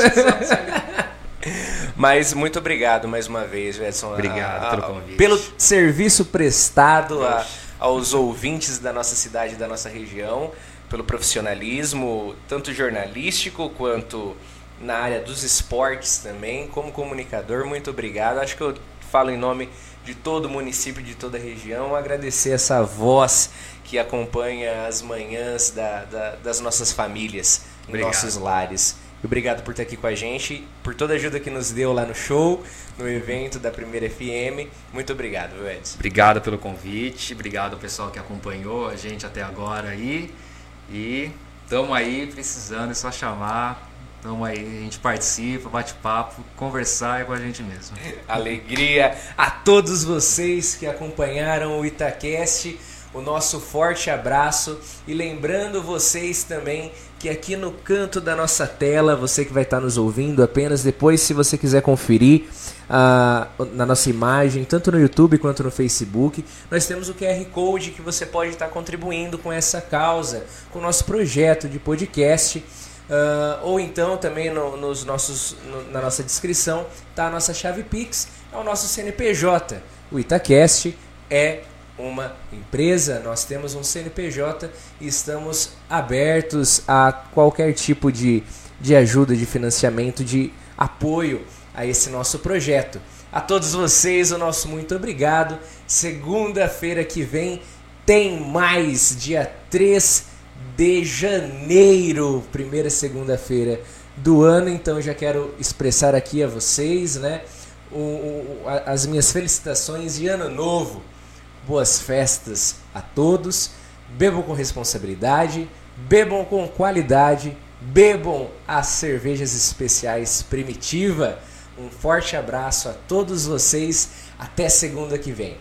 A: Mas muito obrigado mais uma vez, Edson.
B: Obrigado a, a, pelo convite.
A: Pelo serviço prestado. A, aos ouvintes da nossa cidade e da nossa região pelo profissionalismo, tanto jornalístico quanto na área dos esportes também. Como comunicador, muito obrigado. Acho que eu falo em nome de todo o município, de toda a região, agradecer essa voz que acompanha as manhãs da, da, das nossas famílias, nossos lares. Obrigado por estar aqui com a gente, por toda a ajuda que nos deu lá no show, no evento da Primeira FM. Muito obrigado, Edson.
B: Obrigado pelo convite, obrigado ao pessoal que acompanhou a gente até agora aí. E estamos aí precisando, é só chamar. Estamos aí, a gente participa, bate papo, conversar é com a gente mesmo.
A: Alegria a todos vocês que acompanharam o Itacast o nosso forte abraço e lembrando vocês também que aqui no canto da nossa tela, você que vai estar nos ouvindo apenas depois, se você quiser conferir uh, na nossa imagem, tanto no YouTube quanto no Facebook, nós temos o QR Code que você pode estar contribuindo com essa causa, com o nosso projeto de podcast. Uh, ou então também no, nos nossos, no, na nossa descrição está a nossa chave Pix, é o nosso CNPJ. O Itacast é uma empresa, nós temos um CNPJ e estamos abertos a qualquer tipo de, de ajuda, de financiamento, de apoio a esse nosso projeto. A todos vocês, o nosso muito obrigado. Segunda-feira que vem tem mais dia 3 de janeiro, primeira segunda-feira do ano, então já quero expressar aqui a vocês, né, o, o, as minhas felicitações de ano novo. Boas festas a todos. Bebam com responsabilidade, bebam com qualidade, bebam as cervejas especiais Primitiva. Um forte abraço a todos vocês. Até segunda que vem.